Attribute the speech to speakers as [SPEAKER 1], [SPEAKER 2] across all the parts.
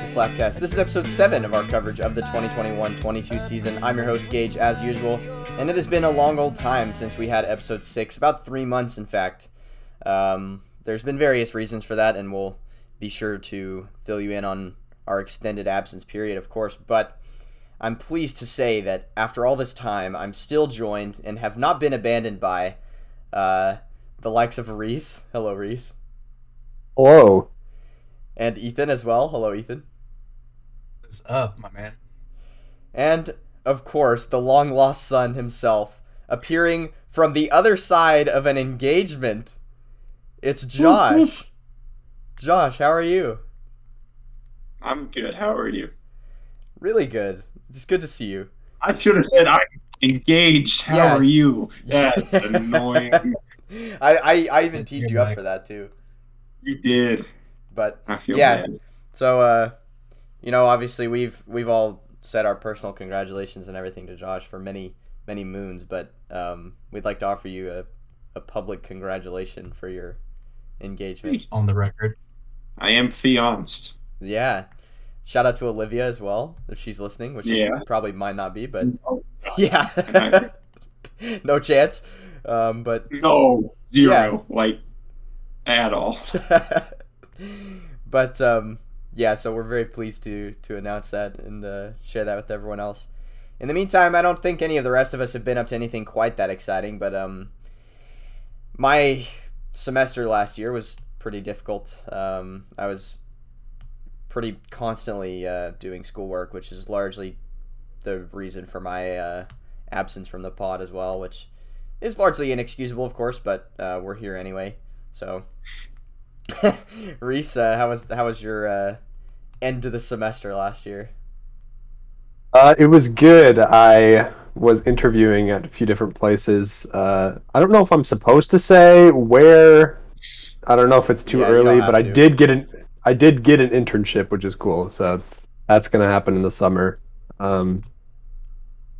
[SPEAKER 1] back to Slapcast. This is episode 7 of our coverage of the 2021-22 season. I'm your host, Gage, as usual, and it has been a long old time since we had episode 6, about three months, in fact. Um, there's been various reasons for that, and we'll be sure to fill you in on our extended absence period, of course, but I'm pleased to say that after all this time, I'm still joined and have not been abandoned by uh, the likes of Reese. Hello, Reese.
[SPEAKER 2] Hello.
[SPEAKER 1] And Ethan as well. Hello, Ethan.
[SPEAKER 3] What's up, my man?
[SPEAKER 1] And, of course, the long lost son himself, appearing from the other side of an engagement. It's Josh. Josh, how are you?
[SPEAKER 4] I'm good. How are you?
[SPEAKER 1] Really good. It's good to see you.
[SPEAKER 4] I should have said I'm engaged. How
[SPEAKER 1] Yeah.
[SPEAKER 4] are you? That's annoying.
[SPEAKER 1] I, I, I even
[SPEAKER 3] Good
[SPEAKER 1] teed you up
[SPEAKER 3] back.
[SPEAKER 1] for that too.
[SPEAKER 4] You did.
[SPEAKER 1] But
[SPEAKER 4] I feel
[SPEAKER 1] Yeah.
[SPEAKER 4] bad.
[SPEAKER 1] So, uh, you know, obviously we've we've all said our personal congratulations and everything to Josh for many many moons, but um, we'd like to offer you a, a public congratulation for your engagement.
[SPEAKER 3] On the record.
[SPEAKER 4] I am fianced.
[SPEAKER 1] Yeah, shout out to Olivia as well if she's listening, which she
[SPEAKER 4] Yeah.
[SPEAKER 1] probably might not be, but
[SPEAKER 4] Oh,
[SPEAKER 1] yeah, no chance. Um, but
[SPEAKER 4] no, zero, like at all.
[SPEAKER 1] but um, yeah, so we're very pleased to to announce that and uh, share that with everyone else. In the meantime, I don't think any of the rest of us have been up to anything quite that exciting, but um, my semester last year was pretty difficult. Um, I was pretty constantly uh, doing schoolwork, which is largely the reason for my uh, absence from the pod as well, which is largely inexcusable, of course, but uh, we're here anyway. So, Reese, uh, how was how was your uh, end to the semester last year?
[SPEAKER 2] Uh, it was good. I was interviewing at a few different places. Uh, I don't know if I'm supposed to say where. I don't know if it's too
[SPEAKER 1] Yeah,
[SPEAKER 2] early, but I did get an I did get an internship, which is cool. So that's gonna happen in the summer. Um,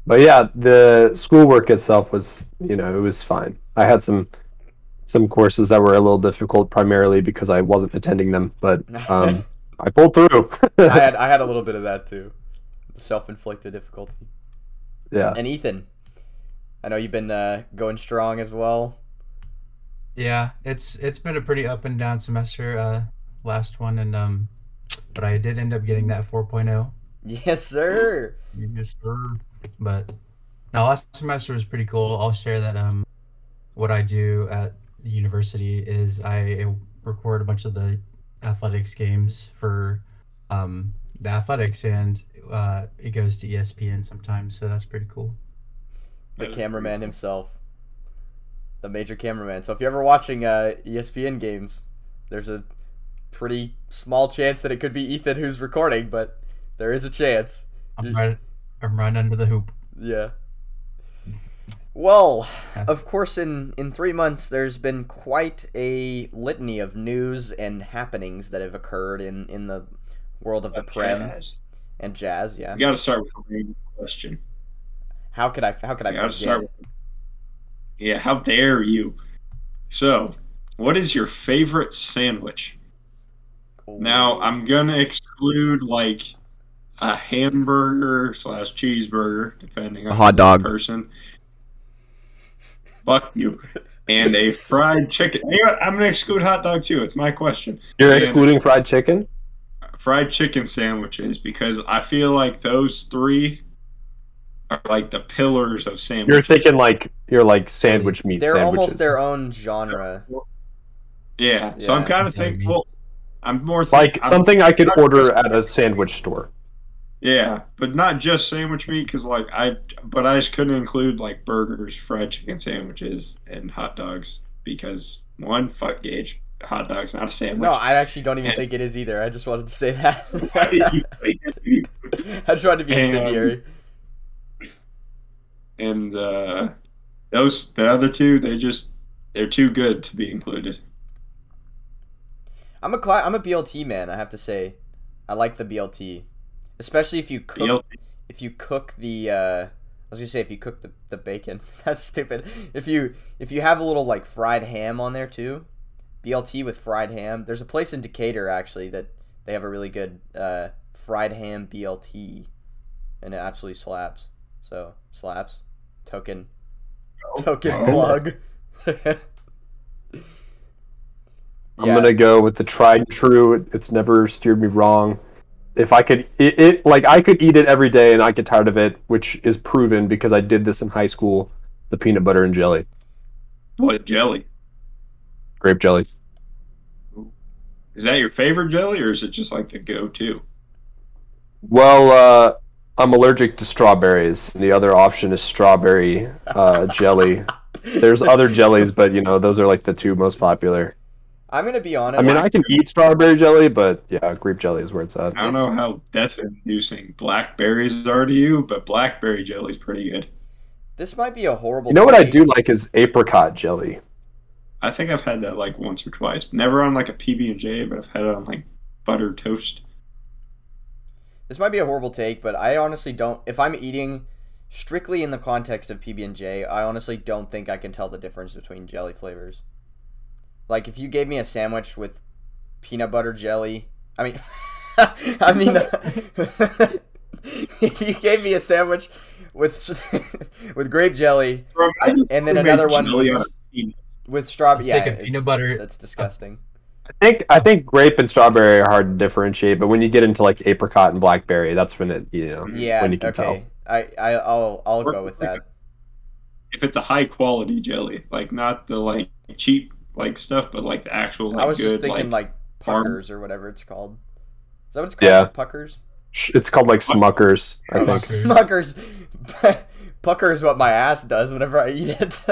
[SPEAKER 2] but yeah, the schoolwork itself was, you know, it was fine. I had some some courses that were a little difficult, primarily because I wasn't attending them, but um, I pulled through.
[SPEAKER 1] I had I had a little bit of that too, self inflicted difficulty.
[SPEAKER 2] yeah.
[SPEAKER 1] And Ethan, I know you've been uh, going strong as well.
[SPEAKER 3] Yeah, it's it's been a pretty up and down semester, uh last one and um but I did end up getting that oh. 4.0.
[SPEAKER 1] Yes, sir.
[SPEAKER 3] Yes, sir. But now last semester was pretty cool. I'll share that um what I do at the university is I record a bunch of the athletics games for um the athletics and uh it goes to ESPN sometimes, so that's pretty cool.
[SPEAKER 1] The cameraman
[SPEAKER 4] pretty
[SPEAKER 1] himself, the major cameraman. So if you're ever watching uh, ESPN games, there's a pretty small chance that it could be Ethan who's recording, but there is a chance.
[SPEAKER 3] I'm right I'm right under the hoop.
[SPEAKER 1] Yeah. Well, of course, in, in three months, there's been quite a litany of news and happenings that have occurred in, in the world of the Prem
[SPEAKER 4] Jazz.
[SPEAKER 1] and Jazz. Yeah.
[SPEAKER 4] We got to start with a main question.
[SPEAKER 1] How could I? How could I
[SPEAKER 4] We gotta start with- Yeah, how dare you? So, what is your favorite sandwich? Now, I'm gonna exclude like a hamburger slash cheeseburger, depending on
[SPEAKER 1] A hot
[SPEAKER 4] the
[SPEAKER 1] dog.
[SPEAKER 4] person. Fuck you. And a fried chicken. You know? I'm gonna exclude hot dog too. It's my question.
[SPEAKER 2] You're
[SPEAKER 4] Yeah.
[SPEAKER 2] excluding fried chicken?
[SPEAKER 4] Fried chicken sandwiches because I feel like those three are like the pillars of sandwiches.
[SPEAKER 2] You're thinking like you're like sandwich meat
[SPEAKER 1] They're
[SPEAKER 2] sandwiches.
[SPEAKER 1] almost their own genre.
[SPEAKER 4] Yeah. So I'm kind of
[SPEAKER 3] Yeah,
[SPEAKER 4] thinking. Well, I'm more think-
[SPEAKER 2] like
[SPEAKER 4] I'm-
[SPEAKER 2] something I could order at a sandwich store.
[SPEAKER 4] Yeah, but not just sandwich meat because like I, but I just couldn't include like burgers, fried chicken sandwiches, and hot dogs because one, fuck Gage, hot dog's not a sandwich.
[SPEAKER 1] No, I actually don't even think it is either. I just wanted to say that.
[SPEAKER 4] Why did you say that?
[SPEAKER 1] I just wanted to be
[SPEAKER 4] And-
[SPEAKER 1] incendiary.
[SPEAKER 4] and uh, those the other two, they just they're too good to be included.
[SPEAKER 1] I'm a I'm a BLT man. I have to say, I like the BLT, especially if you cook
[SPEAKER 4] BLT
[SPEAKER 1] if you cook the. Uh, I was gonna say if you cook the, the bacon. That's stupid. If you if you have a little like fried ham on there too, BLT with fried ham. There's a place in Decatur actually that they have a really good uh, fried ham BLT, and it absolutely slaps. So slaps. Token. Token
[SPEAKER 4] Oh.
[SPEAKER 1] plug.
[SPEAKER 2] I'm gonna go with the tried and true. It's never steered me wrong. If I could, it, it like I could eat it every day and I get tired of it, which is proven because I did this in high school. The peanut butter and jelly,
[SPEAKER 4] What jelly?
[SPEAKER 2] grape jelly.
[SPEAKER 4] Is that your favorite jelly, or is it just like the go-to?
[SPEAKER 2] Well, uh, I'm allergic to strawberries. And the other option is strawberry uh, jelly. There's other jellies, but you know those are like the two most popular.
[SPEAKER 1] I'm gonna be honest.
[SPEAKER 2] I mean, I can eat strawberry jelly, but yeah, grape jelly is where it's at.
[SPEAKER 4] I don't know how death-inducing blackberries are to you, but blackberry jelly's pretty good.
[SPEAKER 1] this might be a horrible.
[SPEAKER 2] You know what I do like is apricot jelly.
[SPEAKER 4] I think I've had that like once or twice. Never on like a PB and J, but I've had it on like buttered toast.
[SPEAKER 1] This might be a horrible take, but I honestly don't. If I'm eating strictly in the context of PB and J, I honestly don't think I can tell the difference between jelly flavors. Like if you gave me a sandwich with peanut butter jelly, I mean, I mean, uh, if you gave me a sandwich with with grape jelly
[SPEAKER 4] Bro, I
[SPEAKER 1] and then another one with,
[SPEAKER 4] on a peanut.
[SPEAKER 1] with strawberry,
[SPEAKER 3] Let's
[SPEAKER 1] yeah,
[SPEAKER 3] peanut butter-
[SPEAKER 1] That's disgusting.
[SPEAKER 2] I think I think grape and strawberry are hard to differentiate, but when you get into like apricot and blackberry, that's when it you know
[SPEAKER 1] Yeah,
[SPEAKER 2] when you can
[SPEAKER 1] okay. I, I I'll I'll go with that.
[SPEAKER 4] If it's a high quality jelly, like not the like cheap like stuff, but like the actual like
[SPEAKER 1] I was
[SPEAKER 4] good
[SPEAKER 1] just thinking
[SPEAKER 4] like,
[SPEAKER 1] like,
[SPEAKER 4] farm-
[SPEAKER 1] puckers or whatever it's called. Is that what it's called?
[SPEAKER 2] Yeah.
[SPEAKER 1] Puckers.
[SPEAKER 2] It's called like Smuckers, I
[SPEAKER 1] Oh,
[SPEAKER 2] think.
[SPEAKER 3] Puckers.
[SPEAKER 1] Puckers. Pucker is what my ass does whenever I eat it.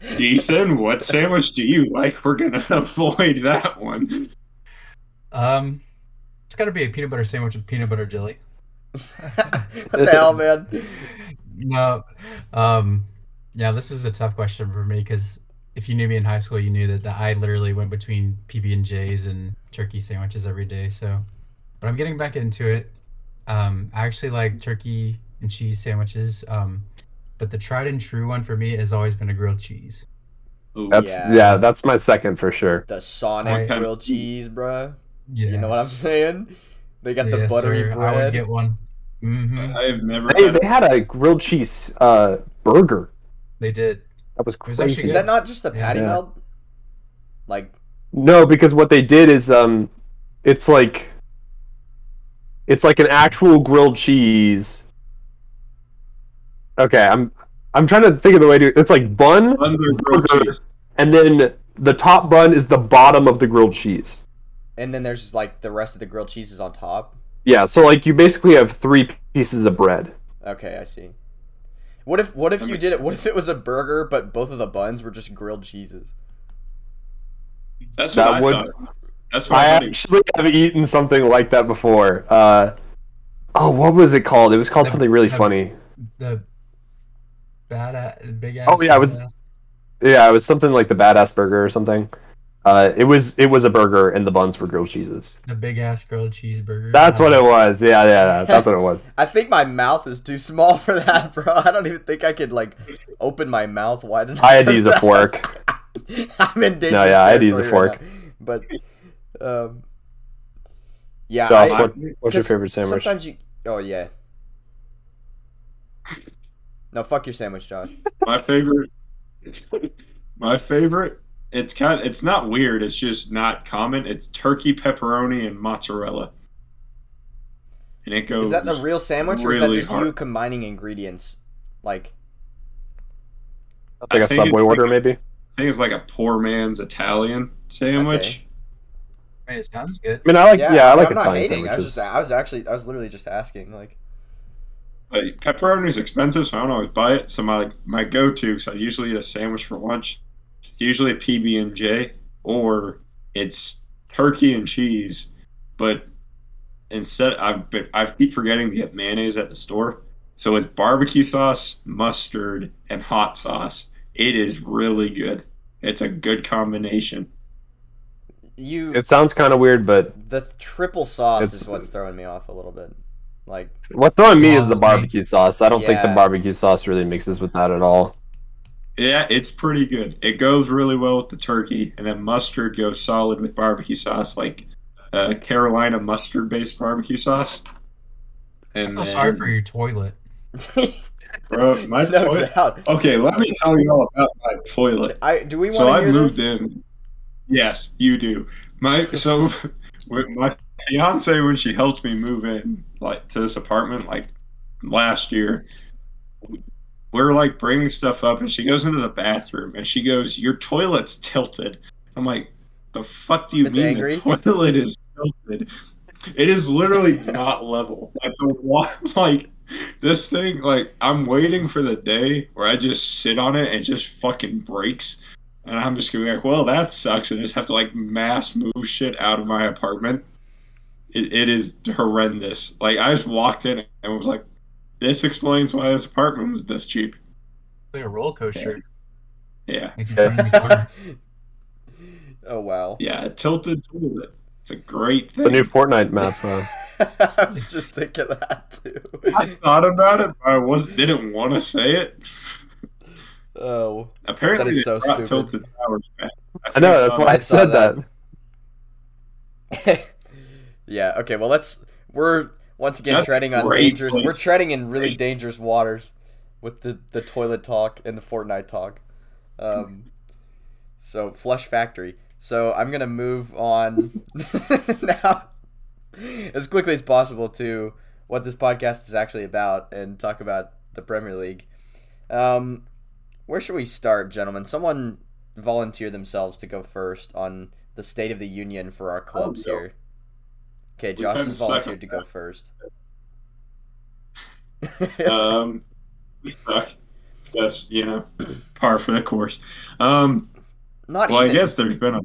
[SPEAKER 4] Ethan, what sandwich do you like? We're gonna avoid that one.
[SPEAKER 3] Um, it's got to be a peanut butter sandwich with peanut butter jelly.
[SPEAKER 1] what the hell, man?
[SPEAKER 3] No, um, yeah, this is a tough question for me because if you knew me in high school, you knew that, that I literally went between PB and J's and turkey sandwiches every day. So, but I'm getting back into it. Um, I actually like turkey and cheese sandwiches. Um, but the tried and true one for me has always been a grilled cheese.
[SPEAKER 4] Ooh,
[SPEAKER 2] That's
[SPEAKER 1] Yeah.
[SPEAKER 2] yeah. that's my second for sure.
[SPEAKER 1] The Sonic
[SPEAKER 4] Okay.
[SPEAKER 1] grilled cheese, bruh.
[SPEAKER 3] Yes.
[SPEAKER 1] You know what I'm saying? They got the
[SPEAKER 3] Yes,
[SPEAKER 1] buttery
[SPEAKER 3] sir. I always get one. hmm
[SPEAKER 4] I have never
[SPEAKER 2] They,
[SPEAKER 4] had
[SPEAKER 2] they had a grilled cheese uh, burger.
[SPEAKER 3] They did.
[SPEAKER 2] That was
[SPEAKER 3] was actually
[SPEAKER 2] crazy.
[SPEAKER 1] Is that not just a patty
[SPEAKER 2] Yeah.
[SPEAKER 1] melt? Like,
[SPEAKER 2] No, because what they did is um, it's like it's like an actual grilled cheese. Okay, I'm I'm trying to think of the way to. It's like bun,
[SPEAKER 4] buns or grilled
[SPEAKER 2] burger,
[SPEAKER 4] cheese.
[SPEAKER 2] and then the top bun is the bottom of the grilled cheese.
[SPEAKER 1] and then there's like the rest of the grilled cheeses on top.
[SPEAKER 2] Yeah, so like you basically have three pieces of bread.
[SPEAKER 1] Okay, I see. What if what if
[SPEAKER 4] That
[SPEAKER 1] you
[SPEAKER 4] makes
[SPEAKER 1] did it? What if it was a burger, but both of the buns were just grilled cheeses?
[SPEAKER 4] That's what
[SPEAKER 2] That
[SPEAKER 4] I
[SPEAKER 2] would-
[SPEAKER 4] thought. That's what
[SPEAKER 2] I
[SPEAKER 4] I thought. he-
[SPEAKER 2] actually have eaten something like that before. Uh, oh, what was it called? It was called
[SPEAKER 3] The-
[SPEAKER 2] something really
[SPEAKER 3] the-
[SPEAKER 2] funny.
[SPEAKER 3] The bad big ass.
[SPEAKER 2] Oh, yeah, it was-
[SPEAKER 3] badass-
[SPEAKER 2] Yeah, it was something like the badass burger or something. Uh, it was it was a burger and the buns were grilled cheeses.
[SPEAKER 3] the big ass grilled cheeseburger.
[SPEAKER 2] That's what it was. Yeah, yeah, that's what it was.
[SPEAKER 1] I think my mouth is too small for that, bro. I don't even think I could like open my mouth wide enough.
[SPEAKER 2] I had
[SPEAKER 1] for
[SPEAKER 2] to use a fork.
[SPEAKER 1] I'm in dangerous
[SPEAKER 2] No, yeah, I had to use a
[SPEAKER 1] territory right
[SPEAKER 2] fork.
[SPEAKER 1] But, um, yeah,
[SPEAKER 2] Josh,
[SPEAKER 1] I-
[SPEAKER 2] what, what's your favorite sandwich?
[SPEAKER 1] Sometimes you. Oh yeah. No, fuck your sandwich, Josh.
[SPEAKER 4] My favorite. My favorite. It's kind. It's not weird. It's just not common. It's turkey, pepperoni, and mozzarella. And it goes.
[SPEAKER 1] Is that the real sandwich, or is that
[SPEAKER 4] really
[SPEAKER 1] just you combining ingredients? Like,
[SPEAKER 2] like
[SPEAKER 4] I
[SPEAKER 2] a
[SPEAKER 4] think
[SPEAKER 2] Subway order,
[SPEAKER 4] like-
[SPEAKER 2] maybe.
[SPEAKER 4] I think it's like a poor man's Italian sandwich.
[SPEAKER 1] Okay.
[SPEAKER 3] I mean, it sounds good.
[SPEAKER 2] I mean, I like yeah, I
[SPEAKER 1] mean,
[SPEAKER 2] like
[SPEAKER 1] I'm not
[SPEAKER 2] Italian
[SPEAKER 1] hating. I was just, I was actually, I was literally just asking. Like,
[SPEAKER 4] But pepperoni is expensive, so I don't always buy it. So my my go to, so I usually eat a sandwich for lunch. It's usually a PB and J, or it's turkey and cheese. But instead, I've been, I keep forgetting to get mayonnaise at the store. So it's barbecue sauce, mustard, and hot sauce. It is really good. It's a good combination.
[SPEAKER 1] you,
[SPEAKER 2] It sounds kind of weird, but
[SPEAKER 1] the triple sauce is what's throwing me off a little bit. Like,
[SPEAKER 2] what's throwing me is the barbecue sauce. I don't think the barbecue sauce really mixes with that at all.
[SPEAKER 4] Yeah, it's pretty good. It goes really well with the turkey, and then mustard goes solid with barbecue sauce, like uh, Carolina mustard-based barbecue sauce.
[SPEAKER 3] I
[SPEAKER 4] And
[SPEAKER 3] feel
[SPEAKER 4] then,
[SPEAKER 3] sorry for your toilet.
[SPEAKER 4] bro, my
[SPEAKER 1] no
[SPEAKER 4] toilet.
[SPEAKER 1] doubt.
[SPEAKER 4] Okay, let me tell you all about my toilet.
[SPEAKER 1] I do we want
[SPEAKER 4] so
[SPEAKER 1] to
[SPEAKER 4] I
[SPEAKER 1] hear
[SPEAKER 4] moved
[SPEAKER 1] this?
[SPEAKER 4] in. Yes, you do. My so with my fiance when she helped me move in like to this apartment like last year. We're like bringing stuff up, and she goes into the bathroom, and she goes, "Your toilet's tilted." I'm like, "The fuck do you
[SPEAKER 1] It's
[SPEAKER 4] mean
[SPEAKER 1] angry?
[SPEAKER 4] the toilet is tilted?" It is literally not level. Like the wa- like this thing, like I'm waiting for the day where I just sit on it and it just fucking breaks. And I'm just gonna be like, well, that sucks. And I just have to like mass move shit out of my apartment. It, it is horrendous. Like I just walked in and was like, this explains why this apartment was this cheap.
[SPEAKER 3] It's like a roller coaster.
[SPEAKER 4] Yeah,
[SPEAKER 3] Like you're turning the corner.
[SPEAKER 1] oh wow.
[SPEAKER 4] yeah, a tilted toilet. It's a great thing.
[SPEAKER 2] The new Fortnite map. Uh,
[SPEAKER 1] I was just thinking that too.
[SPEAKER 4] I thought about it, but I was didn't want to say it.
[SPEAKER 1] Oh,
[SPEAKER 4] Apparently,
[SPEAKER 1] That is so stupid.
[SPEAKER 4] tilted towers back.
[SPEAKER 2] I know
[SPEAKER 4] think
[SPEAKER 2] that's why
[SPEAKER 1] I
[SPEAKER 2] I, said
[SPEAKER 1] that.
[SPEAKER 2] that.
[SPEAKER 1] yeah. Okay. Well, let's. We're once again
[SPEAKER 4] That's
[SPEAKER 1] treading on dangerous.
[SPEAKER 4] place.
[SPEAKER 1] We're treading in really
[SPEAKER 4] Great.
[SPEAKER 1] dangerous waters with the the toilet talk and the Fortnite talk. Um. So Flush Factory. So I'm gonna move on now as quickly as possible to what this podcast is actually about and talk about the Premier League. Um, where should we start, gentlemen? Someone volunteer themselves to go first on the state of the union for our clubs here. Okay, Josh has volunteered to go first.
[SPEAKER 4] um, we suck. That's you know par for the course. Um,
[SPEAKER 1] Not
[SPEAKER 4] well, I guess there's been a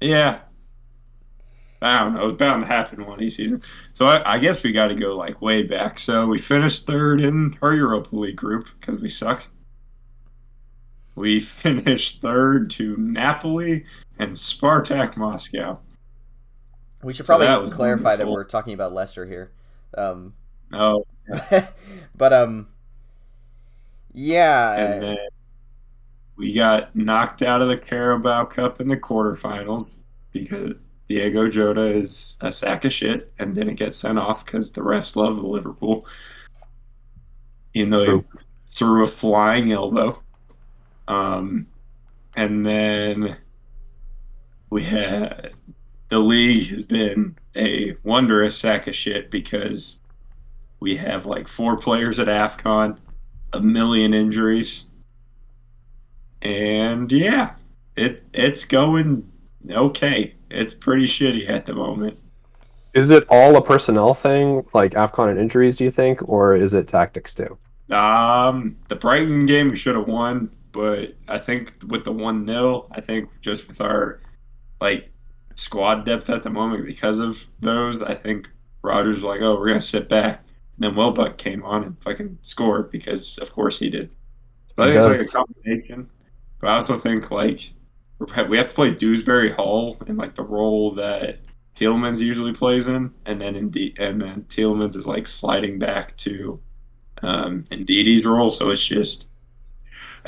[SPEAKER 4] yeah. I don't know. It's bound to happen one each season. So I, I guess we got to go like way back. So we finished third in our Europa League group because we suck. We finished third to Napoli and Spartak Moscow.
[SPEAKER 1] We should
[SPEAKER 4] so
[SPEAKER 1] probably
[SPEAKER 4] that was
[SPEAKER 1] clarify that we're talking about Leicester here. Um,
[SPEAKER 4] Oh,
[SPEAKER 1] but um, yeah.
[SPEAKER 4] and then we got knocked out of the Carabao Cup in the quarterfinals because Diego Jota is a sack of shit and didn't get sent off because the refs love Liverpool. Even though
[SPEAKER 2] True.
[SPEAKER 4] he threw a flying elbow. Um, and then we had the league has been a wondrous sack of shit because we have like four players at AFCON, a million injuries, and yeah, it it's going okay. It's pretty shitty at the moment.
[SPEAKER 2] Is it all a personnel thing, like AFCON and injuries, do you think, or is it tactics too?
[SPEAKER 4] Um, the Brighton game we should have won, but I think with the one 0 I think just with our like squad depth at the moment because of those, I think Rodgers was like, oh, we're gonna sit back. And then Welbeck came on and fucking scored because of course he did. So I think it's like a combination. But I also think like we have to play Dewsbury Hall in like the role that Tielemans usually plays in, and then indeed, and then Tielemans is like sliding back to um, Ndidi's role. So it's just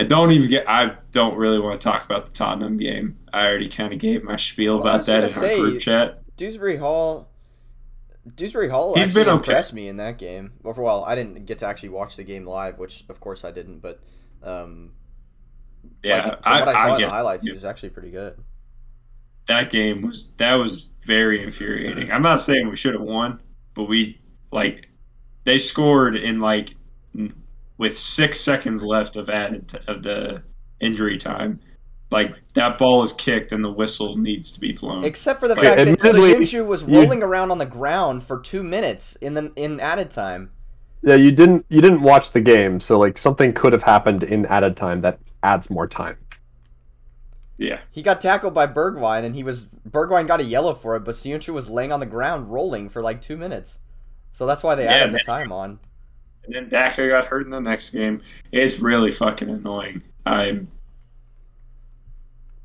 [SPEAKER 4] I don't even get. I don't really want to talk about the Tottenham game. I already kind of gave my spiel
[SPEAKER 1] Well,
[SPEAKER 4] about that in
[SPEAKER 1] say-
[SPEAKER 4] our group chat.
[SPEAKER 1] Dewsbury Hall. Dewsbury Hall
[SPEAKER 4] He's
[SPEAKER 1] actually
[SPEAKER 4] been okay.
[SPEAKER 1] impressed me in that game. Well, for well, I didn't get to actually watch the game live, which of course I didn't. But um,
[SPEAKER 4] Yeah,
[SPEAKER 1] like, from
[SPEAKER 4] I,
[SPEAKER 1] what I saw
[SPEAKER 4] I
[SPEAKER 1] in the highlights, he was actually pretty good.
[SPEAKER 4] that game was that was very infuriating. I'm not saying we should have won, but we like they scored in like with six seconds left of added t- of the injury time. Like that ball is kicked and the whistle needs to be blown.
[SPEAKER 1] Except for the
[SPEAKER 4] Okay,
[SPEAKER 1] fact that
[SPEAKER 2] admittedly,
[SPEAKER 1] Soyuncu was
[SPEAKER 2] you-
[SPEAKER 1] rolling around on the ground for two minutes in the in added time.
[SPEAKER 2] Yeah, you didn't you didn't watch the game, so like something could have happened in added time that adds more time.
[SPEAKER 4] yeah,
[SPEAKER 1] He got tackled by Bergwijn, and he was Bergwijn got a yellow for it, but Soyuncu was laying on the ground rolling for like two minutes. So that's why they
[SPEAKER 4] Yeah,
[SPEAKER 1] added the time on.
[SPEAKER 4] And then Daka got hurt in the next game. It's really fucking annoying. I'm.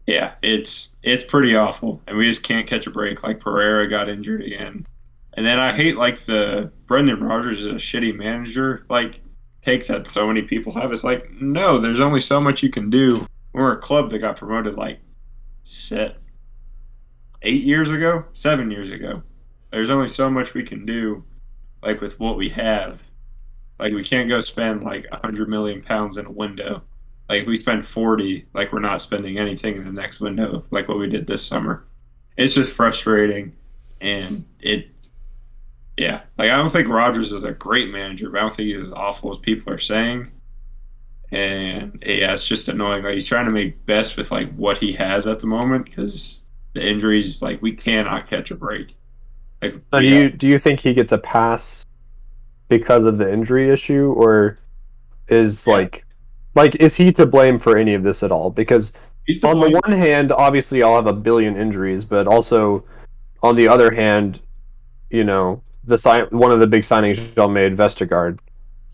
[SPEAKER 4] Yeah, it's it's pretty awful, and we just can't catch a break. Like Pereira got injured again, and then I hate like the Brendan Rodgers is a shitty manager like take that so many people have. It's like, no, there's only so much you can do. We're a club that got promoted like set eight years ago, seven years ago. There's only so much we can do, like with what we have. Like we can't go spend like a hundred million pounds in a window. Like if we spend forty, like we're not spending anything in the next window, like what we did this summer. It's just frustrating, and it, yeah. Like I don't think Rodgers is a great manager, but I don't think he's as awful as people are saying. And yeah, it's just annoying. Like he's trying to make best with like what he has at the moment because the injuries, like we cannot catch a break. Like
[SPEAKER 2] So do
[SPEAKER 4] we
[SPEAKER 2] you do you think he gets a pass because of the injury issue, or is
[SPEAKER 4] Yeah.
[SPEAKER 2] like like is he to blame for any of this at all? Because
[SPEAKER 4] the
[SPEAKER 2] on the
[SPEAKER 4] one-
[SPEAKER 2] hand, obviously I'll have a billion injuries, but also on the other hand, you know, the sign one of the big signings y'all made, Vestergaard,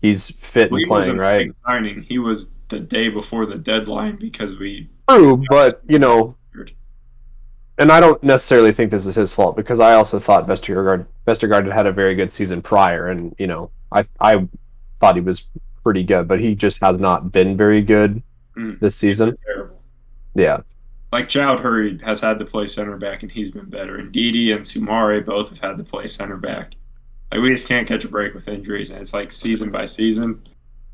[SPEAKER 2] he's fit
[SPEAKER 4] Well,
[SPEAKER 2] and playing, right?
[SPEAKER 4] signing. He was the day before the deadline because we
[SPEAKER 2] True, but you know, and I don't necessarily think this is his fault because I also thought Vestergaard Vestergaard had had a very good season prior, and you know, I I thought he was pretty good, but he just has not been very good
[SPEAKER 4] Mm.
[SPEAKER 2] this season.
[SPEAKER 4] terrible.
[SPEAKER 2] Yeah,
[SPEAKER 4] Like Child Hurry has had to play center back and he's been better. Ndidi and Soumaré both have had to play center back. Like we just can't catch a break with injuries, and it's like season by season.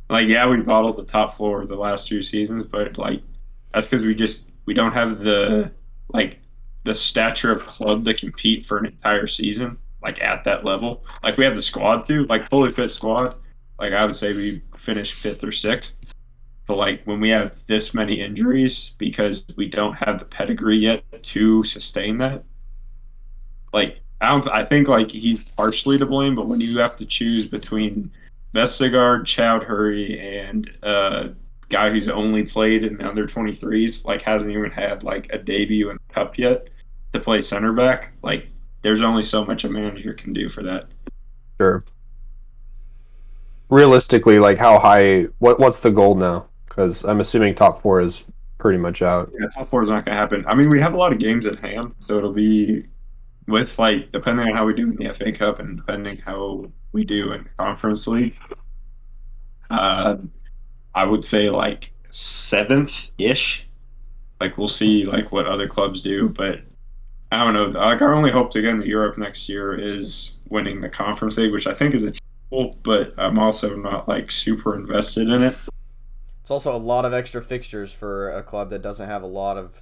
[SPEAKER 4] Like yeah, we bottled the top floor the last two seasons, but like that's because we just we don't have the like the stature of club to compete for an entire season like at that level. Like we have the squad to like fully fit squad. Like I would say we finished fifth or sixth. But like when we have this many injuries because we don't have the pedigree yet to sustain that, like I don't, I think like he's partially to blame. But when you have to choose between Vestergaard, Choudhury, and uh, guy who's only played in the under 23s, like hasn't even had like a debut in the cup yet to play center back, like there's only so much a manager can do for that.
[SPEAKER 2] sure. Realistically, like how high? What what's the goal now? Because I'm assuming top four is pretty much out.
[SPEAKER 4] Yeah, top four is not going to happen. I mean, we have a lot of games at hand, so it'll be with like depending on how we do in the FA Cup and depending how we do in Conference League. Uh, I would say like seventh ish. Like we'll see like what other clubs do, but I don't know. Like our only hope to get into Europe next year is winning the Conference League, which I think is achievable. But I'm also not like super invested in it.
[SPEAKER 1] It's also a lot of extra fixtures for a club that doesn't have a lot of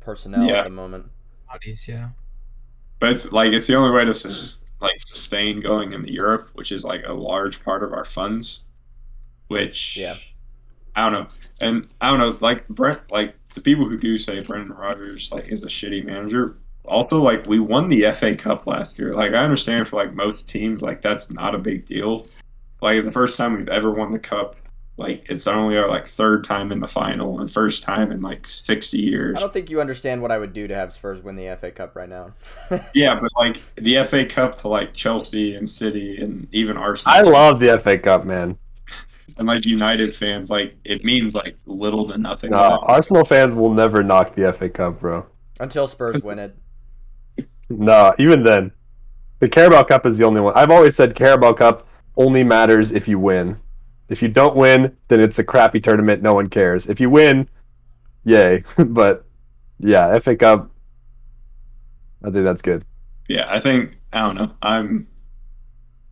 [SPEAKER 1] personnel
[SPEAKER 4] Yeah.
[SPEAKER 1] at the moment.
[SPEAKER 3] Bodies, yeah.
[SPEAKER 4] But it's like it's the only way to sus- like sustain going into Europe, which is like a large part of our funds. Which
[SPEAKER 1] Yeah.
[SPEAKER 4] I don't know, and I don't know, like Brent, like the people who do say Brendan Rodgers like is a shitty manager. Also, like we won the FA Cup last year. Like I understand for like most teams, like that's not a big deal. Like the first time we've ever won the cup, like it's only our like third time in the final and first time in like sixty years.
[SPEAKER 1] I don't think you understand what I would do to have Spurs win the FA Cup right now.
[SPEAKER 4] Yeah, but like the FA Cup to like Chelsea and City and even Arsenal.
[SPEAKER 2] I love the FA Cup, man.
[SPEAKER 4] and like United fans, like it means like little to nothing.
[SPEAKER 2] No. Arsenal fans will never knock the FA Cup, bro.
[SPEAKER 1] Until Spurs win it.
[SPEAKER 2] No, even then, the Carabao Cup is the only one. I've always said Carabao Cup only matters if you win. If you don't win, then it's a crappy tournament. No one cares. If you win, yay. but yeah, FA Cup. I think that's good.
[SPEAKER 4] Yeah, I think I don't know. I'm.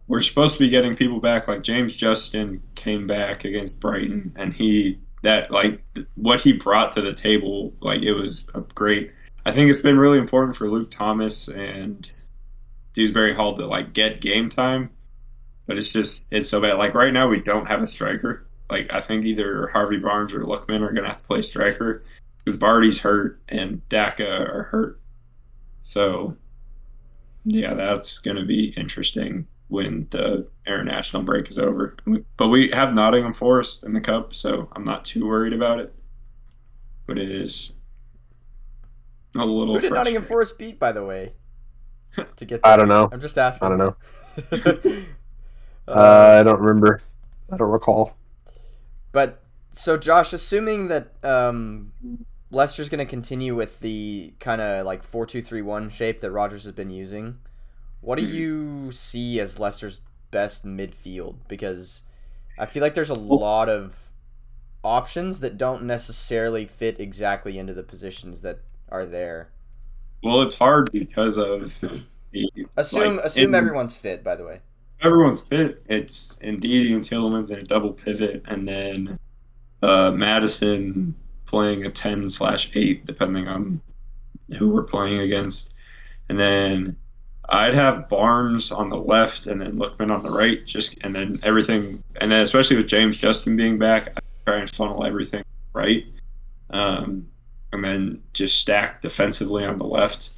[SPEAKER 4] We're supposed to be getting people back. Like James Justin came back against Brighton, and he that like what he brought to the table, like it was a great. I think it's been really important for Luke Thomas and Dewsbury Hall to like get game time, but it's just it's so bad. Like right now, we don't have a striker. Like I think either Harvey Barnes or Lookman are gonna have to play striker because Vardy's hurt and Daka are hurt. So yeah, that's to be interesting when the international break is over. But we have Nottingham Forest in the cup, so I'm not too worried about it. But it is a little.
[SPEAKER 1] Who did Nottingham
[SPEAKER 4] frustrating.
[SPEAKER 1] Forest beat, by the way? To get
[SPEAKER 2] I don't know.
[SPEAKER 1] I'm just asking.
[SPEAKER 2] I don't know.
[SPEAKER 1] Uh,
[SPEAKER 2] Uh, I don't remember. I don't recall.
[SPEAKER 1] But so, Josh, assuming that um, Leicester's going to continue with the kind of like four-two-three-one shape that Rodgers has been using, what do you see as Leicester's best midfield? Because I feel like there's a lot of options that don't necessarily fit exactly into the positions that are there.
[SPEAKER 4] Well, it's hard because of the,
[SPEAKER 1] Assume
[SPEAKER 4] like,
[SPEAKER 1] assume
[SPEAKER 4] in-
[SPEAKER 1] everyone's fit, by the way.
[SPEAKER 4] everyone's fit. It's Ndidi and Tielemans in a double pivot, and then uh, Maddison playing a ten slash eight, depending on who we're playing against, and then I'd have Barnes on the left, and then Lookman on the right, just and then everything, and then especially with James Justin being back, I try and funnel everything right, um, and then just stack defensively on the left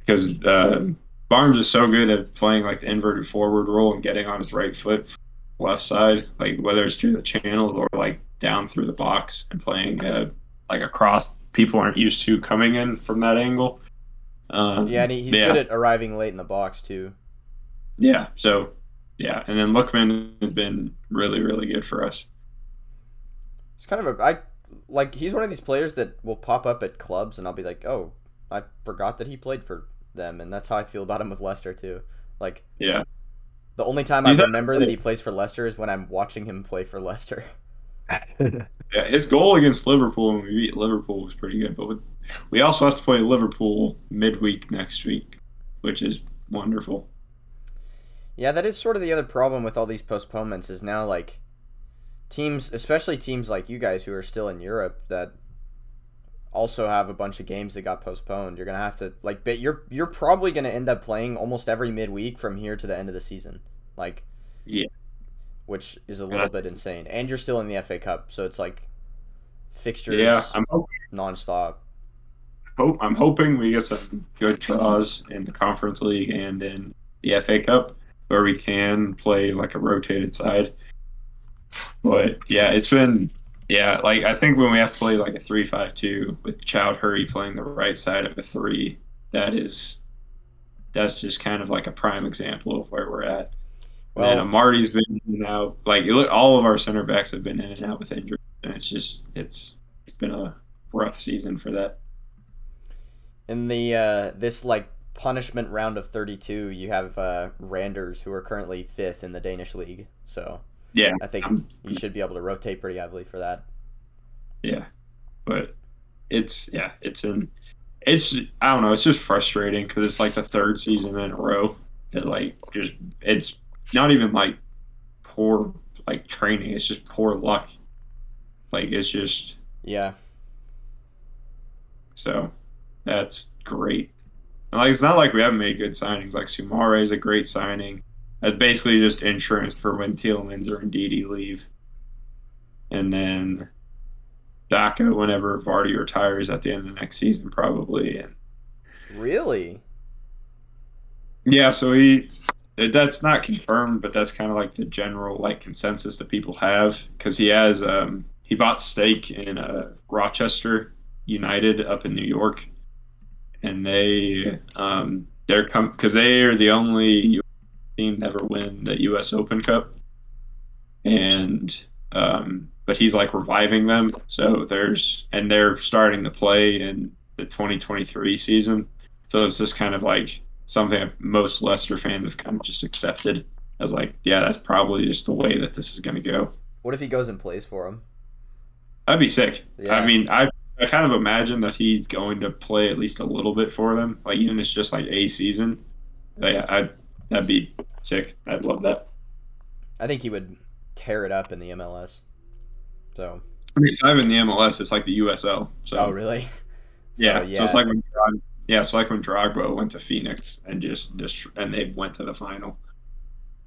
[SPEAKER 4] because. Uh, Barnes is so good at playing like the inverted forward role and getting on his right foot left side, like whether it's through the channels or like down through the box and playing uh, like across. People aren't used to coming in from that angle. Um,
[SPEAKER 1] Yeah, and he, he's
[SPEAKER 4] yeah.
[SPEAKER 1] good at arriving late in the box too.
[SPEAKER 4] Yeah. So yeah, and then Lookman has been really really good for us.
[SPEAKER 1] It's kind of a I like he's one of these players that will pop up at clubs and I'll be like, "Oh, I forgot that he played for them." And that's how I feel about him with Leicester too. Like
[SPEAKER 4] Yeah.
[SPEAKER 1] the only time I
[SPEAKER 4] He's not-
[SPEAKER 1] remember that he plays for Leicester is when I'm watching him play for Leicester.
[SPEAKER 4] Yeah, his goal against Liverpool when we beat Liverpool was pretty good, but with, we also have to play Liverpool midweek next week, which is wonderful.
[SPEAKER 1] Yeah, that is sort of the other problem with all these postponements is now like teams, especially teams like you guys who are still in Europe that also have a bunch of games that got postponed. You're gonna have to like, but you're you're probably gonna end up playing almost every midweek from here to the end of the season, like
[SPEAKER 4] Yeah.
[SPEAKER 1] which is a little bit insane. And you're still in the FA Cup, so it's like fixtures
[SPEAKER 4] Yeah, I'm hoping.
[SPEAKER 1] nonstop.
[SPEAKER 4] hope I'm hoping we get some good draws in the Conference League and in the FA Cup where we can play like a rotated side. But yeah, it's been yeah, like I think when we have to play like a three five two with Choudhury playing the right side of a three, that is that's just kind of like a prime example of where we're at.
[SPEAKER 1] Well,
[SPEAKER 4] and Marty's been in and out. Like you look, all of our center backs have been in and out with injuries, and it's just it's it's been a rough season for that.
[SPEAKER 1] in the uh, this like punishment round of 32, you have uh, Randers who are currently fifth in the Danish league. So
[SPEAKER 4] Yeah,
[SPEAKER 1] I think you should be able to rotate pretty heavily for that.
[SPEAKER 4] Yeah, but it's yeah, it's in it's I don't know, it's just frustrating because it's like the third season in a row that like just it's not even like poor like training, it's just poor luck. Like it's just
[SPEAKER 1] Yeah,
[SPEAKER 4] so that's great. And, like it's not like we haven't made good signings. Like Soumaré is a great signing. That's basically just insurance for when Tielemans or Ndidi leave. And then Daka whenever Vardy retires at the end of the next season, probably. And
[SPEAKER 1] really.
[SPEAKER 4] yeah, so he that's not confirmed, but that's kind of like the general like consensus that people have because he has um he bought stake in uh, Rochester United up in New York, and they um they're come because they are the only team ever win the U.S. Open Cup, and um but he's like reviving them, so there's and they're starting to play in the 2023 season, so it's just kind of like something most Leicester fans have kind of just accepted as like, yeah, that's probably just the way that this is going to go.
[SPEAKER 1] What if he goes and plays for him?
[SPEAKER 4] That'd be sick.
[SPEAKER 1] Yeah.
[SPEAKER 4] I mean, I I kind of imagine that he's going to play at least a little bit for them, like even if it's just like a season. I that'd be sick. I'd love that.
[SPEAKER 1] I think he would tear it up in the MLS. So,
[SPEAKER 4] I mean, it's not even the MLS; it's like the USL. So
[SPEAKER 1] oh really? So,
[SPEAKER 4] yeah, so it's like when Drog- yeah, it's like when Drogba went to Phoenix and just just and they went to the final.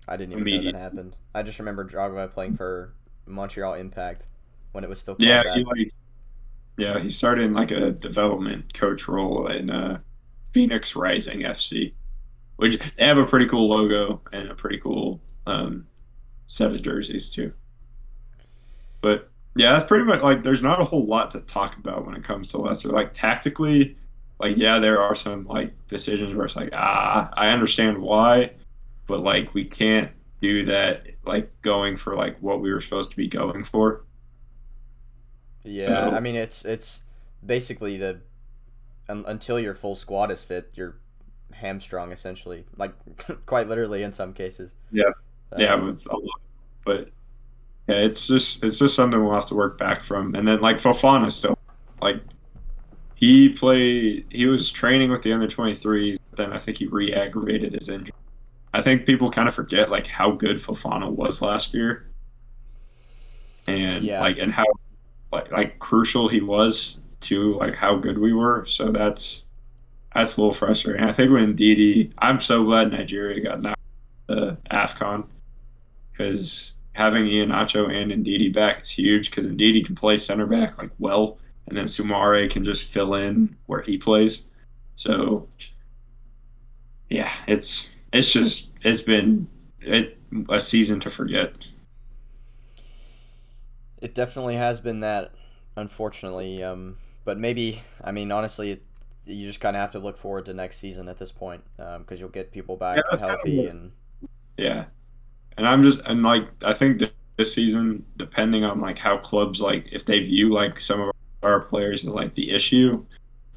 [SPEAKER 1] I didn't even know that happened. I just remember Drogba playing for Montreal Impact when it was still
[SPEAKER 4] Yeah, he like yeah, he started in like a development coach role in uh, Phoenix Rising FC, which they have a pretty cool logo and a pretty cool um, set of jerseys too. But yeah, that's pretty much like there's not a whole lot to talk about when it comes to Leicester. Like tactically, like yeah, there are some like decisions where it's like ah, I understand why, but like we can't do that like going for like what we were supposed to be going for.
[SPEAKER 1] Yeah,
[SPEAKER 4] So-
[SPEAKER 1] I mean it's it's basically the un, until your full squad is fit, you're hamstrung essentially, like quite literally in some cases.
[SPEAKER 4] Yeah. yeah,
[SPEAKER 1] Um,
[SPEAKER 4] but, a lot- but yeah, it's just it's just something we'll have to work back from. And then like Fofana still, like he played, he was training with the under 23s. Then I think he re-aggravated his injury. I think people kind of forget like how good Fofana was last year, and
[SPEAKER 1] Yeah.
[SPEAKER 4] like and how like like crucial he was to like how good we were. So that's that's a little frustrating. I think when Ndidi, I'm so glad Nigeria got the Afcon because having Iheanacho and Ndidi back is huge because Ndidi can play center back like well, and then Soumaré can just fill in where he plays. So yeah, it's it's just it's been it a season to forget.
[SPEAKER 1] It definitely has been that, unfortunately. Um, but maybe, I mean, honestly, you just kind of have to look forward to next season at this point um, because you'll get people back
[SPEAKER 4] Yeah, that's kinda
[SPEAKER 1] healthy and
[SPEAKER 4] Yeah, and I'm just and like I think this season, depending on like how clubs like if they view like some of our players as like the issue,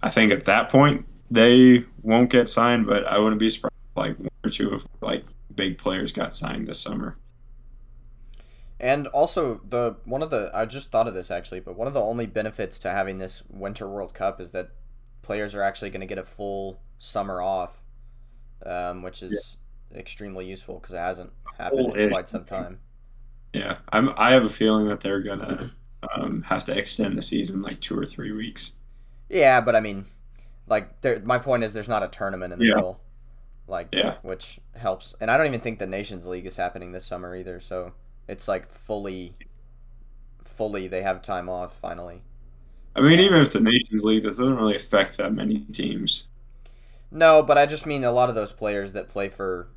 [SPEAKER 4] I think at that point they won't get signed. But I wouldn't be surprised if, like one or two of like big players got signed this summer.
[SPEAKER 1] And also the one of the I just thought of this actually, but one of the only benefits to having this Winter World Cup is that players are actually going to get a full summer off, um, which is extremely useful because it hasn't happened in
[SPEAKER 4] Full-ish.
[SPEAKER 1] quite some time.
[SPEAKER 4] Yeah, I'm. I have a feeling that they're gonna um, have to extend the season like two or three weeks.
[SPEAKER 1] Yeah, but I mean, like, there, my point is there's not a tournament in the
[SPEAKER 4] Yeah.
[SPEAKER 1] middle, like,
[SPEAKER 4] Yeah.
[SPEAKER 1] which helps. And I don't even think the Nations League is happening this summer either. So it's like fully, fully they have time off finally.
[SPEAKER 4] I mean, even if the Nations League, that doesn't really affect that many teams.
[SPEAKER 1] No, but I just mean a lot of those players that play for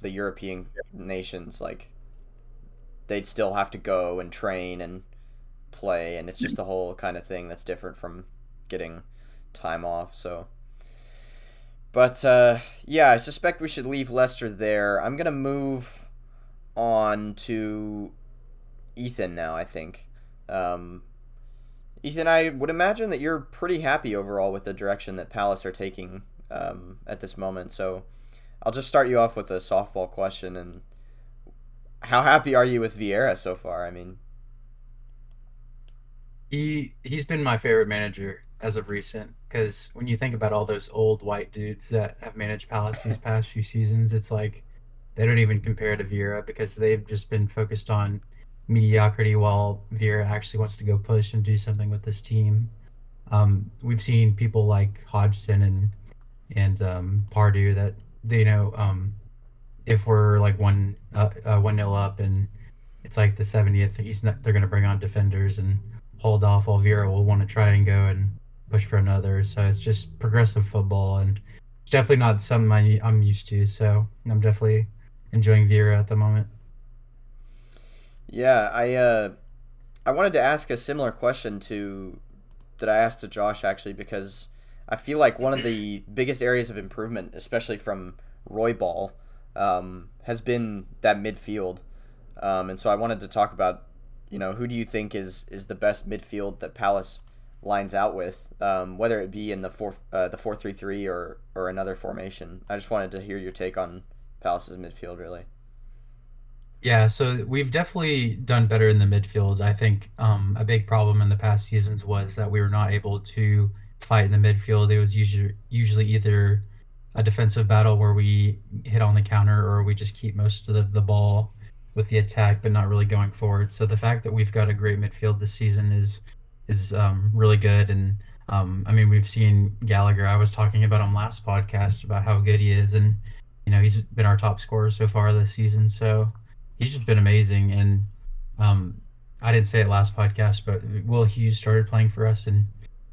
[SPEAKER 1] the European nations, like they'd still have to go and train and play, and it's just a whole kind of thing that's different from getting time off. So, but uh, yeah, I suspect we should leave Leicester there. I'm gonna move on to Ethan now. I think. Um, Ethan, I would imagine that you're pretty happy overall with the direction that Palace are taking um, at this moment. So I'll just start you off with a softball question. And how happy are you with Vieira so far? I mean,
[SPEAKER 3] He he's been my favorite manager as of recent because when you think about all those old white dudes that have managed Palace these past few seasons, it's like they don't even compare to Vieira because they've just been focused on mediocrity while Vieira actually wants to go push and do something with this team. Um, we've seen people like Hodgson and and um, Pardew that they know um, if we're like one uh, uh, one nil up and it's like the 70th, he's not. They're gonna bring on defenders and hold off while Vieira will want to try and go and push for another. So it's just progressive football and it's definitely not something I, I'm used to. So I'm definitely enjoying Vieira at the moment.
[SPEAKER 1] Yeah, I uh, I wanted to ask a similar question to that I asked to Josh actually because I feel like one of the biggest areas of improvement, especially from Roy Ball, um, has been that midfield. Um, and so I wanted to talk about, you know, who do you think is is the best midfield that Palace lines out with, um, whether it be in the four uh, the four three three or or another formation. I just wanted to hear your take on Palace's midfield, really.
[SPEAKER 3] Yeah, so we've definitely done better in the midfield. I think um, a big problem in the past seasons was that we were not able to fight in the midfield. It was usually usually either a defensive battle where we hit on the counter or we just keep most of the, the ball with the attack, but not really going forward. So the fact that we've got a great midfield this season is is um, really good. And um, I mean, we've seen Gallagher. I was talking about him last podcast about how good he is, and you know he's been our top scorer so far this season. So he's just been amazing. And um, I didn't say it last podcast, but Will Hughes started playing for us, and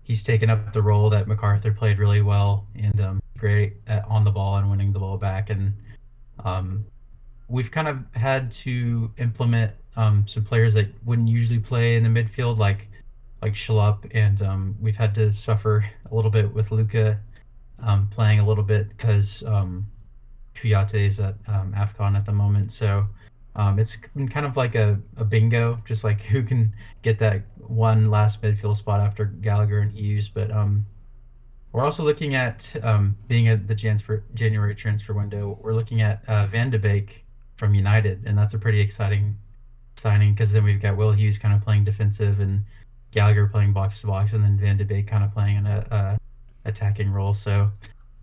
[SPEAKER 3] he's taken up the role that McArthur played really well and um, great at, on the ball and winning the ball back. And um, we've kind of had to implement um, some players that wouldn't usually play in the midfield, like like Schlupp, and um, we've had to suffer a little bit with Luka um, playing a little bit because um, Kouyaté is at um, Afcon at the moment. So um, it's kind of like a, a bingo, just like who can get that one last midfield spot after Gallagher and Hughes. But um, we're also looking at um, being at the transfer, January transfer window. We're looking at uh, Van de Beek from United, and that's a pretty exciting signing because then we've got Will Hughes kind of playing defensive and Gallagher playing box to box, and then Van de Beek kind of playing in a, a attacking role. So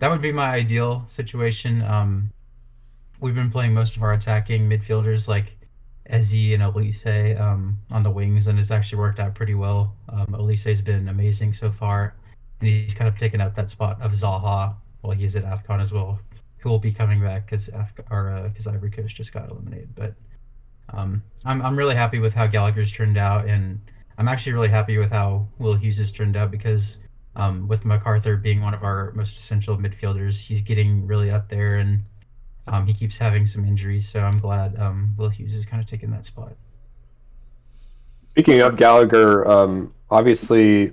[SPEAKER 3] that would be my ideal situation. Um, we've been playing most of our attacking midfielders like Eze and Olise um, on the wings, and it's actually worked out pretty well. Um, Olise's been amazing so far, and he's kind of taken up that spot of Zaha while he's at AFCON as well, who will be coming back because Af- uh, Ivory Coast just got eliminated. But um, I'm I'm really happy with how Gallagher's turned out, and I'm actually really happy with how Will Hughes has turned out because um, with McArthur being one of our most essential midfielders, he's getting really up there and um, he keeps having some injuries, so I'm glad um, Will Hughes is kind of taking that spot.
[SPEAKER 2] Speaking of Gallagher, um, obviously,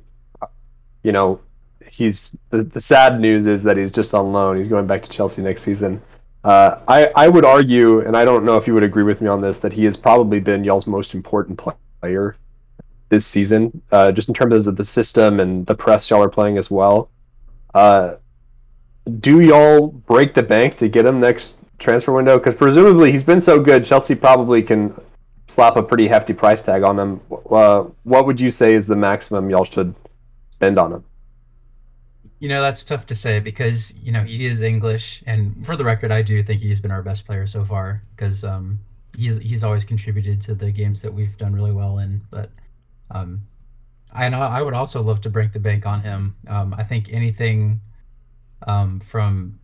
[SPEAKER 2] you know, he's the, the sad news is that he's just on loan. He's going back to Chelsea next season. Uh, I, I would argue, and I don't know if you would agree with me on this, that he has probably been y'all's most important player this season, uh, just in terms of the system and the press y'all are playing as well. Uh, do y'all break the bank to get him next transfer window? Because presumably he's been so good, Chelsea probably can slap a pretty hefty price tag on him. Uh, what would you say is the maximum y'all should spend on him?
[SPEAKER 3] You know, that's tough to say because, you know, he is English. And for the record, I do think he's been our best player so far because um, he's, he's always contributed to the games that we've done really well in. But um, I know I would also love to break the bank on him. Um, I think anything um, from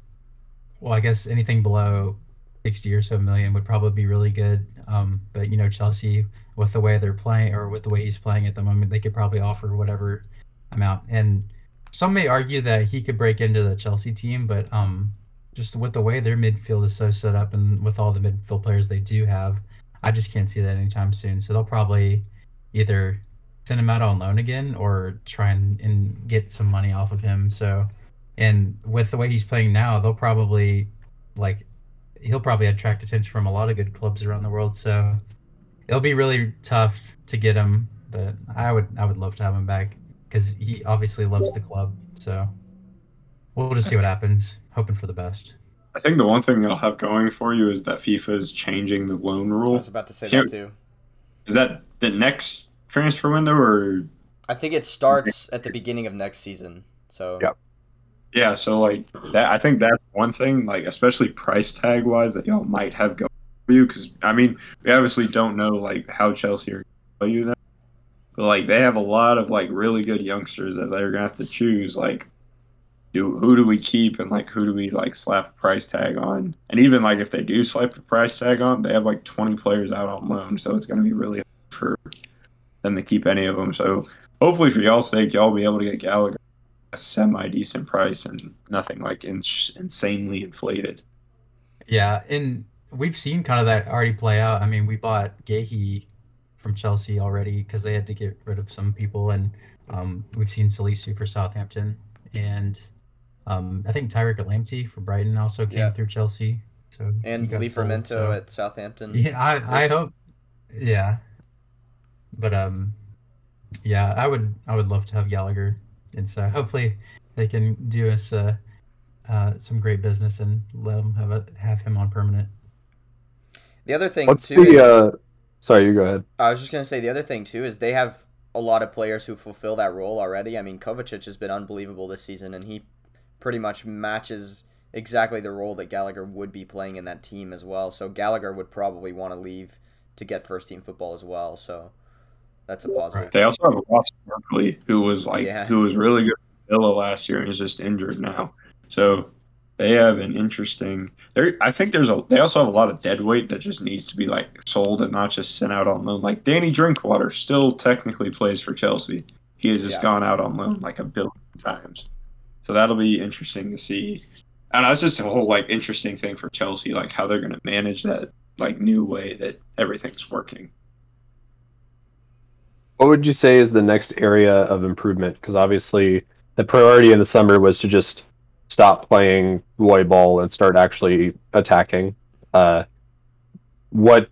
[SPEAKER 3] well, I guess anything below 60 or so million would probably be really good. Um, but you know, Chelsea with the way they're playing or with the way he's playing at the moment, they could probably offer whatever amount. And some may argue that he could break into the Chelsea team, but um, just with the way their midfield is so set up and with all the midfield players they do have, I just can't see that anytime soon. So they'll probably either send him out on loan again or try and, and get some money off of him. So and with the way he's playing now, they'll probably like he'll probably attract attention from a lot of good clubs around the world. So it'll be really tough to get him, but I would I would love to have him back because he obviously loves the club. So we'll just see what happens. Hoping for the best.
[SPEAKER 4] I think the one thing they'll have going for you is that FIFA is changing the loan rule. I
[SPEAKER 1] was about to say that too.
[SPEAKER 4] Is that the next transfer window or?
[SPEAKER 1] I think it starts at the beginning of next season. So.
[SPEAKER 2] Yep.
[SPEAKER 4] Yeah, so like that, I think that's one thing, like especially price tag wise, that y'all might have going for you. Because I mean, we obviously don't know like how Chelsea are going you that, but like they have a lot of like really good youngsters that they're gonna have to choose. Like, do who do we keep and like who do we like slap a price tag on? And even like if they do slap a price tag on, they have like 20 players out on loan, so it's gonna be really hard for them to keep any of them. So hopefully for y'all's sake, y'all be able to get Gallagher a semi decent price and nothing like in- insanely inflated.
[SPEAKER 3] Yeah, and we've seen kind of that already play out. I mean, we bought Guéhi from Chelsea already because they had to get rid of some people, and um, we've seen Salisu for Southampton, and um, I think Tariq Lamptey for Brighton also came yeah. through Chelsea. So
[SPEAKER 1] and Livramento so. at Southampton.
[SPEAKER 3] Yeah, I, I hope. Yeah, but um, yeah, I would I would love to have Gallagher and so hopefully they can do us uh, uh, some great business and let them have a, have him on permanent.
[SPEAKER 1] The other thing
[SPEAKER 2] What's
[SPEAKER 1] too.
[SPEAKER 2] The, is, uh, sorry, you go ahead.
[SPEAKER 1] I was just gonna say the other thing too is they have a lot of players who fulfill that role already. I mean, Kovacic has been unbelievable this season, and he pretty much matches exactly the role that Gallagher would be playing in that team as well. So Gallagher would probably want to leave to get first team football as well. So that's a positive.
[SPEAKER 4] They also have Ross Barkley, who was like yeah. who was really good for Villa last year and is just injured now. So they have an interesting. There, I think there's a. They also have a lot of dead weight that just needs to be like sold and not just sent out on loan. Like Danny Drinkwater still technically plays for Chelsea. He has just yeah. gone out on loan like a billion times. So that'll be interesting to see. And that's just a whole like interesting thing for Chelsea, like how they're going to manage that like new way that everything's working.
[SPEAKER 2] What would you say is the next area of improvement? Because obviously, the priority in the summer was to just stop playing Roy ball and start actually attacking. Uh, what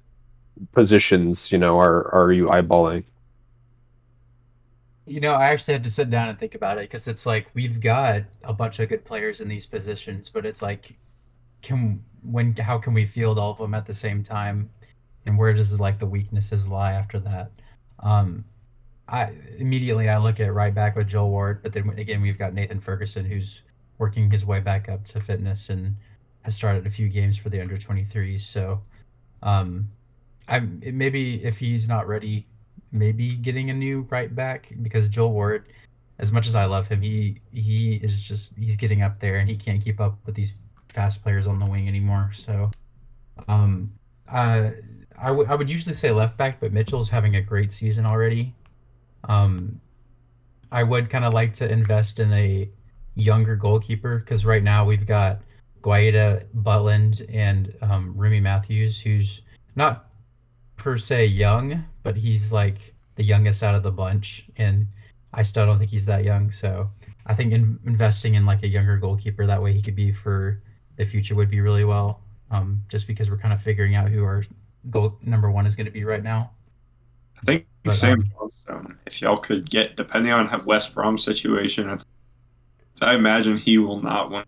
[SPEAKER 2] positions, you know, are are you eyeballing?
[SPEAKER 3] You know, I actually had to sit down and think about it because it's like we've got a bunch of good players in these positions, but it's like, can when how can we field all of them at the same time? and where does like the weaknesses lie after that. Um, I immediately I look at right back with Joel Ward, but then again we've got Nathan Ferguson who's working his way back up to fitness and has started a few games for the under 23s. So, um, I'm maybe if he's not ready, maybe getting a new right back because Joel Ward, as much as I love him, he he is just he's getting up there and he can't keep up with these fast players on the wing anymore. So, um, uh, I, w- I would usually say left back, but Mitchell's having a great season already. Um, I would kind of like to invest in a younger goalkeeper because right now we've got Guaita Butland and um, Remi Matthews, who's not per se young, but he's like the youngest out of the bunch, and I still don't think he's that young. So I think in, investing in like a younger goalkeeper that way he could be for the future would be really well. Um, just because we're kind of figuring out who our goal number one is going to be right now.
[SPEAKER 4] I think
[SPEAKER 3] But,
[SPEAKER 4] Sam
[SPEAKER 3] um,
[SPEAKER 4] Johnstone, if y'all could get, depending on how West Brom's situation, I- I imagine he will not win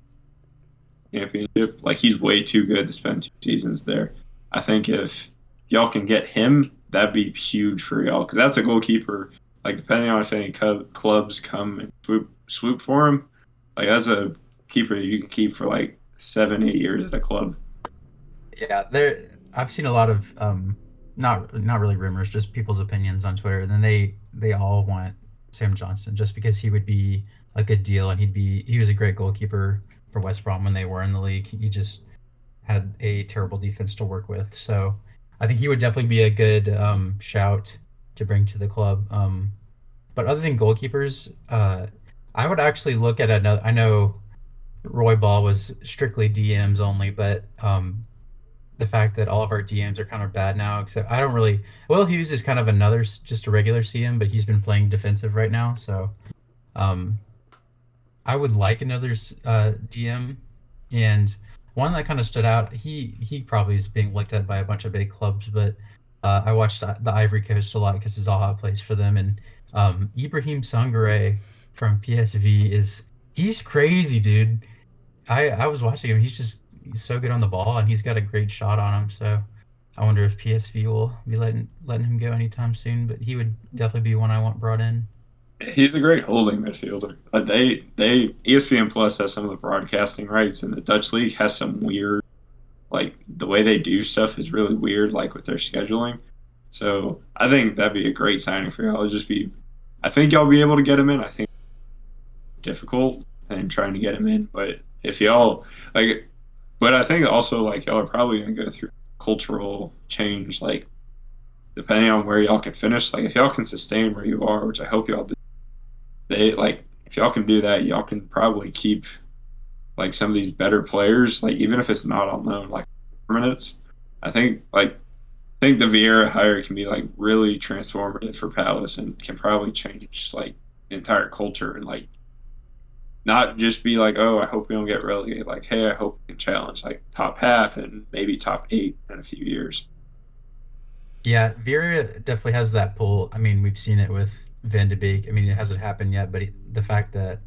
[SPEAKER 4] championship. Like he's way too good to spend two seasons there. I think if y'all can get him, that'd be huge for y'all because that's a goalkeeper. Like depending on if any cub, clubs come and swoop swoop for him, like that's a keeper that you can keep for like seven, eight years at a club.
[SPEAKER 3] Yeah, there. I've seen a lot of um, not not really rumors, just people's opinions on Twitter, and then they they all want Sam Johnstone just because he would be a good deal, and he'd be he was a great goalkeeper for West Brom when they were in the league. He just had a terrible defense to work with, so I think he would definitely be a good um, shout to bring to the club. Um, but other than goalkeepers, uh, I would actually look at another. I know Roy Ball was strictly DMs only, but um, the fact that all of our DMs are kind of bad now. Except I don't really. Will Hughes is kind of another, just a regular CM, but he's been playing defensive right now. So, um, I would like another uh, DM, and one that kind of stood out. He he probably is being looked at by a bunch of big clubs, but uh, I watched the Ivory Coast a lot because Zaha plays for them, and um, Ibrahim Sangare from PSV is he's crazy, dude. I I was watching him. He's just he's so good on the ball, and he's got a great shot on him. So I wonder if PSV will be letting letting him go anytime soon. But he would definitely be one I want brought in.
[SPEAKER 4] He's a great holding midfielder. Uh, they they ESPN Plus has some of the broadcasting rights, and the Dutch league has some weird, like the way they do stuff is really weird, like with their scheduling. So I think that'd be a great signing for y'all. It'd just be, I think y'all be able to get him in. I think difficult and trying to get him in, but if y'all like, but I think also like y'all are probably gonna go through cultural change, like depending on where y'all can finish. Like if y'all can sustain where you are, which I hope y'all do they like if y'all can do that, y'all can probably keep like some of these better players, like even if it's not on loan, like minutes. I think like I think the Vieira hire can be like really transformative for Palace and can probably change like entire culture and like not just be like, oh, I hope we don't get relegated. Like, hey, I hope we can challenge like top half and maybe top eight in a few years.
[SPEAKER 3] Yeah, Vieira definitely has that pull. I mean, we've seen it with Van de Beek. I mean, it hasn't happened yet, but he, the fact that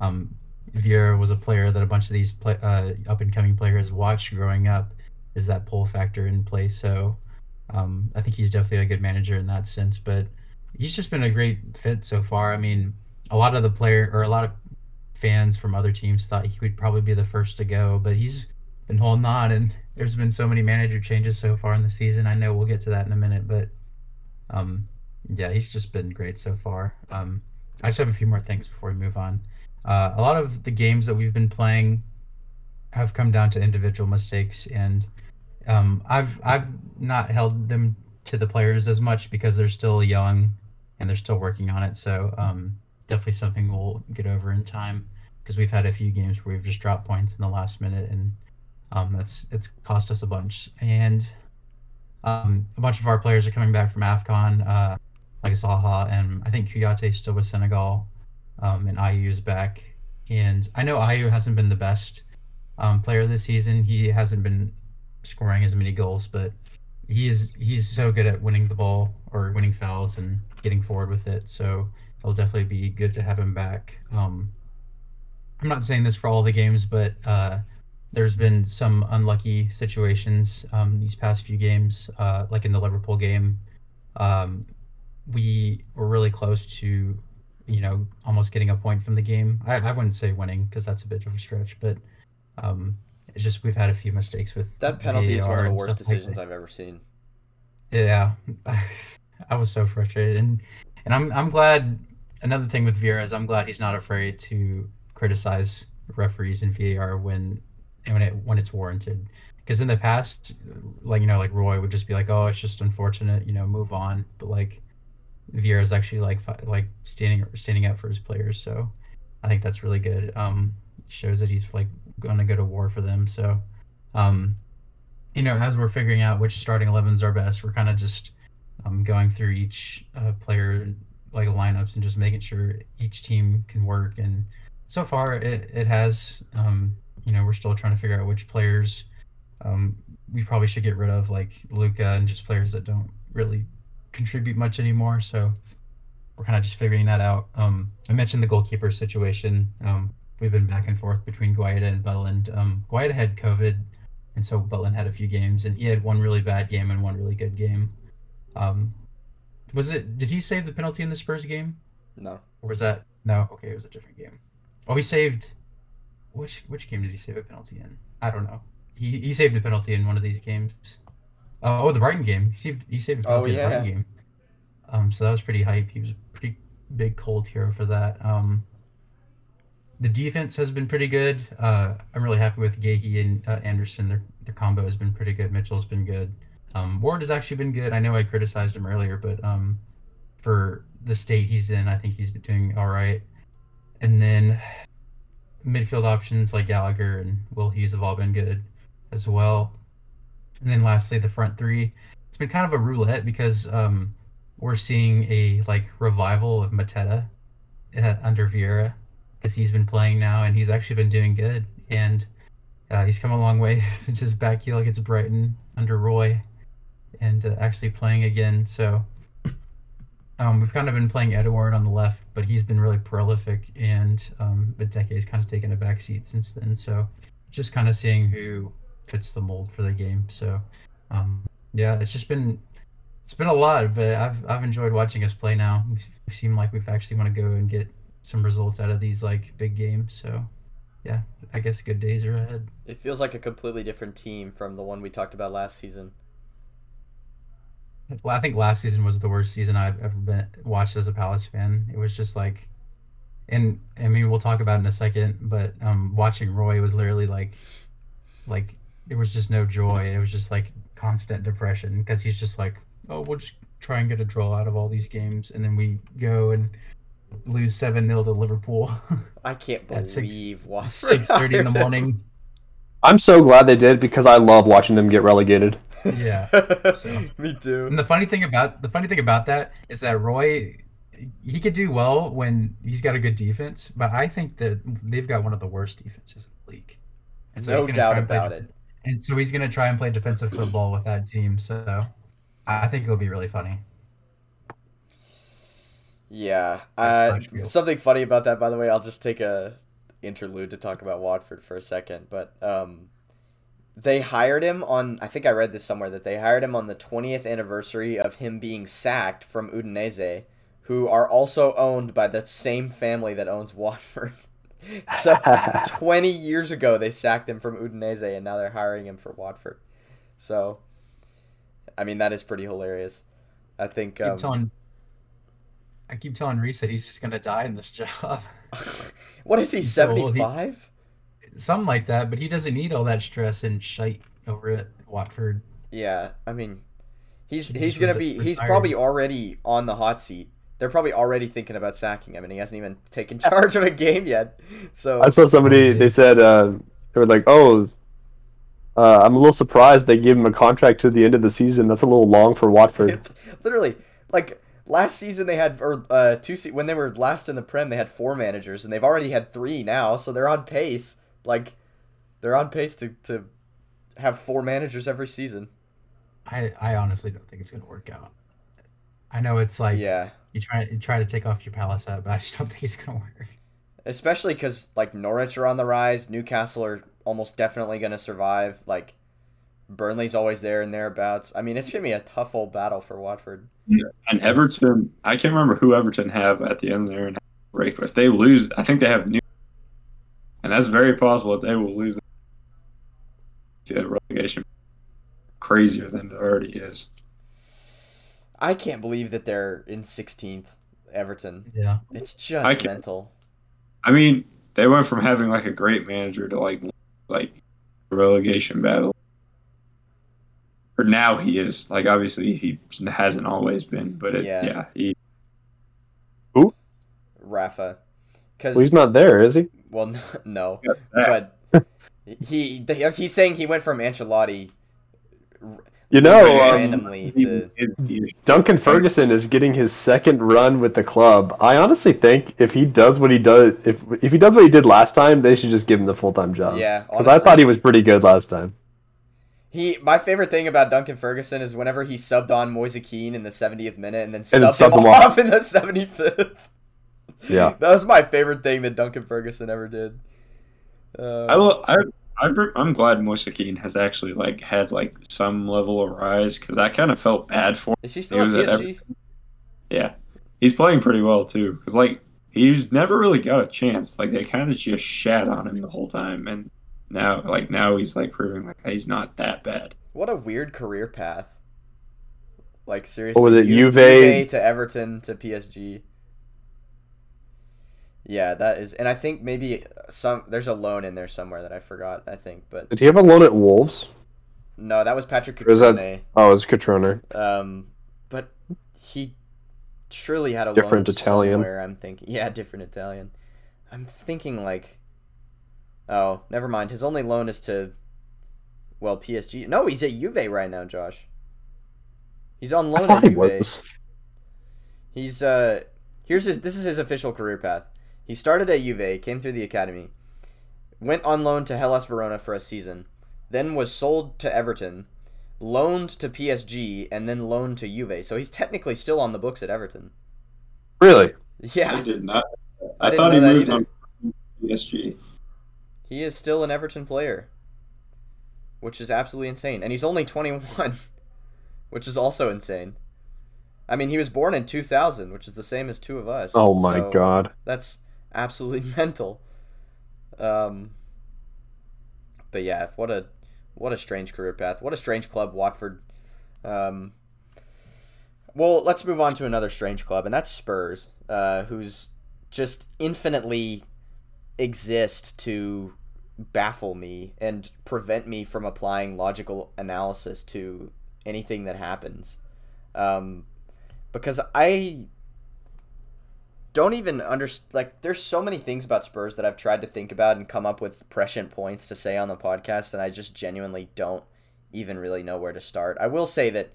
[SPEAKER 3] um, Vieira was a player that a bunch of these play, uh, up and coming players watched growing up is that pull factor in place. So um, I think he's definitely a good manager in that sense. But he's just been a great fit so far. I mean, a lot of the player or a lot of fans from other teams thought he would probably be the first to go, but he's been holding on and there's been so many manager changes so far in the season. I know we'll get to that in a minute, but um, yeah, he's just been great so far. Um, I just have a few more things before we move on. Uh, a lot of the games that we've been playing have come down to individual mistakes, and um, I've I've not held them to the players as much because they're still young and they're still working on it. So um, definitely something we'll get over in time because we've had a few games where we've just dropped points in the last minute and um, that's it's cost us a bunch. And um, a bunch of our players are coming back from AFCON, uh, like Zaha, and I think Kouyaté is still with Senegal, um, and Ayew is back. And I know Ayew hasn't been the best um, player this season. He hasn't been scoring as many goals, but he is he's so good at winning the ball or winning fouls and getting forward with it. So it'll definitely be good to have him back. Um, I'm not saying this for all the games, but uh, there's been some unlucky situations um, these past few games, uh, like in the Liverpool game. Um, we were really close to, you know, almost getting a point from the game. I, I wouldn't say winning because that's a bit of a stretch, but um, it's just we've had a few mistakes with
[SPEAKER 1] That penalty is one of the worst
[SPEAKER 3] stuff like
[SPEAKER 1] decisions. I've ever seen.
[SPEAKER 3] Yeah, I was so frustrated, and and I'm I'm glad. Another thing with Vieira is I'm glad he's not afraid to criticize referees in VAR when when it when it's warranted. Because in the past, like you know, like Roy would just be like, "Oh, it's just unfortunate," you know, move on. But like Vieira is actually like like standing standing up for his players, so I think that's really good. Um, shows that he's like going to go to war for them. So, um, you know, as we're figuring out which starting 11s are best, we're kind of just um, going through each uh, player like lineups and just making sure each team can work. And so far, it, it has. Um, you know, we're still trying to figure out which players um, we probably should get rid of, like Luka, and just players that don't really contribute much anymore. So we're kind of just figuring that out. Um, I mentioned the goalkeeper situation. Um, we've been back and forth between Guaita and Butland. Um, Guaita had COVID and so Butland had a few games, and he had one really bad game and one really good game. Um, was it? Did he save the penalty in the Spurs game,
[SPEAKER 1] No.
[SPEAKER 3] or was that no? Okay, it was a different game. Oh, he saved. Which which game did he save a penalty in? I don't know. He he saved a penalty in one of these games. Uh, oh, the Brighton game. He saved he saved a
[SPEAKER 1] Oh,
[SPEAKER 3] penalty in the Brighton game. Um, so that was pretty hype. He was a pretty big cold hero for that. Um, the defense has been pretty good. Uh, I'm really happy with Guéhi and uh, Andersen. Their their combo has been pretty good. Mitchell's been good. Um, Ward has actually been good. I know I criticized him earlier, but um, for the state he's in, I think he's been doing all right. And then midfield options like Gallagher and Will Hughes have all been good as well. And then lastly, the front three. It's been kind of a roulette because um, we're seeing a like revival of Mateta uh, under Vieira because he's been playing now and he's actually been doing good and uh, he's come a long way since his back heel against Brighton under Roy and uh, actually playing again. So um, we've kind of been playing Edouard on the left, but he's been really prolific and um, Benteke's kind of taken a back seat since then. So just kind of seeing who fits the mold for the game. So um, yeah, it's just been it's been a lot, but I've I've enjoyed watching us play now. We seem like we've actually want to go and get some results out of these like big games. So yeah, I guess good days are ahead.
[SPEAKER 1] It feels like a completely different team from the one we talked about last season.
[SPEAKER 3] Well, I think last season was the worst season I've ever been watched as a Palace fan. It was just like, and I mean we'll talk about it in a second, but um, watching Roy was literally like, like there was just no joy. It was just like constant depression because he's just like, oh, we'll just try and get a draw out of all these games, and then we go and lose seven 0 to Liverpool
[SPEAKER 1] I can't
[SPEAKER 3] At six-
[SPEAKER 1] believe Watford
[SPEAKER 3] six thirty in the morning.
[SPEAKER 2] I'm so glad they did because I love watching them get relegated.
[SPEAKER 3] Yeah. So-
[SPEAKER 1] Me too.
[SPEAKER 3] And the funny thing about the funny thing about that is that Roy, he could do well when he's got a good defense, but I think that they've got one of the worst defenses in the league. And
[SPEAKER 1] No
[SPEAKER 3] he's gonna
[SPEAKER 1] doubt
[SPEAKER 3] try and play
[SPEAKER 1] about it.
[SPEAKER 3] And so he's going to try and play defensive football with that team. So I think it'll be really funny.
[SPEAKER 1] Yeah. Uh, something funny about that, by the way, I'll just take a interlude to talk about Watford for a second. But um, they hired him on. I think I read this somewhere that they hired him on the 20th anniversary of him being sacked from Udinese, who are also owned by the same family that owns Watford. so 20 years ago, they sacked him from Udinese, and now they're hiring him for Watford. So, I mean, that is pretty hilarious. I think.
[SPEAKER 3] I keep
[SPEAKER 1] Um,
[SPEAKER 3] telling, I keep telling Reese that he's just going to die in this job.
[SPEAKER 1] what is he,
[SPEAKER 3] He's so old, he-
[SPEAKER 1] 75?
[SPEAKER 3] Something like that, but he doesn't need all that stress and shite over at Watford.
[SPEAKER 1] Yeah, I mean, he's
[SPEAKER 3] He
[SPEAKER 1] he's gonna
[SPEAKER 3] re-
[SPEAKER 1] be he's probably already on the hot seat. They're probably already thinking about sacking him, and he hasn't even taken charge of a game yet. So
[SPEAKER 2] I saw somebody. They said uh, they were like, "Oh, uh, I'm a little surprised they gave him a contract to the end of the season. That's a little long for Watford."
[SPEAKER 1] literally, like last season they had or uh two se- when they were last in the prem they had four managers, and they've already had three now, so they're on pace. Like they're on pace to to have four managers every season.
[SPEAKER 3] I, I honestly don't think it's going to work out. I know it's like
[SPEAKER 1] Yeah.
[SPEAKER 3] you try you try to take off your Palace hat, but I just don't think it's going to work.
[SPEAKER 1] especially because like Norwich are on the rise, Newcastle are almost definitely going to survive. Like Burnley's always there and thereabouts. I mean, it's gonna be a tough old battle for Watford.
[SPEAKER 4] And Everton, I can't remember who Everton have at the end there and break. But if they lose, I think they have new, and that's very possible that they will lose the relegation. Crazier than it already is.
[SPEAKER 1] I can't believe that they're in 16th. Everton.
[SPEAKER 3] Yeah.
[SPEAKER 1] It's just
[SPEAKER 4] can-
[SPEAKER 1] mental.
[SPEAKER 4] I mean, they went from having like a great manager to like like relegation battle. Or now he is like obviously he hasn't always been, but it,
[SPEAKER 1] Yeah.
[SPEAKER 4] yeah. he
[SPEAKER 1] Rafa. Because
[SPEAKER 2] Well, he's not there, is he?
[SPEAKER 1] well, no, no, but he he's saying he went from Ancelotti
[SPEAKER 2] You know,
[SPEAKER 4] Yeah,
[SPEAKER 2] um,
[SPEAKER 1] randomly
[SPEAKER 4] he-
[SPEAKER 1] to
[SPEAKER 4] he- he-
[SPEAKER 2] Duncan Ferguson is getting his second run with the club. I honestly think if he does what he does, if if he does what he did last time, they should just give him the full time job.
[SPEAKER 1] yeah.
[SPEAKER 2] because I thought he was pretty good last time.
[SPEAKER 1] He, my favorite thing about Duncan Ferguson is whenever he subbed on Moise Kean in the 70th minute and then
[SPEAKER 2] then
[SPEAKER 1] subbed,
[SPEAKER 2] subbed
[SPEAKER 1] him
[SPEAKER 2] him off.
[SPEAKER 1] off in the 75th.
[SPEAKER 2] Yeah.
[SPEAKER 1] that was my favorite thing that Duncan Ferguson ever did. Uh,
[SPEAKER 4] I, lo- I, I, I'm glad Moise Kean has actually like had like some level of rise because I kind of felt bad for. him.
[SPEAKER 1] is he still
[SPEAKER 4] he
[SPEAKER 1] at
[SPEAKER 4] was at
[SPEAKER 1] PSG?
[SPEAKER 4] Yeah, he's playing pretty well too because like he's never really got a chance. Like they kind of just shat on him the whole time, and now like now he's like proving like he's not that bad.
[SPEAKER 1] What a weird career path. Like seriously,
[SPEAKER 2] was it,
[SPEAKER 1] Ju-
[SPEAKER 2] Juve?
[SPEAKER 1] to Everton to PSG. Yeah, that is, and I think maybe some there's a loan in there somewhere that I forgot. I think, but
[SPEAKER 2] Did he have a loan at Wolves?
[SPEAKER 1] no, that was Patrick
[SPEAKER 2] Or is that-
[SPEAKER 1] Cutrone.
[SPEAKER 2] Oh, it was Cutrone.
[SPEAKER 1] Um, but he surely had a
[SPEAKER 2] Different
[SPEAKER 1] loan
[SPEAKER 2] Italian.
[SPEAKER 1] somewhere. I'm thinking, yeah, different Italian. I'm thinking like, oh, never mind. His only loan is to, well, PSG. No, he's at Juve right now, Josh. He's on
[SPEAKER 2] I
[SPEAKER 1] loan
[SPEAKER 2] thought
[SPEAKER 1] at
[SPEAKER 2] he
[SPEAKER 1] Juve.
[SPEAKER 2] was.
[SPEAKER 1] He's uh, here's his. This is his official career path. He started at Juve, came through the academy, went on loan to Hellas Verona for a season, then was sold to Everton, loaned to PSG, and then loaned to Juve. So he's technically still on the books at Everton.
[SPEAKER 2] Really?
[SPEAKER 1] Yeah.
[SPEAKER 4] I did not.
[SPEAKER 1] I
[SPEAKER 4] I, thought he moved
[SPEAKER 1] either.
[SPEAKER 4] on PSG.
[SPEAKER 1] He is still an Everton player, which is absolutely insane. And he's only 21, which is also insane. I mean, he was born in 2000, which is the same as two of us.
[SPEAKER 2] Oh my
[SPEAKER 1] so-
[SPEAKER 2] god.
[SPEAKER 1] That's absolutely mental. Um, but yeah, what a what a strange career path. What a strange club, Watford. Um, well, let's move on to another strange club, and that's Spurs, uh, who's just infinitely exist to baffle me and prevent me from applying logical analysis to anything that happens. Um, because I don't even understand. Like, there's so many things about Spurs that I've tried to think about and come up with prescient points to say on the podcast, and I just genuinely don't even really know where to start. I will say that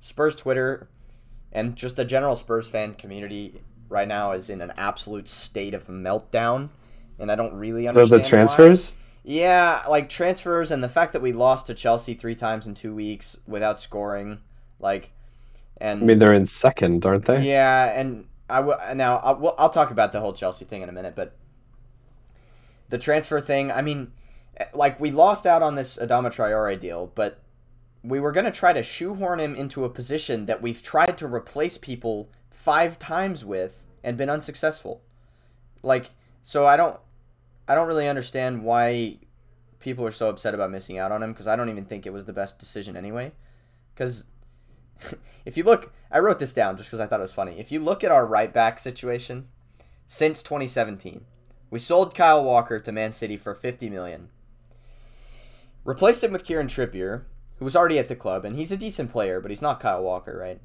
[SPEAKER 1] Spurs Twitter and just the general Spurs fan community right now is in an absolute state of meltdown, and I don't really understand.
[SPEAKER 2] So the
[SPEAKER 1] why. Yeah, like transfers and the fact that we lost to Chelsea three times in two weeks without scoring, like, and
[SPEAKER 2] I mean, they're in second, aren't they?
[SPEAKER 1] yeah, and I will now. I'll, well, I'll talk about the whole Chelsea thing in a minute, but the transfer thing. I mean, eh, like we lost out on this Adama Traore deal, but we were gonna try to shoehorn him into a position that we've tried to replace people five times with and been unsuccessful. Like, so I don't, I don't really understand why people are so upset about missing out on him because I don't even think it was the best decision anyway. Because if you look, I wrote this down just because I thought it was funny. If you look at our right back situation since 2017, we sold Kyle Walker to Man City for 50 million. Replaced him with Kieran Trippier, who was already at the club, and he's a decent player, but he's not Kyle Walker, right?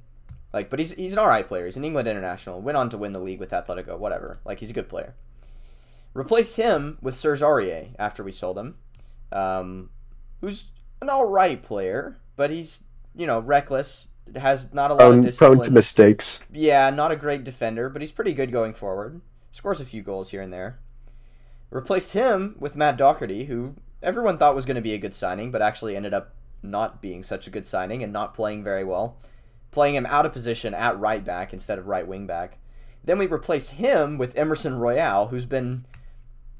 [SPEAKER 1] Like, but he's he's an alright player. He's an England international. Went on to win the league with Atletico, whatever. Like, he's a good player. Replaced him with Serge Aurier after we sold him, um, who's an alright player, but he's you know reckless, has not a lot of
[SPEAKER 2] Prone,
[SPEAKER 1] discipline.
[SPEAKER 2] prone to mistakes.
[SPEAKER 1] Yeah, not a great defender, but he's pretty good going forward. Scores a few goals here and there. Replaced him with Matt Doherty, who everyone thought was going to be a good signing, but actually ended up not being such a good signing and not playing very well. Playing him out of position at right back instead of right wing back. Then we replaced him with Emerson Royal, who's been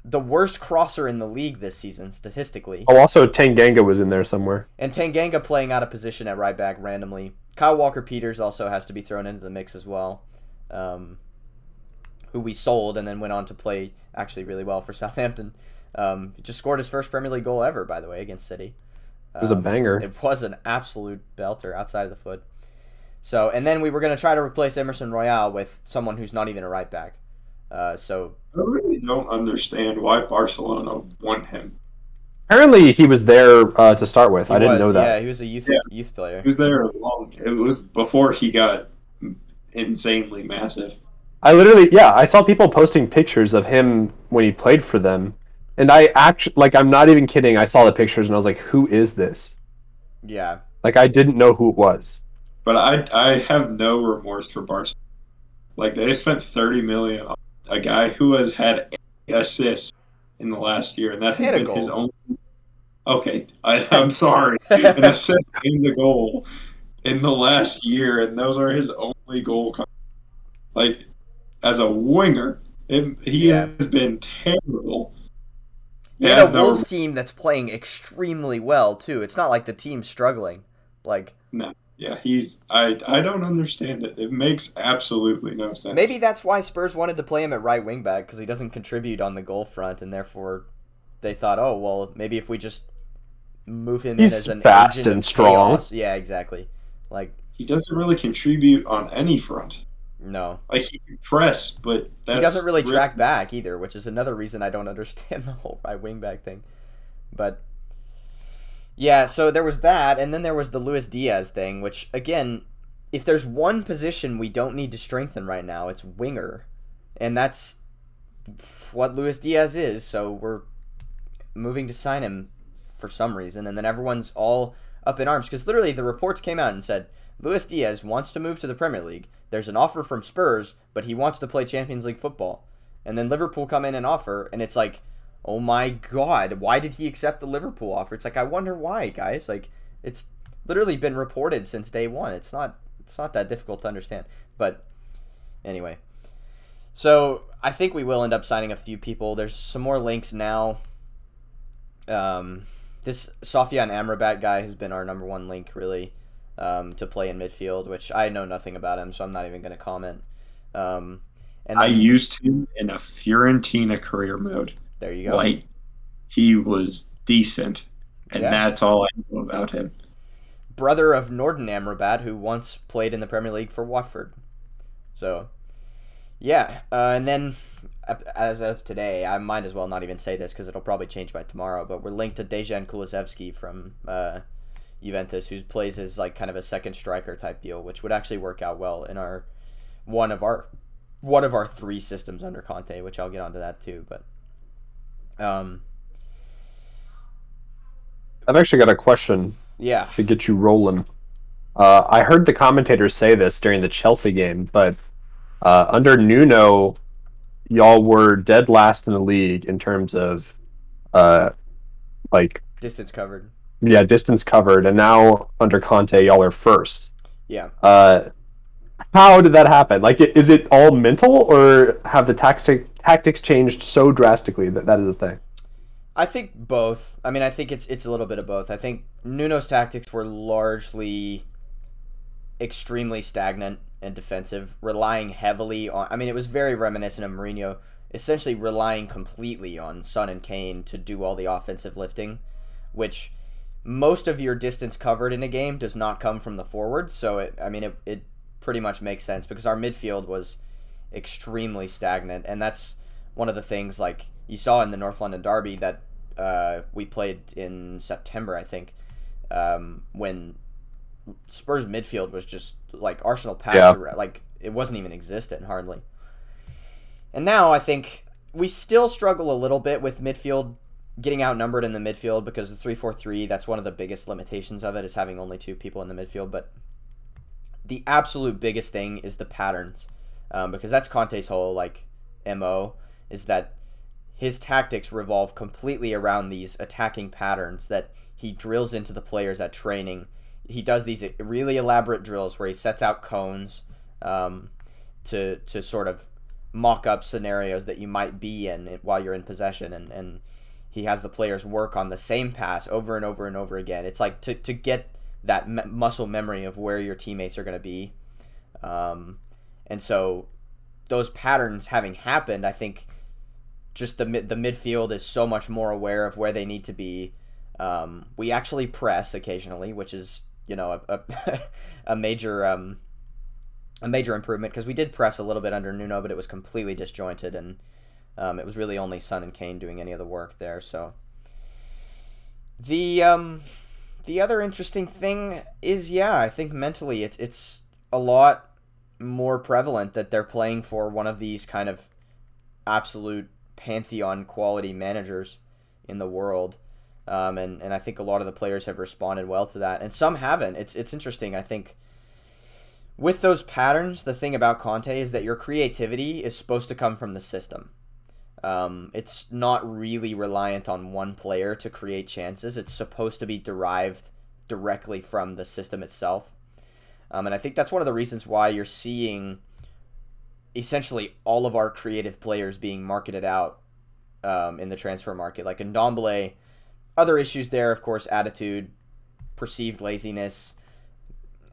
[SPEAKER 1] the worst crosser in the league this season statistically.
[SPEAKER 2] Oh, also Tanganga was in there somewhere.
[SPEAKER 1] And Tanganga playing out of position at right back randomly. Kyle Walker Peters also has to be thrown into the mix as well, um, who we sold and then went on to play actually really well for Southampton. Um, he just scored his first Premier League goal ever, by the way, against City.
[SPEAKER 2] It was a
[SPEAKER 1] Um,
[SPEAKER 2] banger.
[SPEAKER 1] It was an absolute belter outside of the foot. So, and then we were going to try to replace Emerson Royal with someone who's not even a right back. Uh, so
[SPEAKER 4] I really don't understand why Barcelona want him.
[SPEAKER 2] Apparently, he was there uh, to start with.
[SPEAKER 1] he
[SPEAKER 2] I didn't
[SPEAKER 1] was,
[SPEAKER 2] know that.
[SPEAKER 1] Yeah, he was a youth
[SPEAKER 4] Yeah.
[SPEAKER 1] youth player.
[SPEAKER 4] He was there a long. It was before he got insanely massive.
[SPEAKER 2] I literally, yeah, I saw people posting pictures of him when he played for them, and I actually, like, I'm not even kidding. I saw the pictures and I was like, "Who is this?"
[SPEAKER 1] Yeah,
[SPEAKER 2] Like, I didn't know who it was.
[SPEAKER 4] But I I have no remorse for Barcelona. Like they spent thirty million on a guy who has had assists in the last year, and that has
[SPEAKER 1] And
[SPEAKER 4] been his only. Okay, I, I'm sorry, an assist and a goal in the last year, and those are his only goal. Like as a winger, it, he
[SPEAKER 1] Yeah.
[SPEAKER 4] has been terrible.
[SPEAKER 1] and
[SPEAKER 4] Yeah,
[SPEAKER 1] a
[SPEAKER 4] no,
[SPEAKER 1] Wolves team that's playing extremely well too. It's not like the team's struggling. Like
[SPEAKER 4] yeah, he's. I I don't understand it. It makes absolutely no sense.
[SPEAKER 1] maybe that's why Spurs wanted to play him at right wing back because he doesn't contribute on the goal front, and therefore they thought, oh well, maybe if we just move him
[SPEAKER 2] He's
[SPEAKER 1] in as an
[SPEAKER 2] fast
[SPEAKER 1] agent
[SPEAKER 2] and
[SPEAKER 1] of
[SPEAKER 2] strong.
[SPEAKER 1] chaos. Yeah, exactly. Like
[SPEAKER 4] he doesn't really contribute on any front.
[SPEAKER 1] no,
[SPEAKER 4] Like he can press, but that's
[SPEAKER 1] he doesn't really
[SPEAKER 4] re-
[SPEAKER 1] track back either, which is another reason I don't understand the whole right wing back thing. But yeah, so there was that, and then there was the Luis Diaz thing, which again, if there's one position we don't need to strengthen right now, it's winger, and that's what Luis Diaz is. So we're moving to sign him for some reason, and then everyone's all up in arms because literally the reports came out and said Luis Diaz wants to move to the Premier League. There's an offer from Spurs, but he wants to play Champions League football. And then Liverpool come in and offer, and it's like, oh my god, why did he accept the Liverpool offer? It's like I wonder why, guys. Like it's literally been reported since day one. It's not it's not that difficult to understand. But anyway. So I think we will end up signing a few people. There's some more links now. Um, this Sofyan Amrabat guy has been our number one link really um, to play in midfield, which I know nothing about him, so I'm not even going to comment. Um, and
[SPEAKER 4] I used him in a Fiorentina career mode.
[SPEAKER 1] There you go.
[SPEAKER 4] Like he was decent, and
[SPEAKER 1] Yeah.
[SPEAKER 4] that's all I know about him.
[SPEAKER 1] brother of Nordin Amrabat, who once played in the Premier League for Watford. So, yeah, uh, and then as of today, I might as well not even say this because it'll probably change by tomorrow. But we're linked to Dejan Kulusevski from uh, Juventus, who plays as like kind of a second striker type deal, which would actually work out well in our one of our one of our three systems under Conte, which I'll get onto that too. But um,
[SPEAKER 2] I've actually got a question
[SPEAKER 1] yeah,
[SPEAKER 2] to get you rolling. Uh, I heard the commentators say this during the Chelsea game, but uh, under Nuno, y'all were dead last in the league in terms of, uh, like,
[SPEAKER 1] distance covered.
[SPEAKER 2] yeah, distance covered, and now under Conte, y'all are first.
[SPEAKER 1] Yeah.
[SPEAKER 2] Uh, how did that happen? Like, is it all mental, or have the tactic tactics changed so drastically that that is a thing?
[SPEAKER 1] I think both. I mean, I think it's it's a little bit of both. I think Nuno's tactics were largely extremely stagnant and defensive, relying heavily on. I mean, it was very reminiscent of Mourinho, essentially relying completely on Son and Kane to do all the offensive lifting, which most of your distance covered in a game does not come from the forwards. So it, I mean, it it pretty much makes sense because our midfield was extremely stagnant, and that's one of the things like you saw in the North London Derby that uh, we played in September, I think, um, when Spurs midfield was just like Arsenal passed
[SPEAKER 2] Yeah.
[SPEAKER 1] around, like it wasn't even existent hardly. And now I think we still struggle a little bit with midfield getting outnumbered in the midfield because the 3-4-3 that's one of the biggest limitations of it is having only two people in the midfield but the absolute biggest thing is the patterns um, because that's Conte's whole like mo is that his tactics revolve completely around these attacking patterns that he drills into the players at training. He does these really elaborate drills where he sets out cones um, to to sort of mock up scenarios that you might be in while you're in possession, and and he has the players work on the same pass over and over and over again. It's like to to get that me- muscle memory of where your teammates are going to be, um, and so those patterns having happened, I think just the the midfield is so much more aware of where they need to be. Um, we actually press occasionally, which is you know a a, a major um, a major improvement because we did press a little bit under Nuno, but it was completely disjointed and um, it was really only Son and Kane doing any of the work there. So the um, the other interesting thing is, yeah, I think mentally it's it's a lot more prevalent that they're playing for one of these kind of absolute pantheon quality managers in the world. Um, and, and I think a lot of the players have responded well to that, and some haven't. It's it's interesting. I think with those patterns, the thing about Conte is that your creativity is supposed to come from the system. Um, it's not really reliant on one player to create chances. It's supposed to be derived directly from the system itself. Um, and I think that's one of the reasons why you're seeing essentially all of our creative players being marketed out um, in the transfer market. Like in Ndombele, other issues there, of course, attitude, perceived laziness.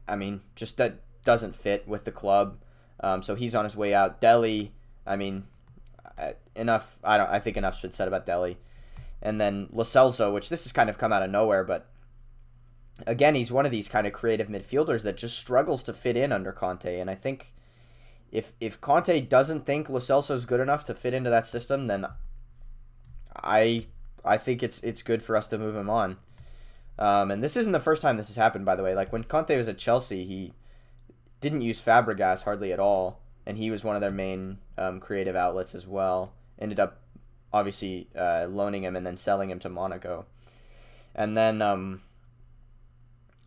[SPEAKER 1] I mean, just that doesn't fit with the club. Um, so he's on his way out. Dele, I mean, enough. I don't. I think enough's been said about Dele, and then Lo Celso, which this has kind of come out of nowhere, but again, he's one of these kind of creative midfielders that just struggles to fit in under Conte, and I think if if Conte doesn't think Lo is good enough to fit into that system, then I I think it's it's good for us to move him on. Um, and this isn't the first time this has happened, by the way. Like when Conte was at Chelsea, he didn't use Fabregas hardly at all and he was one of their main um, creative outlets as well. Ended up obviously uh, loaning him and then selling him to Monaco, and then um,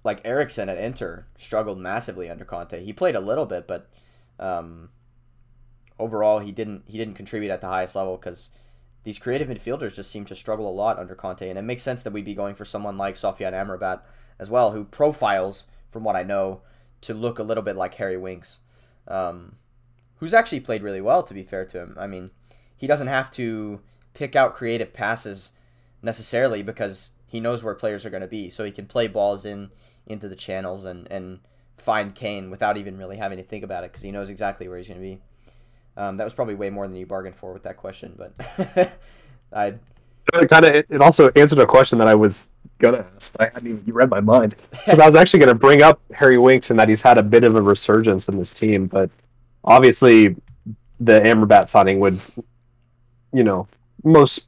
[SPEAKER 1] like Eriksen at Inter struggled massively under Conte. He played a little bit, but um, overall he didn't he didn't contribute at the highest level because these creative midfielders just seem to struggle a lot under Conte, and it makes sense that we'd be going for someone like Sofyan Amrabat as well, who profiles, from what I know, to look a little bit like Harry Winks. Um, who's actually played really well, to be fair to him. I mean, he doesn't have to pick out creative passes necessarily because he knows where players are going to be. So he can play balls in into the channels and, and find Kane without even really having to think about it because he knows exactly where he's going to be. Um, that was probably way more than you bargained for with that question, but I.
[SPEAKER 2] Kind of, it also answered a question that I was gonna ask, but I hadn't even. You read my mind because I was actually gonna bring up Harry Winks and that he's had a bit of a resurgence in this team, but obviously the Amrabat signing would, you know, most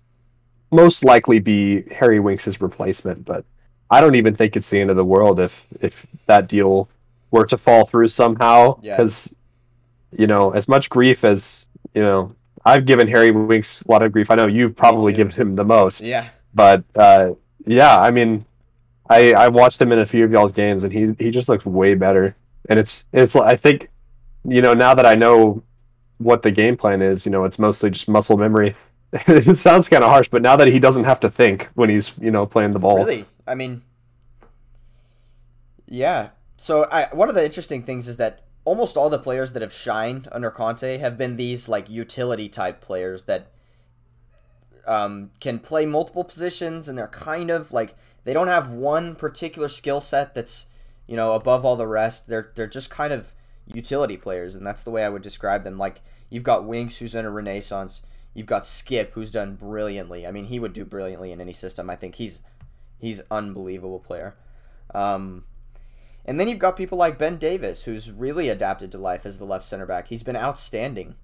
[SPEAKER 2] most likely be Harry Winks' replacement, but I don't even think it's the end of the world if if that deal were to fall through somehow. Because yeah. you know, as much grief as you know, I've given Harry Winks a lot of grief. I know you've probably given him the most.
[SPEAKER 1] Yeah.
[SPEAKER 2] But uh, yeah, I mean, I I watched him in a few of y'all's games, and he he just looks way better. And it's it's I think you know, now that I know what the game plan is, you know, it's mostly just muscle memory. it sounds kind of harsh, but now that he doesn't have to think when he's, you know, playing the ball.
[SPEAKER 1] Really? I mean, yeah. So I, one of the interesting things is that almost all the players that have shined under Conte have been these like utility type players that um, can play multiple positions and they're kind of like they don't have one particular skill set that's you know above all the rest. They're they're just kind of utility players, and that's the way I would describe them. Like you've got Winks, who's in a renaissance. You've got Skip, who's done brilliantly. I mean, he would do brilliantly in any system. I think he's he's unbelievable player. Um, and then you've got people like Ben Davies, who's really adapted to life as the left center back. He's been outstanding.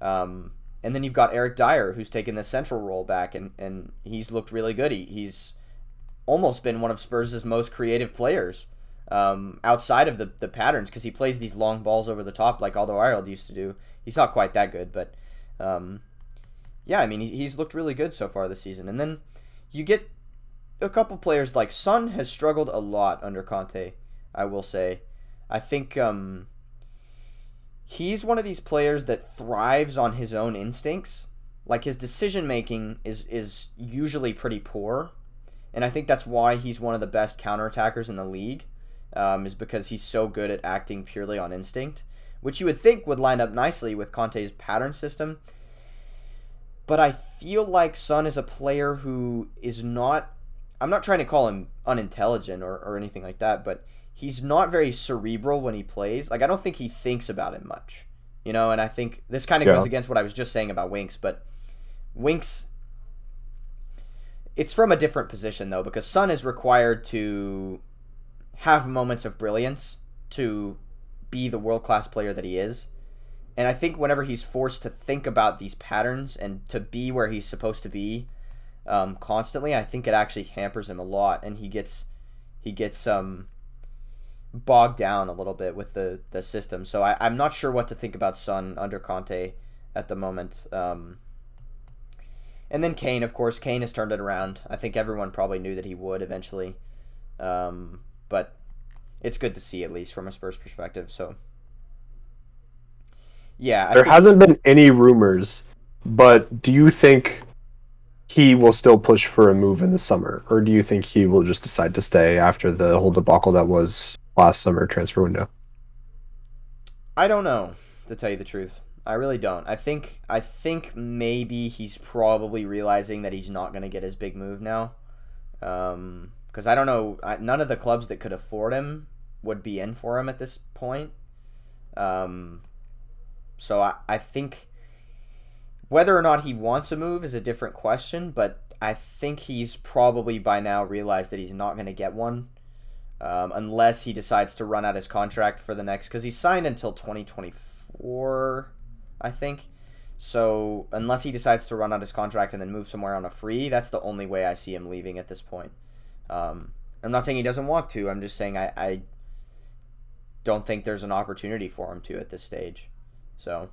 [SPEAKER 1] Um, and then you've got Eric Dier, who's taken the central role back, and, and he's looked really good. He, he's almost been one of Spurs' most creative players um, outside of the, the patterns because he plays these long balls over the top like Alderweireld used to do. He's not quite that good, but um, yeah, I mean, he's looked really good so far this season. And then you get a couple players like Son has struggled a lot under Conte, I will say. I think um, he's one of these players that thrives on his own instincts. Like his decision making is is usually pretty poor, and I think that's why he's one of the best counterattackers in the league um, is because he's so good at acting purely on instinct. which you would think would line up nicely with Conte's pattern system. But I feel like Son is a player who is not. I'm not trying to call him unintelligent or, or anything like that, but he's not very cerebral when he plays. Like, I don't think he thinks about it much. You know, and I think this kind of
[SPEAKER 2] Yeah.
[SPEAKER 1] goes against what I was just saying about Winks, but Winks. It's from a different position, though, because Son is required to have moments of brilliance to be the world class player that he is. And I think whenever he's forced to think about these patterns and to be where he's supposed to be um, constantly, I think it actually hampers him a lot, and he gets he gets um bogged down a little bit with the the system. So I, I'm not sure what to think about Son under Conte at the moment. Um, and then Kane, of course, Kane has turned it around. I think everyone probably knew that he would eventually, um, but it's good to see at least from a Spurs perspective. So yeah, I
[SPEAKER 2] There
[SPEAKER 1] think-
[SPEAKER 2] hasn't been any rumors, but do you think he will still push for a move in the summer, or do you think he will just decide to stay after the whole debacle that was last summer transfer window?
[SPEAKER 1] I don't know, to tell you the truth. I really don't. I think I think maybe he's probably realizing that he's not going to get his big move now. Um, because I don't know, I, none of the clubs that could afford him would be in for him at this point. Um, so I, I think whether or not he wants a move is a different question, but I think he's probably by now realized that he's not going to get one um, unless he decides to run out his contract for the next because he's signed until 2024 i think. So unless he decides to run out his contract and then move somewhere on a free that's the only way i see him leaving at this point. Um, i'm not saying he doesn't want to i'm just saying I, I don't think there's an opportunity for him to at this stage so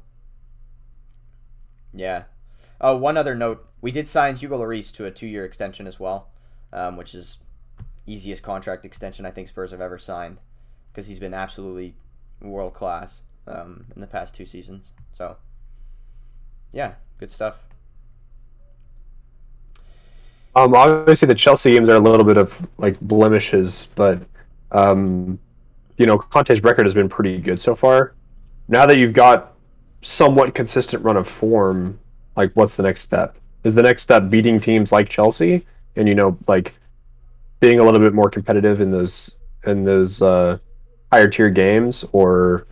[SPEAKER 1] yeah oh one other note we did sign hugo Lloris to a two-year extension as well um, which is easiest contract extension I think Spurs have ever signed because he's been absolutely world class um, in the past two seasons. So, yeah, good stuff.
[SPEAKER 2] Um, obviously the Chelsea games are a little bit of like blemishes, but um, you know Conte's record has been pretty good so far. Now that you've got somewhat consistent run of form, like what's the next step? Is the next step beating teams like Chelsea and you know like being a little bit more competitive in those in those uh, higher tier games, or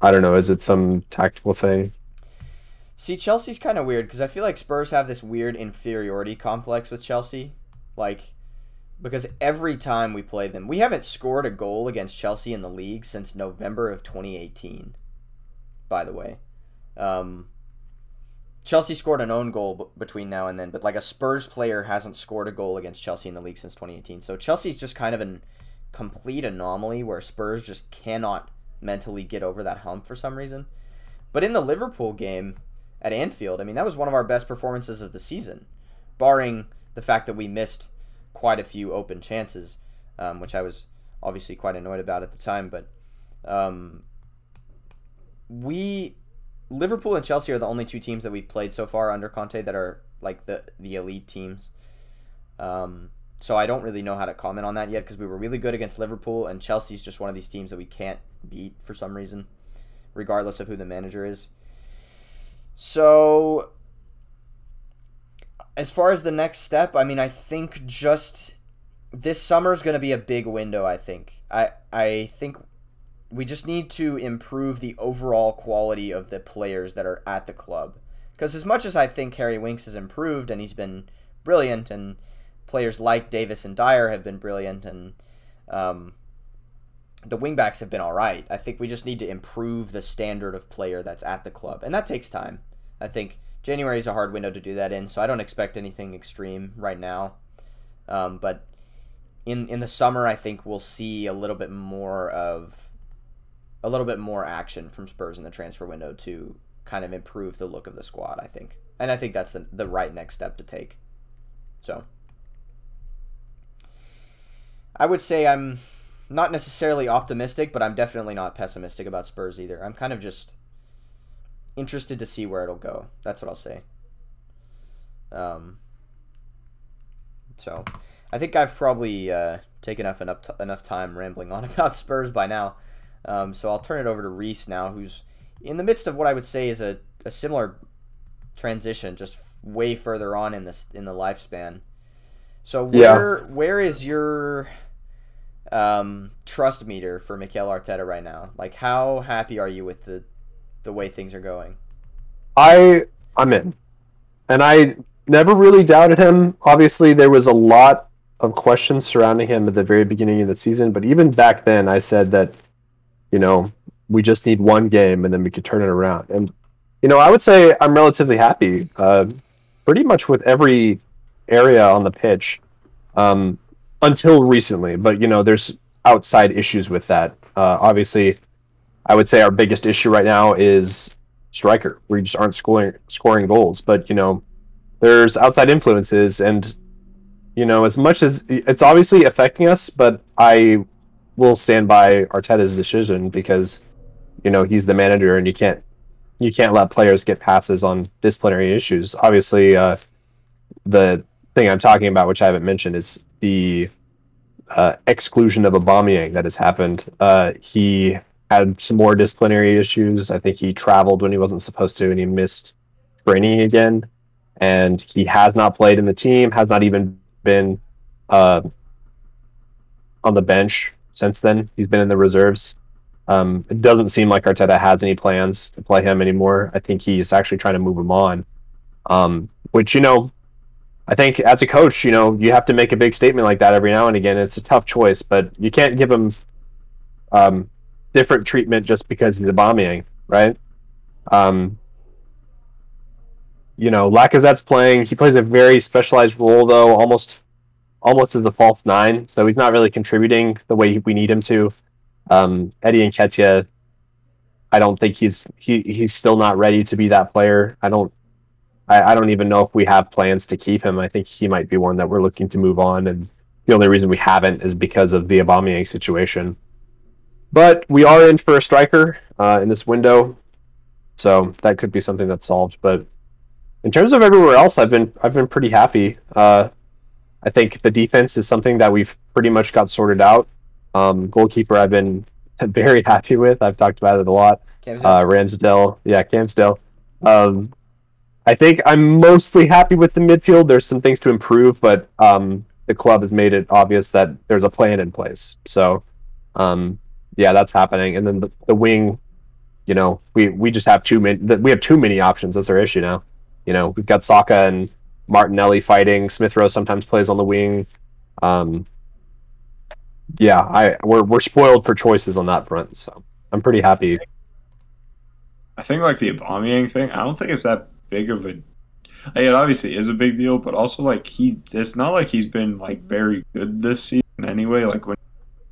[SPEAKER 2] I don't know, is it some tactical thing?
[SPEAKER 1] See, Chelsea's kind of weird because I feel like Spurs have this weird inferiority complex with Chelsea. Like, because every time we play them, we haven't scored a goal against Chelsea in the league since November of 2018, by the way. Um, Chelsea scored an own goal b- between now and then, but like a Spurs player hasn't scored a goal against Chelsea in the league since 2018. So Chelsea's just kind of an complete anomaly where Spurs just cannot mentally get over that hump for some reason. But in the Liverpool game at Anfield, I mean, that was one of our best performances of the season, barring the fact that we missed quite a few open chances, um, which I was obviously quite annoyed about at the time. But um, we, Liverpool and Chelsea, are the only two teams that we've played so far under Conte that are like the the elite teams. Um, so I don't really know how to comment on that yet because we were really good against Liverpool, and Chelsea's just one of these teams that we can't beat for some reason, regardless of who the manager is. So, as far as the next step, I mean, I think just this summer is going to be a big window. I think. I I think we just need to improve the overall quality of the players that are at the club. Because as much as I think Harry Winks has improved and he's been brilliant, and players like Davies and Dier have been brilliant, and um, the wingbacks have been all right. I think we just need to improve the standard of player that's at the club, and that takes time. I think January is a hard window to do that in, so I don't expect anything extreme right now. Um, but in in the summer, I think we'll see a little bit more of a little bit more action from Spurs in the transfer window to kind of improve the look of the squad. I think, and I think that's the the right next step to take. So. I would say I'm not necessarily optimistic, but I'm definitely not pessimistic about Spurs either. I'm kind of just interested to see where it'll go. That's what I'll say. Um, so, I think I've probably uh, taken enough enough, enough time rambling on about Spurs by now. Um, so I'll turn it over to Reese now, who's in the midst of what I would say is a, a similar transition, just f- way further on in this in the lifespan. So
[SPEAKER 2] Yeah.
[SPEAKER 1] where where is your um, trust meter for Mikel Arteta right now? Like, how happy are you with the the way things are going?
[SPEAKER 2] I I'm in, and I never really doubted him. Obviously, there was a lot of questions surrounding him at the very beginning of the season, but even back then, I said that, you know, we just need one game and then we could turn it around. And you know, I would say I'm relatively happy, uh, pretty much with every area on the pitch, um, until recently. But you know, there's outside issues with that. Uh, obviously, I would say our biggest issue right now is striker. We just aren't scoring scoring goals. But you know, there's outside influences, and you know, as much as it's obviously affecting us, but I will stand by Arteta's decision because you know he's the manager, and you can't you can't let players get passes on disciplinary issues. Obviously, uh, the thing I'm talking about, which I haven't mentioned, is the uh, exclusion of Aubameyang that has happened. Uh, he had some more disciplinary issues. I think he traveled when he wasn't supposed to, and he missed training again. And he has not played in the team. Has not even been uh, on the bench since then. He's been in the reserves. Um, it doesn't seem like Arteta has any plans to play him anymore. I think he's actually trying to move him on. Um, which you know, I think as a coach, you know, you have to make a big statement like that every now and again. It's a tough choice, but you can't give him um, different treatment just because he's Aubameyang, right? Um, you know, Lacazette's playing. He plays a very specialized role, though, almost almost as a false nine. So he's not really contributing the way we need him to. Um, Eddie Nketiah, I don't think he's he he's still not ready to be that player. I don't I, I don't even know if we have plans to keep him. I think he might be one that we're looking to move on, and the only reason we haven't is because of the Aubameyang situation. But we are in for a striker uh, in this window, so that could be something that's solved. But in terms of everywhere else, I've been I've been pretty happy. Uh, I think the defense is something that we've pretty much got sorted out. Um, goalkeeper, I've been very happy with. I've talked about it a lot. Uh, Ramsdale, yeah, Camsdale. Um, I think I'm mostly happy with the midfield. There's some things to improve, but um, the club has made it obvious that there's a plan in place. So, um, yeah, that's happening. And then the, the wing, you know, we, we just have too many. We have too many options. That's our issue now. You know, we've got Saka and Martinelli fighting. Smith Rowe sometimes plays on the wing. Um, yeah, I we're we're spoiled for choices on that front. So I'm pretty happy.
[SPEAKER 4] I think like the Aubameyang thing. I don't think it's that big of a. Like, it obviously is a big deal, but also like he, it's not like he's been like very good this season anyway. Like when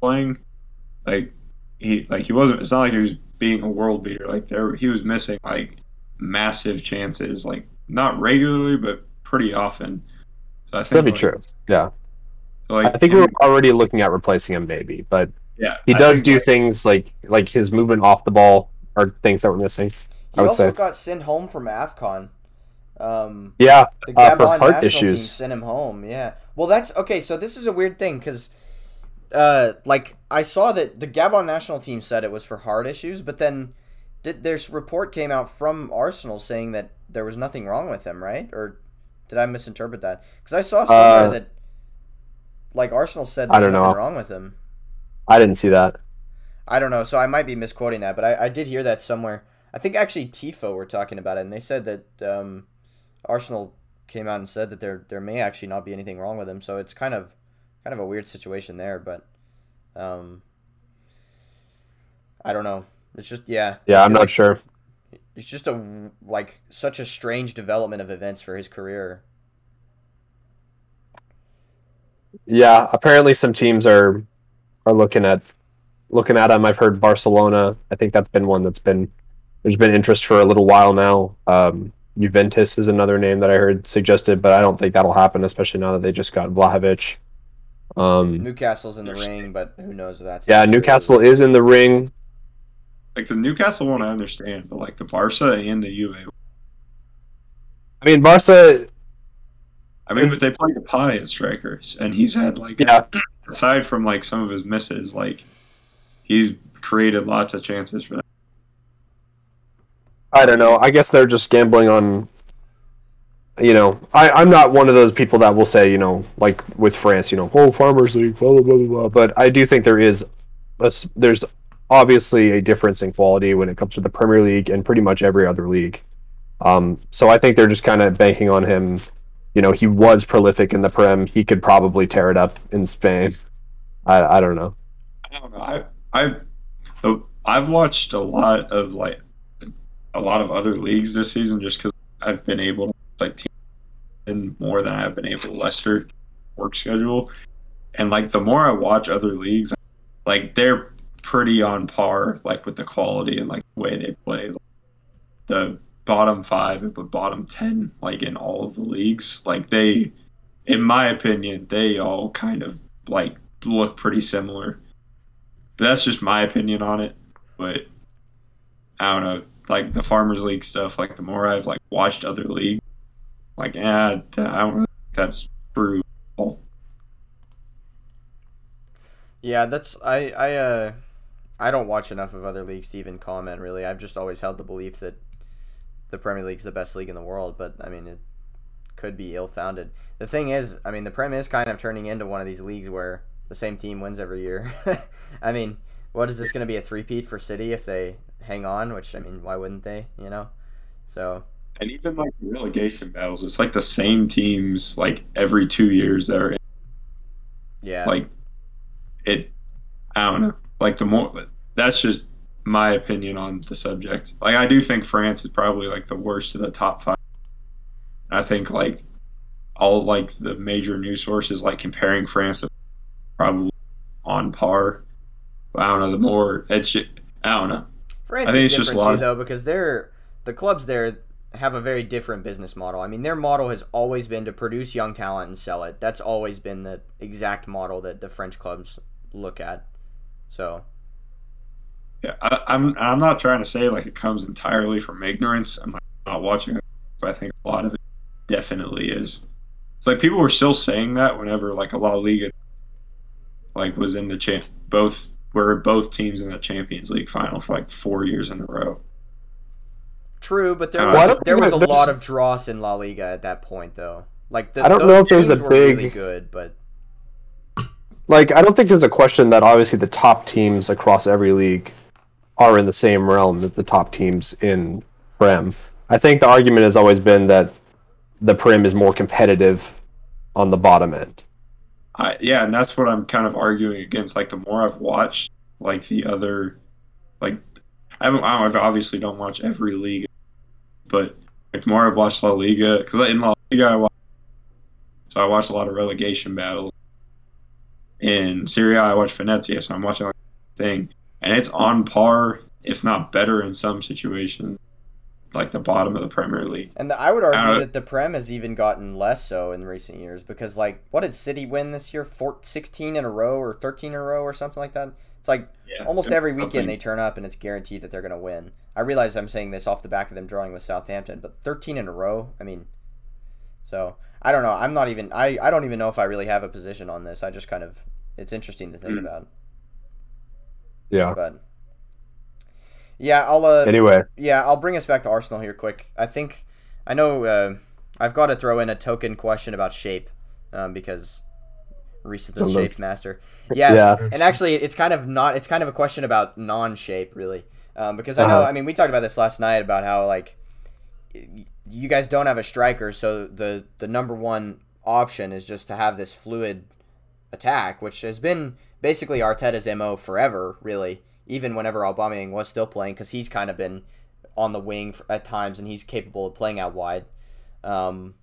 [SPEAKER 4] playing, like he like he wasn't. It's not like he was being a world beater. Like there, he was missing like massive chances, like not regularly, but pretty often. So I think
[SPEAKER 2] That'd be
[SPEAKER 4] like,
[SPEAKER 2] true. Yeah.
[SPEAKER 4] so, like
[SPEAKER 2] I think
[SPEAKER 4] him-
[SPEAKER 2] we're already looking at replacing him, maybe, but
[SPEAKER 4] yeah.
[SPEAKER 2] he does do
[SPEAKER 4] like,
[SPEAKER 2] things like like his movement off the ball are things that we're missing.
[SPEAKER 1] He
[SPEAKER 2] I would
[SPEAKER 1] also
[SPEAKER 2] say.
[SPEAKER 1] got sent home from AFCON. Um,
[SPEAKER 2] Yeah,
[SPEAKER 1] the
[SPEAKER 2] uh, for heart
[SPEAKER 1] national team
[SPEAKER 2] issues.
[SPEAKER 1] sent him home. Yeah. Well, that's okay. So this is a weird thing because, uh, like I saw that the Gabon national team said it was for heart issues, but then did there's report came out from Arsenal saying that there was nothing wrong with him, right? Or did I misinterpret that? Because I saw somewhere
[SPEAKER 2] Uh,
[SPEAKER 1] that, like Arsenal said,
[SPEAKER 2] I
[SPEAKER 1] there's
[SPEAKER 2] don't
[SPEAKER 1] nothing
[SPEAKER 2] know.
[SPEAKER 1] wrong with him.
[SPEAKER 2] I didn't see that.
[SPEAKER 1] I don't know, so I might be misquoting that, but I, I did hear that somewhere. I think actually Tifo were talking about it, and they said that um, Arsenal came out and said that there there may actually not be anything wrong with him. So it's kind of kind of a weird situation there, but um, I don't know. It's just yeah.
[SPEAKER 2] Yeah,
[SPEAKER 1] I
[SPEAKER 2] I'm not
[SPEAKER 1] like
[SPEAKER 2] sure.
[SPEAKER 1] It's just a like such a strange development of events for his career.
[SPEAKER 2] Yeah, apparently some teams are are looking at looking at him. I've heard Barcelona. I think that's been one that's been there's been interest for a little while now. Um, Juventus is another name that I heard suggested, but I don't think that'll happen, especially now that they just got Vlahovic. Um,
[SPEAKER 1] Newcastle's in the ring, but who knows if that's
[SPEAKER 2] yeah,
[SPEAKER 1] true.
[SPEAKER 2] Newcastle is in the ring.
[SPEAKER 4] Like the Newcastle one, I understand, but like the Barca and the Juve.
[SPEAKER 2] I mean, Barca.
[SPEAKER 4] I mean, but they play the pie as strikers, and he's had like
[SPEAKER 2] Yeah,
[SPEAKER 4] aside from like some of his misses, like he's created lots of chances for them.
[SPEAKER 2] I don't know. I guess they're just gambling on. You know, I, I'm not one of those people that will say, you know, like with France, you know, whole Farmers League, blah blah blah blah. blah. But I do think there is, a there's obviously a difference in quality when it comes to the Premier League and pretty much every other league. Um, so I think they're just kind of banking on him. You know, he was prolific in the Prem. He could probably tear it up in Spain. I, I don't know.
[SPEAKER 4] I don't know. I I I've watched a lot of like a lot of other leagues this season just because I've been able to like team more than I've been able to Leicester work schedule, and like the more I watch other leagues, like they're pretty on par like with the quality and like the way they play. The bottom five the bottom ten like in all of the leagues, like they, in my opinion, they all kind of like look pretty similar. That's just my opinion on it, but I don't know. Like the Farmers League stuff, like the more I've like watched other leagues, like yeah, I don't think that's true.
[SPEAKER 1] Yeah, that's I I uh I don't watch enough of other leagues to even comment really. I've just always held the belief that the Premier League's the best league in the world, but I mean it could be ill-founded. The thing is, I mean the Prem is kind of turning into one of these leagues where the same team wins every year. I mean, what is this going to be a three-peat for City if they hang on? Which I mean, why wouldn't they? You know, so
[SPEAKER 4] And even like the relegation battles, it's like the same teams like every two years that are in.
[SPEAKER 1] yeah.
[SPEAKER 4] like it. I don't know. Like the more that's just my opinion on the subject. Like I do think France is probably like the worst of the top five. I think like all like the major news sources like comparing France with probably on par. But I don't know. The more it's just, I don't know.
[SPEAKER 1] France
[SPEAKER 4] I think
[SPEAKER 1] is
[SPEAKER 4] it's just
[SPEAKER 1] different
[SPEAKER 4] lot
[SPEAKER 1] too, though, because they're the clubs there have a very different business model. I mean, their model has always been to produce young talent and sell it. That's always been the exact model that the French clubs look at. So
[SPEAKER 4] Yeah, I, I'm I'm not trying to say like it comes entirely from ignorance. I'm like, not watching it, but I think a lot of it definitely is. It's like people were still saying that whenever like a La Liga like was in the champ both were both teams in the Champions League final for like four years in a row.
[SPEAKER 1] true, but there
[SPEAKER 4] Uh,
[SPEAKER 1] was
[SPEAKER 2] Well, I don't
[SPEAKER 1] there was a lot of dross in La Liga at that point, though. Like the,
[SPEAKER 2] I don't know if there's a
[SPEAKER 1] were really
[SPEAKER 2] big-
[SPEAKER 1] good, but
[SPEAKER 2] Like, I don't think there's a question that obviously the top teams across every league are in the same realm as the top teams in Prem. I think the argument has always been that the Prem is more competitive on the bottom end.
[SPEAKER 4] I, yeah, and that's what I'm kind of arguing against. Like the more I've watched, like the other, like I haven't, I obviously don't watch every league, but like more I've watched La Liga, because in La Liga I watch, so I watch a lot of relegation battles. In Serie A, I watch Venezia, so I'm watching like thing, and it's on par, if not better, in some situations, like the bottom of the Premier League.
[SPEAKER 1] and the, I would argue
[SPEAKER 4] Uh,
[SPEAKER 1] that the Prem has even gotten less so in recent years because like what did City win this year? Four, 16 in a row or 13 in a row or something like that. It's like
[SPEAKER 4] Yeah,
[SPEAKER 1] almost every weekend
[SPEAKER 4] something-
[SPEAKER 1] they turn up and it's guaranteed that they're going to win. I realize I'm saying this off the back of them drawing with Southampton, but 13 in a row, I mean so I don't know. I'm not even I I don't even know if I really have a position on this. I just kind of it's interesting to think
[SPEAKER 4] Mm.
[SPEAKER 1] about.
[SPEAKER 2] Yeah.
[SPEAKER 1] But yeah, I'll uh
[SPEAKER 2] Anyway,
[SPEAKER 1] yeah, I'll bring us back to Arsenal here quick. I think I know uh, I've got to throw in a token question about shape um, because Reese is the shape master. Yeah,
[SPEAKER 2] yeah.
[SPEAKER 1] and actually, it's kind of not. It's kind of a question about non-shape, really, um, because I know.
[SPEAKER 2] Uh-huh.
[SPEAKER 1] I mean, we talked about this last night about how like y- you guys don't have a striker, so the the number one option is just to have this fluid attack, which has been basically Arteta's mo forever, really. Even whenever Aubameyang was still playing, because he's kind of been on the wing at times, and he's capable of playing out wide. Um,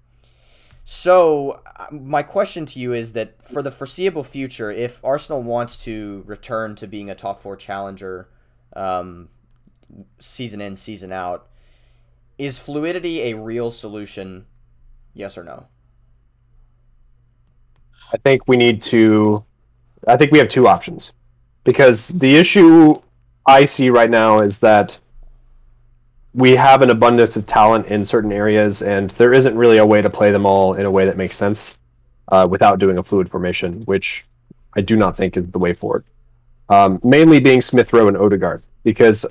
[SPEAKER 1] so, uh, my question to you is that for the foreseeable future, if Arsenal wants to return to being a top four challenger, um, season in, season out, is fluidity a real solution? Yes or no?
[SPEAKER 2] I think we need to. I think we have two options because the issue I see right now is that we have an abundance of talent in certain areas, and there isn't really a way to play them all in a way that makes sense uh, without doing a fluid formation, which I do not think is the way forward. um, mainly being Smith Rowe and Odegaard, because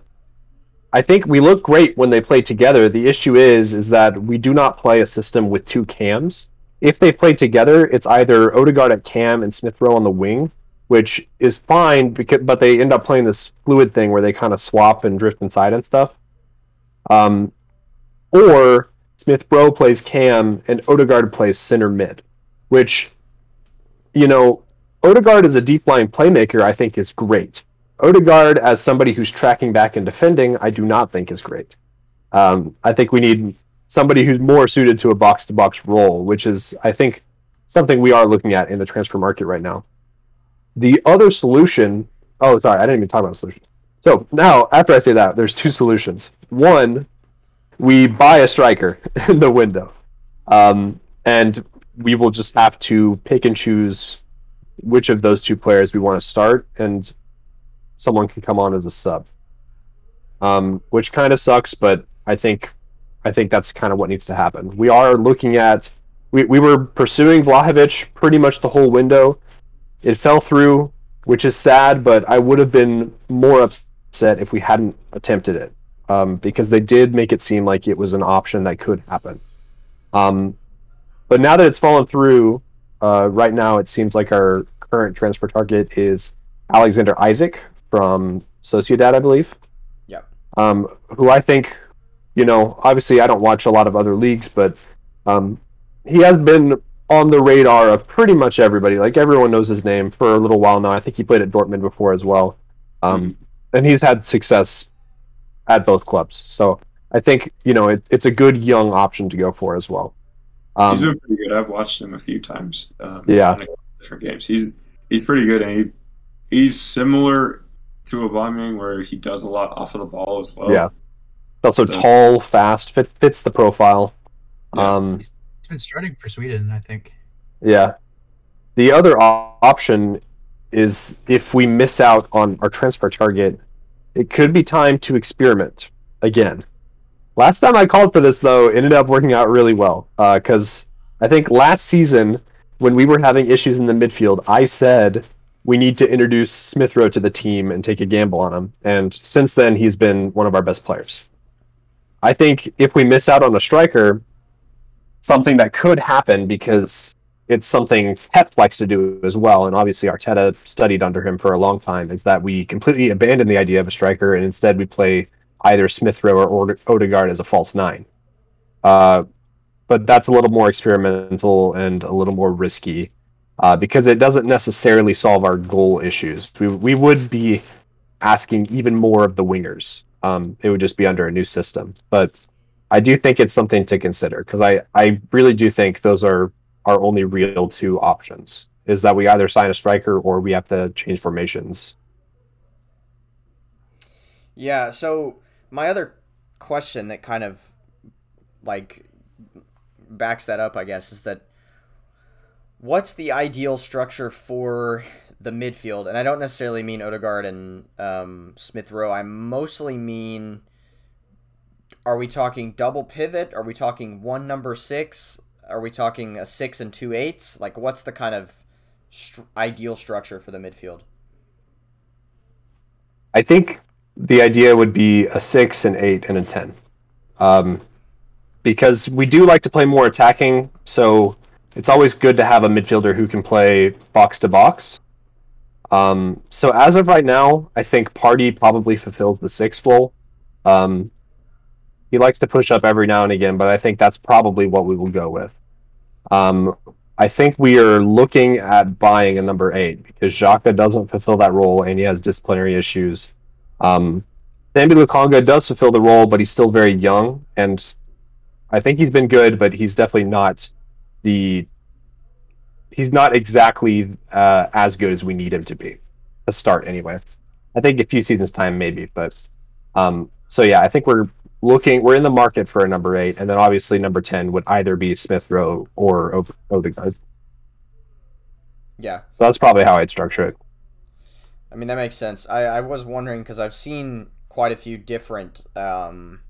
[SPEAKER 2] I think we look great when they play together. The issue is is that we do not play a system with two cams. If they play together, it's either Odegaard at cam and Smith Rowe on the wing, which is fine because but they end up playing this fluid thing where they kind of swap and drift inside and stuff. Um, or Smith Rowe plays cam and Odegaard plays center mid, which you know Odegaard as a deep line playmaker, I think, is great. Odegaard as somebody who's tracking back and defending, I do not think is great. Um, I think we need somebody who's more suited to a box to box role, which is, I think, something we are looking at in the transfer market right now. The other solution, oh, sorry, I didn't even talk about solutions. So now, after I say that, there's two solutions. One, we buy a striker in the window, um, and we will just have to pick and choose which of those two players we want to start, and someone can come on as a sub. Um, which kind of sucks, but I think I think that's kind of what needs to happen. We are looking at we, we were pursuing Vlahovic pretty much the whole window. It fell through, which is sad, but I would have been more upset if we hadn't attempted it. Um, because they did make it seem like it was an option that could happen. Um, but now that it's fallen through, uh, right now it seems like our current transfer target is Alexander Isak from Sociedad, I believe.
[SPEAKER 1] Yeah.
[SPEAKER 2] Um, who I think, you know, obviously I don't watch a lot of other leagues, but um, he has been on the radar of pretty much everybody. Like everyone knows his name for a little while now. I think he played at Dortmund before as well, um, mm-hmm. and he's had success at both clubs. So I think you know it, it's a good young option to go for as well.
[SPEAKER 4] Um, he's been pretty good. I've watched him a few times.
[SPEAKER 2] Um, yeah,
[SPEAKER 4] different games. He's he's pretty good, and he he's similar to Aubameyang, where he does a lot off of the ball as well.
[SPEAKER 2] Yeah, also so, tall, fast, fit, fits the profile. Yeah. Um,
[SPEAKER 3] he's been starting for Sweden, I think.
[SPEAKER 2] Yeah, the other option is if we miss out on our transfer target, it could be time to experiment again. Last time I called for this, though, ended up working out really well because uh, I think last season when we were having issues in the midfield, I said we need to introduce Smith Rowe to the team and take a gamble on him. And since then, he's been one of our best players. I think if we miss out on a striker, something that could happen because it's something Pep likes to do as well, and obviously Arteta studied under him for a long time, is that we completely abandon the idea of a striker and instead we play either Smith Rowe or Odegaard as a false nine. Uh, but that's a little more experimental and a little more risky uh, because it doesn't necessarily solve our goal issues. We, we would be asking even more of the wingers. Um, it would just be under a new system. But I do think it's something to consider because I, I really do think those are our only real two options is that we either sign a striker or we have to change formations.
[SPEAKER 1] Yeah, so my other question that kind of like backs that up, I guess, is that what's the ideal structure for the midfield? And I don't necessarily mean Odegaard and um, Smith Rowe. I mostly mean are we talking double pivot? Are we talking one number six? Are we talking a six and two eights? Like, what's the kind of ideal structure for the midfield?
[SPEAKER 2] I think the idea would be a six, an eight, and a ten. Um, because we do like to play more attacking, so it's always good to have a midfielder who can play box to box. Um, so as of right now, I think Partey probably fulfills the sixth role. Um, he likes to push up every now and again, but I think that's probably what we will go with. Um, I think we are looking at buying a number eight because Xhaka doesn't fulfill that role and he has disciplinary issues. Um, Sambi Lokonga does fulfill the role, but he's still very young, and I think he's been good, but he's definitely not the. He's not exactly uh, as good as we need him to be. To start, anyway. I think a few seasons time, maybe, but um, so yeah, I think we're looking. We're in the market for a number eight, and then obviously number ten would either be Smith Rowe or Odegaard.
[SPEAKER 1] Yeah,
[SPEAKER 2] so that's probably how I'd structure it.
[SPEAKER 1] I mean, that makes sense. I, I was wondering because I've seen quite a few different um,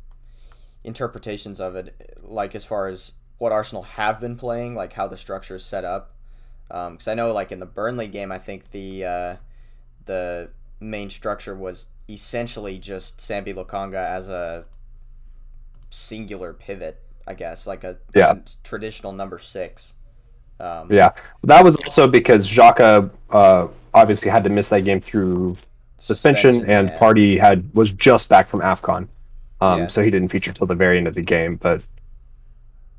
[SPEAKER 1] interpretations of it, like as far as what Arsenal have been playing, like how the structure is set up. Because um, I know, like in the Burnley game, I think the uh, the main structure was essentially just Sambi Lokonga as a singular pivot, I guess, like a
[SPEAKER 2] Yeah.
[SPEAKER 1] traditional number six. Um,
[SPEAKER 2] Yeah, that was also because Xhaka uh, obviously had to miss that game through suspension, and
[SPEAKER 1] yeah.
[SPEAKER 2] Partey had was just back from Afcon, um,
[SPEAKER 1] Yeah.
[SPEAKER 2] so he didn't feature till the very end of the game. But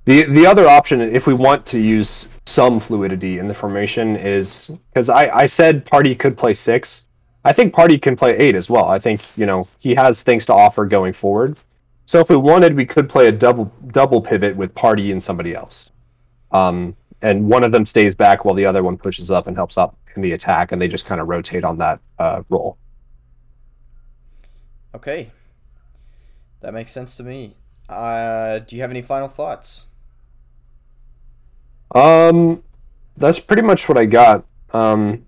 [SPEAKER 2] the the other option, if we want to use some fluidity in the formation, is because I I said Partey could play six. I think Partey can play eight as well. I think you know he has things to offer going forward. So if we wanted, we could play a double double pivot with Partey and somebody else. Um, and one of them stays back while the other one pushes up and helps out in the attack, and they just kind of rotate on that uh, role.
[SPEAKER 1] Okay. That makes sense to me. Uh, do you have any final thoughts?
[SPEAKER 2] Um, that's pretty much what I got. Um,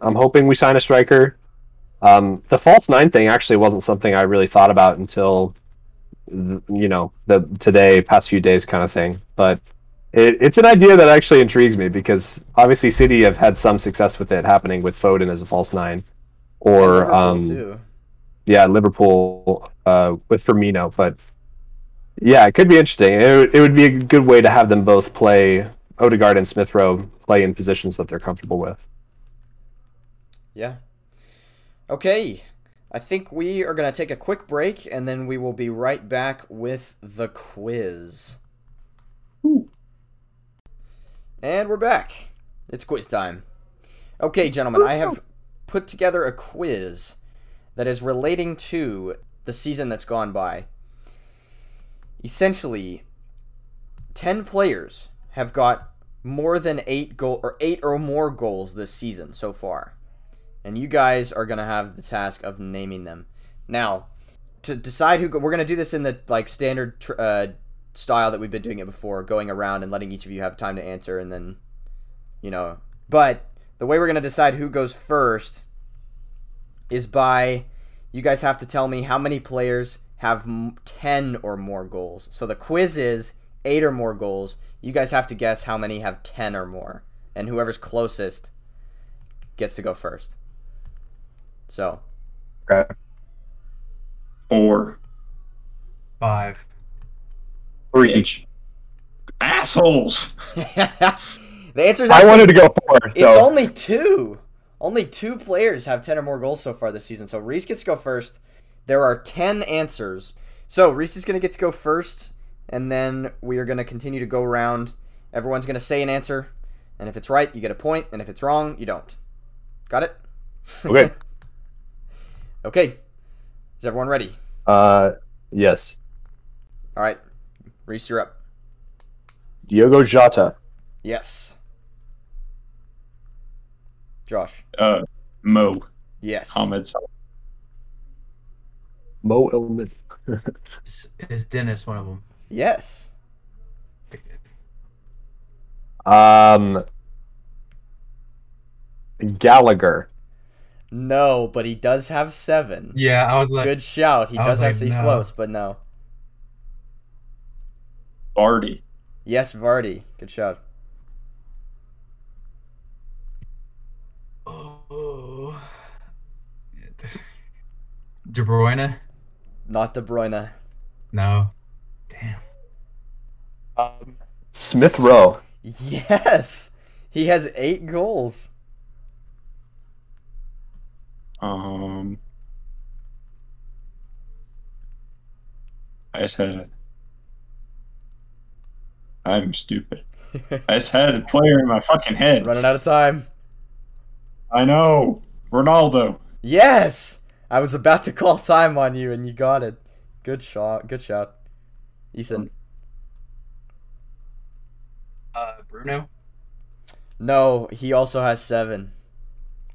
[SPEAKER 2] I'm hoping we sign a striker. Um, the false nine thing actually wasn't something I really thought about until, you know, the today past few days kind of thing. But it, it's an idea that actually intrigues me because obviously City have had some success with it happening with Foden as a false nine, or
[SPEAKER 1] Liverpool,
[SPEAKER 2] um,
[SPEAKER 1] too.
[SPEAKER 2] yeah, Liverpool uh, with Firmino. But yeah, it could be interesting. It, it would be a good way to have them both play Odegaard and Smith Rowe play in positions that they're comfortable with.
[SPEAKER 1] Yeah. Okay. I think we are going to take a quick break and then we will be right back with the quiz. Ooh. And we're back. It's quiz time. Okay, gentlemen, I have put together a quiz that is relating to the season that's gone by. Essentially, 10 players have got more than 8 goal or 8 or more goals this season so far and you guys are gonna have the task of naming them. Now, to decide who we're gonna do this in the like standard uh, style that we've been doing it before, going around and letting each of you have time to answer, and then, you know. But the way we're gonna decide who goes first is by you guys have to tell me how many players have m- ten or more goals. So the quiz is eight or more goals. You guys have to guess how many have ten or more, and whoever's closest gets to go first. So,
[SPEAKER 2] Okay.
[SPEAKER 4] Four.
[SPEAKER 3] Five.
[SPEAKER 4] Bitch. Assholes.
[SPEAKER 1] the answer's
[SPEAKER 2] I wanted to go four.
[SPEAKER 1] it's only two. Only two players have ten or more goals so far this season. So Reese gets to go first. There are ten answers. So Reese is gonna get to go first, and then we are gonna continue to go around. Everyone's gonna say an answer, and if it's right, you get a point, and if it's wrong, you don't. Got it?
[SPEAKER 2] okay.
[SPEAKER 1] okay. Is everyone ready?
[SPEAKER 2] Uh, yes.
[SPEAKER 1] All right. Reese, you're up.
[SPEAKER 2] Diogo Jota.
[SPEAKER 1] Yes. Josh.
[SPEAKER 4] Uh, Mo.
[SPEAKER 1] Yes.
[SPEAKER 4] Ahmed.
[SPEAKER 2] Mo Ilman.
[SPEAKER 3] Is, is Dennis one of them?
[SPEAKER 1] Yes.
[SPEAKER 2] Um, Gallagher.
[SPEAKER 1] No, but he does have seven.
[SPEAKER 3] Yeah, I was like,
[SPEAKER 1] Good shout. He
[SPEAKER 3] I
[SPEAKER 1] does
[SPEAKER 3] was
[SPEAKER 1] have
[SPEAKER 3] like,
[SPEAKER 1] he's
[SPEAKER 3] no.
[SPEAKER 1] close, but no.
[SPEAKER 4] Vardy.
[SPEAKER 1] Yes, Vardy. Good shout.
[SPEAKER 3] oh. De Bruyne?
[SPEAKER 1] Not De Bruyne.
[SPEAKER 3] No. Damn.
[SPEAKER 2] Um, Smith Rowe.
[SPEAKER 1] Yes. He has eight goals.
[SPEAKER 4] Um. I just had a. I'm stupid. I just had a player in my fucking head.
[SPEAKER 1] Running out of time.
[SPEAKER 4] I know. Ronaldo.
[SPEAKER 1] Yes. I was about to call time on you and you got it. Good shot. Good shout. Ethan.
[SPEAKER 3] Uh, Bruno?
[SPEAKER 1] No, he also has seven.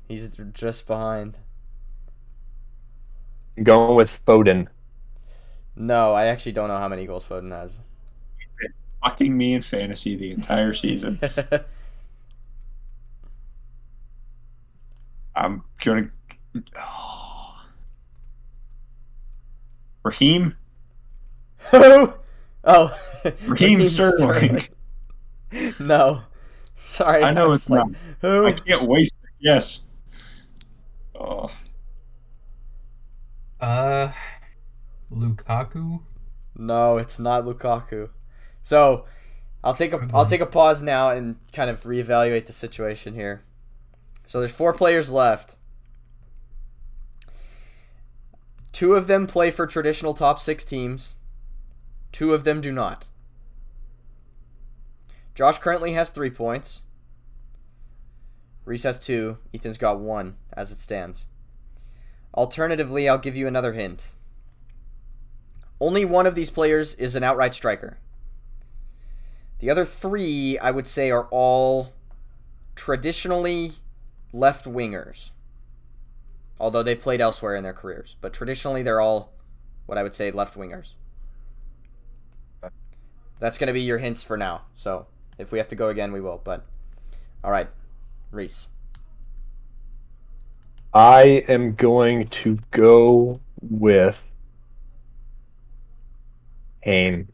[SPEAKER 1] He's just behind.
[SPEAKER 2] Going with Foden.
[SPEAKER 1] No, I actually don't know how many goals Foden has.
[SPEAKER 4] Fucking me in fantasy the entire season. I'm gonna. Oh. Raheem.
[SPEAKER 1] Who? Oh.
[SPEAKER 4] Raheem Sterling.
[SPEAKER 1] no. Sorry.
[SPEAKER 4] I know
[SPEAKER 1] was
[SPEAKER 4] it's
[SPEAKER 1] like,
[SPEAKER 4] not.
[SPEAKER 1] Who?
[SPEAKER 4] I can't waste it. Yes. Oh.
[SPEAKER 3] Uh, Lukaku.
[SPEAKER 1] No, it's not Lukaku. So, I'll take a I'll take a pause now and kind of reevaluate the situation here. So there's four players left. Two of them play for traditional top 6 teams. Two of them do not. Josh currently has 3 points. Reese has 2, Ethan's got 1 as it stands. Alternatively, I'll give you another hint. Only one of these players is an outright striker. The other three, I would say, are all traditionally left wingers. Although they've played elsewhere in their careers. But traditionally, they're all what I would say left wingers. That's going to be your hints for now. So if we have to go again, we will. But all right, Reese.
[SPEAKER 2] I am going to go with Kane.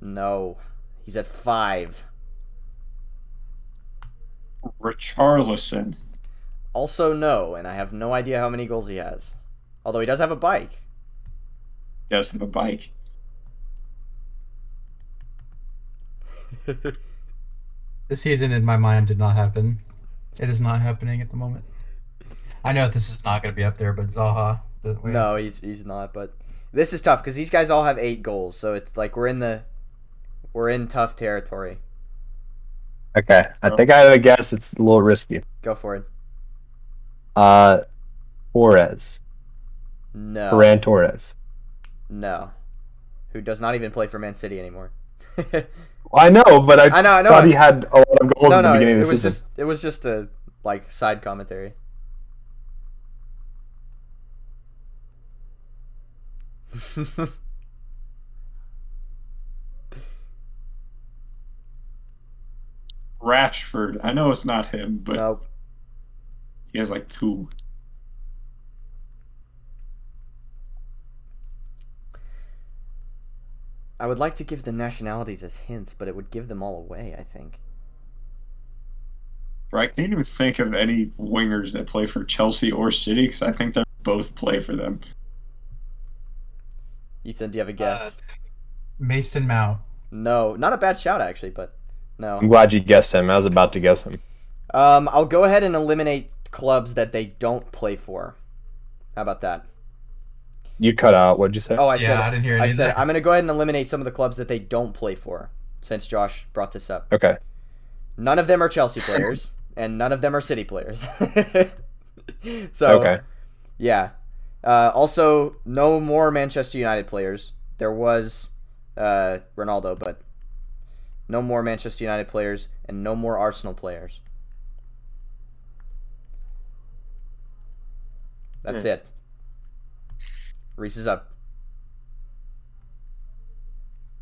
[SPEAKER 1] No, he's at five.
[SPEAKER 4] Richarlison.
[SPEAKER 1] Also, no, and I have no idea how many goals he has. Although he does have a bike.
[SPEAKER 4] Does have a bike.
[SPEAKER 3] This season, in my mind, did not happen. It is not happening at the moment. I know this is not going to be up there, but Zaha.
[SPEAKER 1] No, he's he's not. But this is tough because these guys all have eight goals, so it's like we're in the we're in tough territory.
[SPEAKER 2] Okay, I think I have a guess. It's a little risky.
[SPEAKER 1] Go for it.
[SPEAKER 2] Uh, Torres,
[SPEAKER 1] No,
[SPEAKER 2] Ferran Torres.
[SPEAKER 1] no, who does not even play for Man City anymore.
[SPEAKER 2] Well, I know, but I,
[SPEAKER 1] I know, I know.
[SPEAKER 2] thought he had a lot of goals
[SPEAKER 1] no,
[SPEAKER 2] at the
[SPEAKER 1] no,
[SPEAKER 2] beginning
[SPEAKER 1] it
[SPEAKER 2] of the
[SPEAKER 1] was
[SPEAKER 2] season.
[SPEAKER 1] just it was just a like side commentary.
[SPEAKER 4] Rashford. I know it's not him, but
[SPEAKER 1] nope.
[SPEAKER 4] he has like two.
[SPEAKER 1] I would like to give the nationalities as hints, but it would give them all away. I think.
[SPEAKER 4] Right, I can't even think of any wingers that play for Chelsea or City because I think they both play for them.
[SPEAKER 1] Ethan, do you have a guess?
[SPEAKER 3] Mason Mount.
[SPEAKER 1] no, not a bad shout actually, but no.
[SPEAKER 2] I'm glad you guessed him. I was about to guess him.
[SPEAKER 1] Um, I'll go ahead and eliminate clubs that they don't play for. How about that?
[SPEAKER 2] You cut out. What'd you say?
[SPEAKER 1] Oh, I
[SPEAKER 3] yeah,
[SPEAKER 1] said
[SPEAKER 3] I didn't hear
[SPEAKER 1] I said
[SPEAKER 3] of.
[SPEAKER 1] I'm gonna go ahead and eliminate some of the clubs that they don't play for, since Josh brought this up.
[SPEAKER 2] Okay.
[SPEAKER 1] None of them are Chelsea players, and none of them are City players. so
[SPEAKER 2] Okay.
[SPEAKER 1] yeah. Uh, also, no more Manchester United players. There was uh, Ronaldo, but no more Manchester United players, and no more Arsenal players. That's it. Reese is up.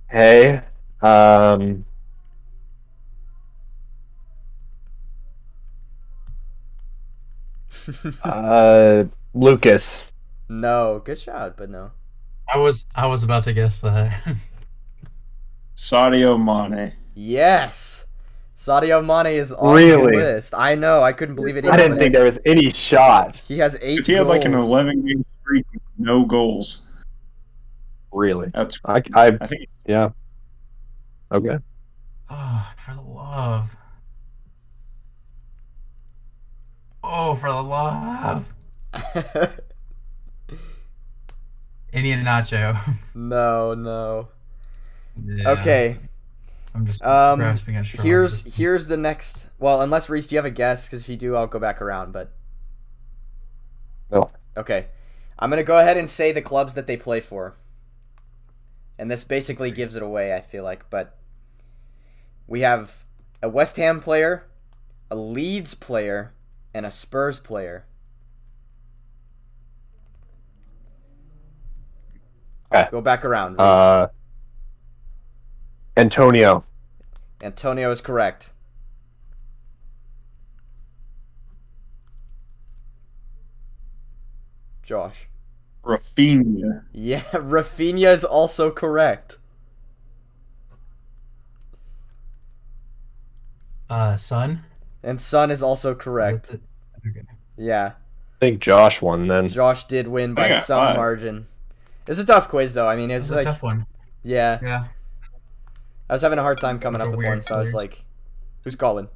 [SPEAKER 2] Hey. Um. Uh. Lucas.
[SPEAKER 1] no, good shot, but no.
[SPEAKER 3] I was I was about to guess that.
[SPEAKER 4] Sadio Mane.
[SPEAKER 1] Yes. Sadio Mane is on
[SPEAKER 2] Really?
[SPEAKER 1] the list. I know. I couldn't believe it.
[SPEAKER 2] I didn't
[SPEAKER 1] but
[SPEAKER 2] think there was any shot.
[SPEAKER 1] he has eight.
[SPEAKER 4] Because he had like an 11 game streak no goals.
[SPEAKER 2] Really.
[SPEAKER 4] That's
[SPEAKER 2] I. I.
[SPEAKER 4] I think
[SPEAKER 2] Yeah. Okay.
[SPEAKER 3] oh, for the love. Oh, for the love. Iheanacho.
[SPEAKER 1] no, no.
[SPEAKER 3] Yeah,
[SPEAKER 1] Okay.
[SPEAKER 3] I'm just
[SPEAKER 1] Um,
[SPEAKER 3] grasping at straws.
[SPEAKER 1] Here's here's the next. Well, unless Reese, do you have a guess? Because if you do, I'll go back around. But
[SPEAKER 2] No.
[SPEAKER 1] okay, I'm gonna go ahead and say the clubs that they play for, and this basically gives it away. I feel like, but we have a West Ham player, a Leeds player, and a Spurs player.
[SPEAKER 2] Okay.
[SPEAKER 1] Go back around. Reese.
[SPEAKER 2] Uh. Antonio.
[SPEAKER 1] Antonio is correct. Josh.
[SPEAKER 4] Raphinha.
[SPEAKER 1] Yeah, Raphinha is also correct.
[SPEAKER 3] uh, Son.
[SPEAKER 1] And Son is also correct.
[SPEAKER 3] Okay.
[SPEAKER 1] Yeah.
[SPEAKER 2] I think Josh won then.
[SPEAKER 1] Josh did win by
[SPEAKER 4] I
[SPEAKER 1] some
[SPEAKER 4] five.
[SPEAKER 1] margin. It's a tough quiz though. I mean, it's
[SPEAKER 3] It's a
[SPEAKER 1] like
[SPEAKER 3] tough one.
[SPEAKER 1] yeah.
[SPEAKER 3] Yeah.
[SPEAKER 1] I was having a hard time coming up with one, so I was like, "Who's calling?"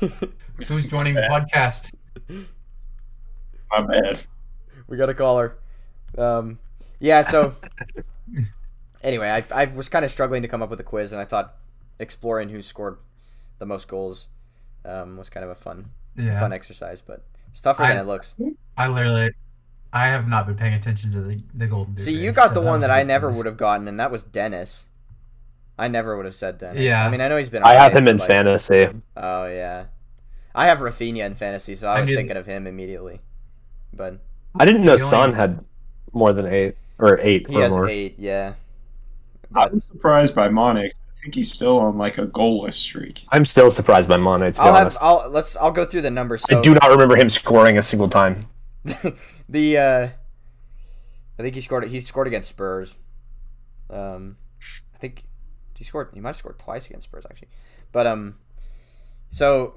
[SPEAKER 3] Who's joining the podcast?
[SPEAKER 4] My bad.
[SPEAKER 1] we got a caller. Um, yeah. So anyway, I I was kind of struggling to come up with a quiz, and I thought exploring who scored the most goals um, was kind of a fun
[SPEAKER 3] Yeah.
[SPEAKER 1] fun exercise, but it's tougher
[SPEAKER 3] I-
[SPEAKER 1] than it looks.
[SPEAKER 3] I literally, I have not been paying attention to the the golden.
[SPEAKER 1] See, you got
[SPEAKER 3] so
[SPEAKER 1] the one that I never would have gotten, and that was Dennis. I never would have said Dennis.
[SPEAKER 3] Yeah.
[SPEAKER 1] I mean, I know he's been.
[SPEAKER 2] I have him in
[SPEAKER 1] like-
[SPEAKER 2] fantasy.
[SPEAKER 1] Oh yeah, I have Raphinha in fantasy, so I
[SPEAKER 3] I
[SPEAKER 1] was
[SPEAKER 3] knew-
[SPEAKER 1] thinking of him immediately. But
[SPEAKER 2] I didn't know
[SPEAKER 3] The only-
[SPEAKER 2] Son had more than eight or eight
[SPEAKER 1] he
[SPEAKER 2] or
[SPEAKER 1] has
[SPEAKER 2] more.
[SPEAKER 1] eight. Yeah.
[SPEAKER 4] I
[SPEAKER 1] But
[SPEAKER 4] was surprised by Monix. I think he's still on like a goalless streak.
[SPEAKER 2] I'm still surprised by Mane. To be
[SPEAKER 1] I'll have.
[SPEAKER 2] honest,
[SPEAKER 1] I'll let's. I'll go through the numbers. So
[SPEAKER 2] I do not remember him scoring a single time.
[SPEAKER 1] the. uh I think he scored. He scored against Spurs. Um, I think he scored. He might have scored twice against Spurs actually, but um, so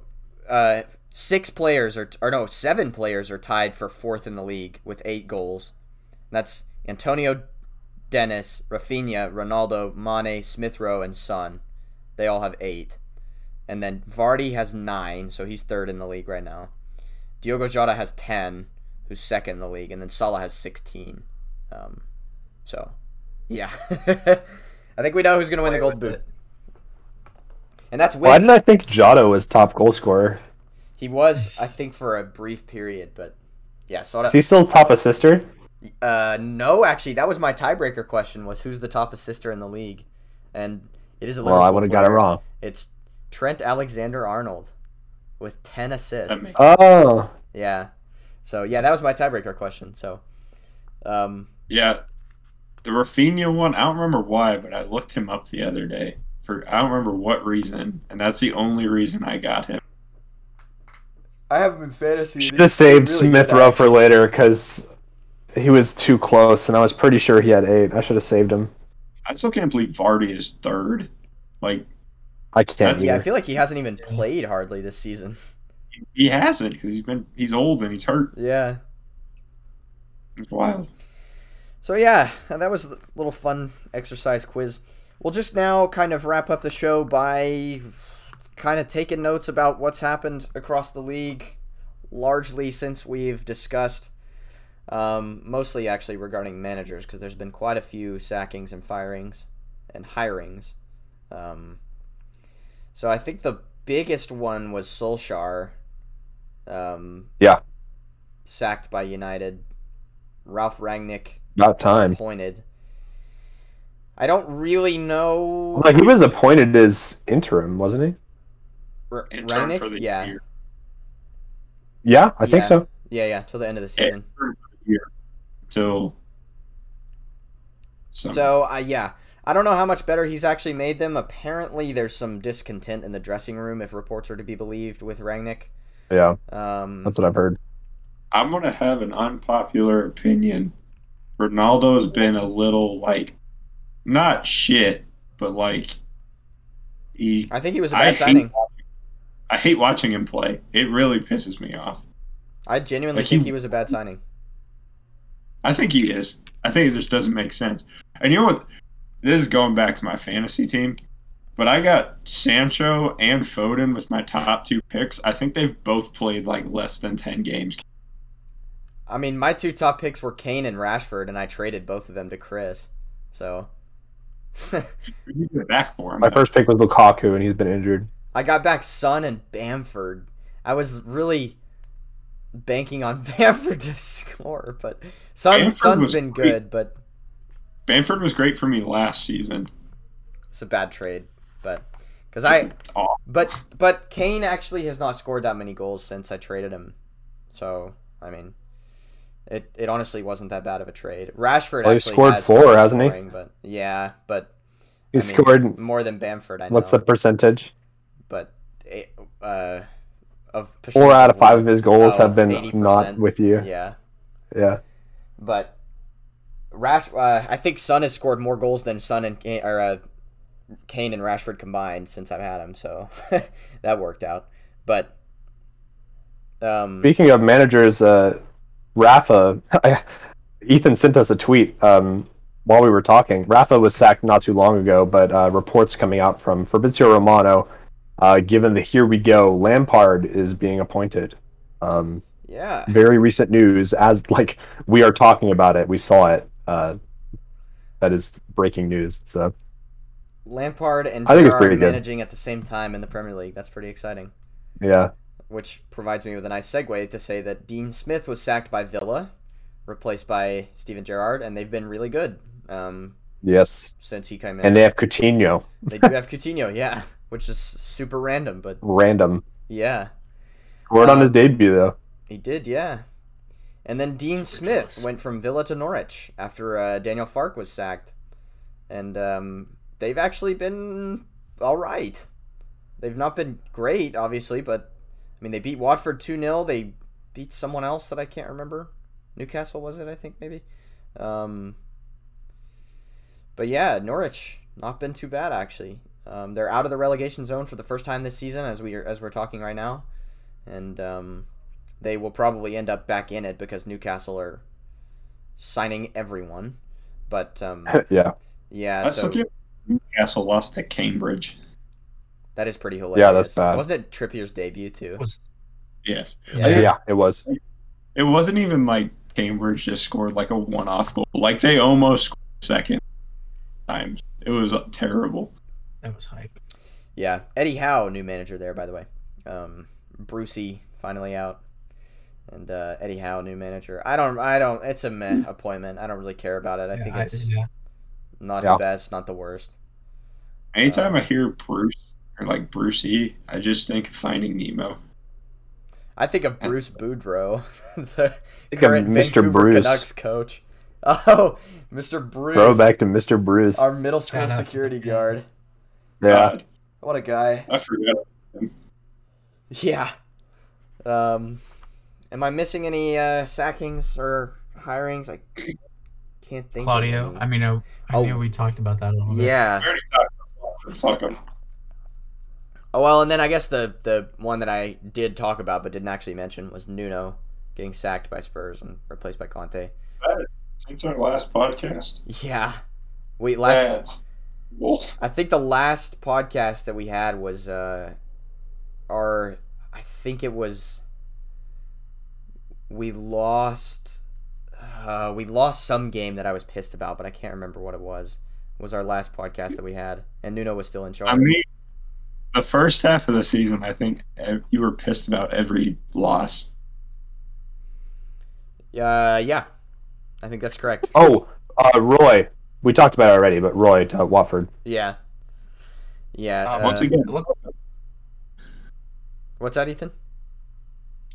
[SPEAKER 1] uh, six players are or no, seven players are tied for fourth in the league with eight goals. That's Antonio, Dennis, Raphinha, Ronaldo, Mane, Smith Rowe, and Son. They all have eight, and then Vardy has nine, so he's third in the league right now. Diogo Jota has ten, who's second in the league, and then Salah has sixteen. Um, so, yeah, I think we know who's gonna win the gold boot,
[SPEAKER 3] it.
[SPEAKER 1] and that's
[SPEAKER 2] Why didn't I think Jota was top goal scorer?
[SPEAKER 1] he was, I think, for a brief period, but yeah, Salah.
[SPEAKER 2] Is he still top assister?
[SPEAKER 1] Uh, no, actually, that was my tiebreaker question: was who's the top assister in the league? And it is a
[SPEAKER 2] little.
[SPEAKER 1] Well,
[SPEAKER 2] I would have got it wrong.
[SPEAKER 1] It's Trent Alexander-Arnold with ten assists.
[SPEAKER 2] Oh,
[SPEAKER 1] Yeah, so yeah, that was my tiebreaker question. So, um,
[SPEAKER 4] Yeah, the Raphinha one. I don't remember why, but I looked him up the other day for I don't remember what reason, and that's the only reason I got him.
[SPEAKER 1] I have him in fantasy.
[SPEAKER 2] should have saved Smith Rowe for later because he was too close, and I was pretty sure he had eight. I should have saved him.
[SPEAKER 4] I still can't believe Vardy is third. Like
[SPEAKER 2] I can't.
[SPEAKER 1] Yeah, I feel like he hasn't even played hardly this season.
[SPEAKER 4] he hasn't because he's been he's old and he's hurt.
[SPEAKER 1] Yeah.
[SPEAKER 4] It's wild.
[SPEAKER 1] So yeah, that was a little fun exercise quiz. We'll just now kind of wrap up the show by kind of taking notes about what's happened across the league, largely since we've discussed, um, mostly actually regarding managers, because there's been quite a few sackings and firings and hirings. Um, so I think the biggest one was Solskjaer. Um,
[SPEAKER 2] Yeah.
[SPEAKER 1] Sacked by United. Ralph Rangnick
[SPEAKER 2] About time.
[SPEAKER 1] appointed. I don't really know.
[SPEAKER 2] Like he was appointed as interim, wasn't he?
[SPEAKER 1] R-
[SPEAKER 4] Interim
[SPEAKER 1] Rangnick?
[SPEAKER 4] for the
[SPEAKER 1] Yeah.
[SPEAKER 4] year.
[SPEAKER 2] Yeah, I think
[SPEAKER 1] Yeah.
[SPEAKER 2] so.
[SPEAKER 1] yeah, yeah, till the end of the season.
[SPEAKER 4] interim for the year till. summer.
[SPEAKER 1] So, uh, yeah, I don't know how much better he's actually made them. Apparently, there's some discontent in the dressing room, if reports are to be believed, with Rangnick.
[SPEAKER 2] Yeah,
[SPEAKER 1] Um,
[SPEAKER 2] that's what I've heard.
[SPEAKER 4] I'm gonna have an unpopular opinion. Ronaldo has been a little like, not shit, but like, he.
[SPEAKER 1] I think he was a bad
[SPEAKER 4] hate,
[SPEAKER 1] signing.
[SPEAKER 4] watching, I hate watching him play. It really pisses me off.
[SPEAKER 1] I genuinely
[SPEAKER 4] Like,
[SPEAKER 1] think
[SPEAKER 4] he-
[SPEAKER 1] he was a bad signing.
[SPEAKER 4] I think he is. I think it just doesn't make sense. And you know what? This is going back to my fantasy team, but I got Sancho and Foden with my top two picks. I think they've both played like less than ten games.
[SPEAKER 1] I mean, my two top picks were Kane and Rashford, and I traded both of them to Chris. So.
[SPEAKER 4] You get back for him.
[SPEAKER 2] My first pick was Lukaku, and he's been injured.
[SPEAKER 1] I got back Son and Bamford. I was really banking on Bamford to score, but Son
[SPEAKER 4] Bamford
[SPEAKER 1] Son's
[SPEAKER 4] was
[SPEAKER 1] been
[SPEAKER 4] great.
[SPEAKER 1] good, but
[SPEAKER 4] Bamford was great for me last season.
[SPEAKER 1] it's a bad trade. But because I
[SPEAKER 4] Aw.
[SPEAKER 1] but but Kane actually has not scored that many goals since I traded him, so I mean, it it honestly wasn't that bad of a trade. Rashford
[SPEAKER 2] Well,
[SPEAKER 1] actually
[SPEAKER 2] scored
[SPEAKER 1] has
[SPEAKER 2] four, hasn't he?
[SPEAKER 1] scoring, But yeah, but
[SPEAKER 2] He
[SPEAKER 1] I mean,
[SPEAKER 2] scored.
[SPEAKER 1] more than Bamford. I know.
[SPEAKER 2] What's the percentage?
[SPEAKER 1] but eh, uh of
[SPEAKER 2] Four out of five of his goals
[SPEAKER 1] Oh,
[SPEAKER 2] have been
[SPEAKER 1] 80%.
[SPEAKER 2] not with you.
[SPEAKER 1] Yeah.
[SPEAKER 2] Yeah.
[SPEAKER 1] but Rash, uh, I think Son has scored more goals than Son and Kane, or uh, Kane and Rashford combined since I've had him, so that worked out. But Um,
[SPEAKER 2] Speaking of managers, uh, Rafa, Ethan sent us a tweet um, while we were talking. Rafa was sacked not too long ago, but uh, reports coming out from Fabrizio Romano, uh, given the here we go, Lampard is being appointed. Um,
[SPEAKER 1] yeah.
[SPEAKER 2] very recent news, as like we are talking about it, we saw it. Uh, that is breaking news. So
[SPEAKER 1] Lampard and
[SPEAKER 2] I think it's
[SPEAKER 1] Gerrard
[SPEAKER 2] pretty good.
[SPEAKER 1] managing at the same time in the Premier League. That's pretty exciting.
[SPEAKER 2] yeah,
[SPEAKER 1] Which provides me with a nice segue to say that Dean Smith was sacked by Villa, replaced by Steven Gerrard, and they've been really good um,
[SPEAKER 2] yes,
[SPEAKER 1] since he came in.
[SPEAKER 2] and they have Coutinho,
[SPEAKER 1] They do have Coutinho, yeah, which is super random, but
[SPEAKER 2] random.
[SPEAKER 1] yeah,
[SPEAKER 2] Scored on his
[SPEAKER 1] Um,
[SPEAKER 2] debut though.
[SPEAKER 1] he did, yeah. And then Dean Smith went from Villa to Norwich after uh, Daniel Farke was sacked, and um, they've actually been all right. They've not been great, obviously, but I mean they beat Watford two 0 They beat someone else that I can't remember. Newcastle was it? I think maybe. Um, but yeah, Norwich not been too bad actually. Um, they're out of the relegation zone for the first time this season, as we are, as we're talking right now, and um, they will probably end up back in it because Newcastle are signing everyone. But um,
[SPEAKER 2] yeah,
[SPEAKER 1] yeah,
[SPEAKER 4] Let's
[SPEAKER 1] so
[SPEAKER 4] look at Newcastle lost to Cambridge.
[SPEAKER 1] That is pretty hilarious.
[SPEAKER 2] Yeah, that's bad.
[SPEAKER 1] Wasn't it Trippier's debut too?
[SPEAKER 3] Was
[SPEAKER 4] Yes.
[SPEAKER 1] Yeah.
[SPEAKER 2] yeah, it was.
[SPEAKER 4] It wasn't even like Cambridge just scored like a one-off goal. Like they almost scored second times. It was terrible.
[SPEAKER 3] that was hype.
[SPEAKER 1] Yeah, Eddie Howe, new manager there, by the way. Um, Brucey finally out, and uh, Eddie Howe, new manager. I don't, I don't. It's a meh appointment. I don't really care about it. I
[SPEAKER 3] Yeah,
[SPEAKER 1] think
[SPEAKER 3] I-
[SPEAKER 1] it's
[SPEAKER 3] yeah.
[SPEAKER 1] not
[SPEAKER 2] Yeah.
[SPEAKER 1] the best, not the worst.
[SPEAKER 4] Anytime I hear Bruce or like Bruce E, I just think of Finding Nemo.
[SPEAKER 1] I think of Bruce Boudreau, the
[SPEAKER 2] Think of
[SPEAKER 1] current
[SPEAKER 2] Mr.
[SPEAKER 1] Vancouver
[SPEAKER 2] Bruce.
[SPEAKER 1] Canucks coach. Oh, Mr. Bruce,
[SPEAKER 2] Throw back to Mr. Bruce.
[SPEAKER 1] our middle school
[SPEAKER 3] Shout
[SPEAKER 1] security guard.
[SPEAKER 2] yeah,
[SPEAKER 4] God,
[SPEAKER 1] What a guy.
[SPEAKER 4] I forgot.
[SPEAKER 1] Yeah. Um, am I missing any uh, sackings or hirings? I can't think. of
[SPEAKER 3] Claudio. I mean, I, I
[SPEAKER 1] Oh.
[SPEAKER 3] knew we talked about that a little bit.
[SPEAKER 1] Yeah.
[SPEAKER 4] I already talked about Fuck him.
[SPEAKER 1] Oh well, and then I guess the the one that I did talk about but didn't actually mention was Nuno getting sacked by Spurs and replaced by Conte.
[SPEAKER 4] Since our last podcast,
[SPEAKER 1] Yeah. Wait, last
[SPEAKER 4] that's
[SPEAKER 1] I think the last podcast that we had was uh our I think it was we lost uh we lost some game that I was pissed about, but I can't remember what it was. It was our last podcast that we had and Nuno was still in charge.
[SPEAKER 4] I mean, the first half of the season, I think eh, you were pissed about every loss.
[SPEAKER 1] uh yeah. I think that's correct.
[SPEAKER 2] Oh, uh, Roy. We talked about it already, but Roy to Watford.
[SPEAKER 1] Yeah. Yeah.
[SPEAKER 3] Uh,
[SPEAKER 1] uh,
[SPEAKER 4] Once again,
[SPEAKER 3] It looks,
[SPEAKER 1] what's that, Ethan?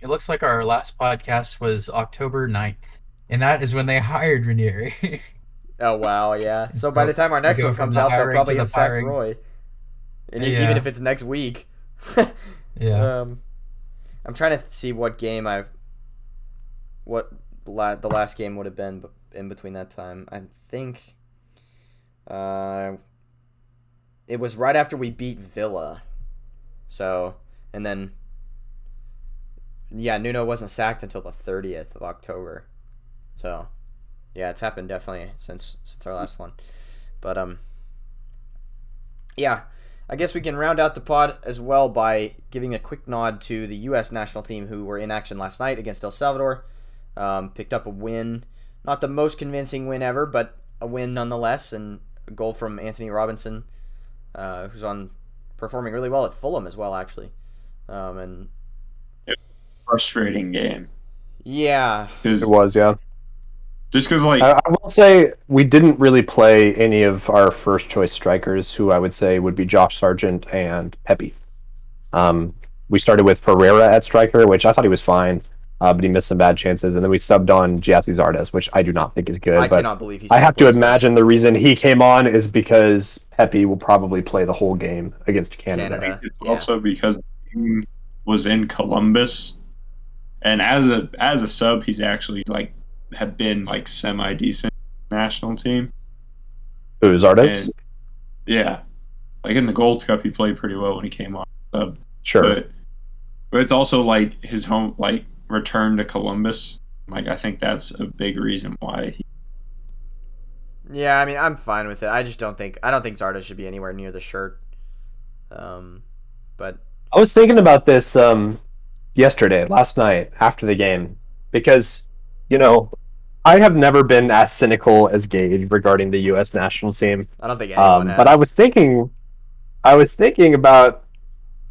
[SPEAKER 3] it looks like our last podcast was October 9th. And that is when they hired Ranieri.
[SPEAKER 1] Oh wow, yeah. So by the time our next one comes
[SPEAKER 3] the
[SPEAKER 1] out, they'll probably
[SPEAKER 3] to the
[SPEAKER 1] have sacked. Roy. And
[SPEAKER 3] Yeah.
[SPEAKER 1] even if it's next week.
[SPEAKER 3] yeah.
[SPEAKER 1] Um, I'm trying to see what game I've, what la- the last game would have been in between that time. I think, uh, it was right after we beat Villa, so and then, yeah, Nuno wasn't sacked until the 30th of October, so yeah, it's happened definitely since since our last one, but um, yeah. I guess we can round out the pod as well by giving a quick nod to the U.S. national team who were in action last night against El Salvador. Um, picked up a win, not the most convincing win ever, but a win nonetheless, and a goal from Antonee Robinson, uh, who's on performing really well at Fulham as well, actually. Um, and
[SPEAKER 4] frustrating game
[SPEAKER 1] yeah,
[SPEAKER 2] It was, yeah.
[SPEAKER 4] Just because like
[SPEAKER 2] I, I will say we didn't really play any of our first choice strikers, who I would say would be Josh Sargent and Pepi. Um, we started with Ferreira at striker, which I thought he was fine, uh, but he missed some bad chances, and then we subbed on Gyasi Zardes, which I do not think is good.
[SPEAKER 1] I
[SPEAKER 2] but
[SPEAKER 1] cannot believe he's.
[SPEAKER 2] I have to imagine the reason he came on is because Pepi will probably play the whole game against Canada.
[SPEAKER 1] Canada.
[SPEAKER 4] it's
[SPEAKER 1] yeah.
[SPEAKER 4] also because the team was in Columbus, and as a as a sub, he's actually like had been like semi decent national team.
[SPEAKER 2] Who is Zardes?
[SPEAKER 4] And yeah, like in the Gold Cup, he played pretty well when he came on sub.
[SPEAKER 2] Sure.
[SPEAKER 4] But but it's also like his home, like return to Columbus. Like I think that's a big reason why. He,
[SPEAKER 1] Yeah, I mean, I'm fine with it. I just don't think I don't think Zardes should be anywhere near the shirt. Um, but
[SPEAKER 2] I was thinking about this um, yesterday, last night, after the game, because, you know, I have never been as cynical as Gage regarding the U.S. national team.
[SPEAKER 1] I don't think anyone
[SPEAKER 2] Um,
[SPEAKER 1] has.
[SPEAKER 2] but I was thinking, I was thinking about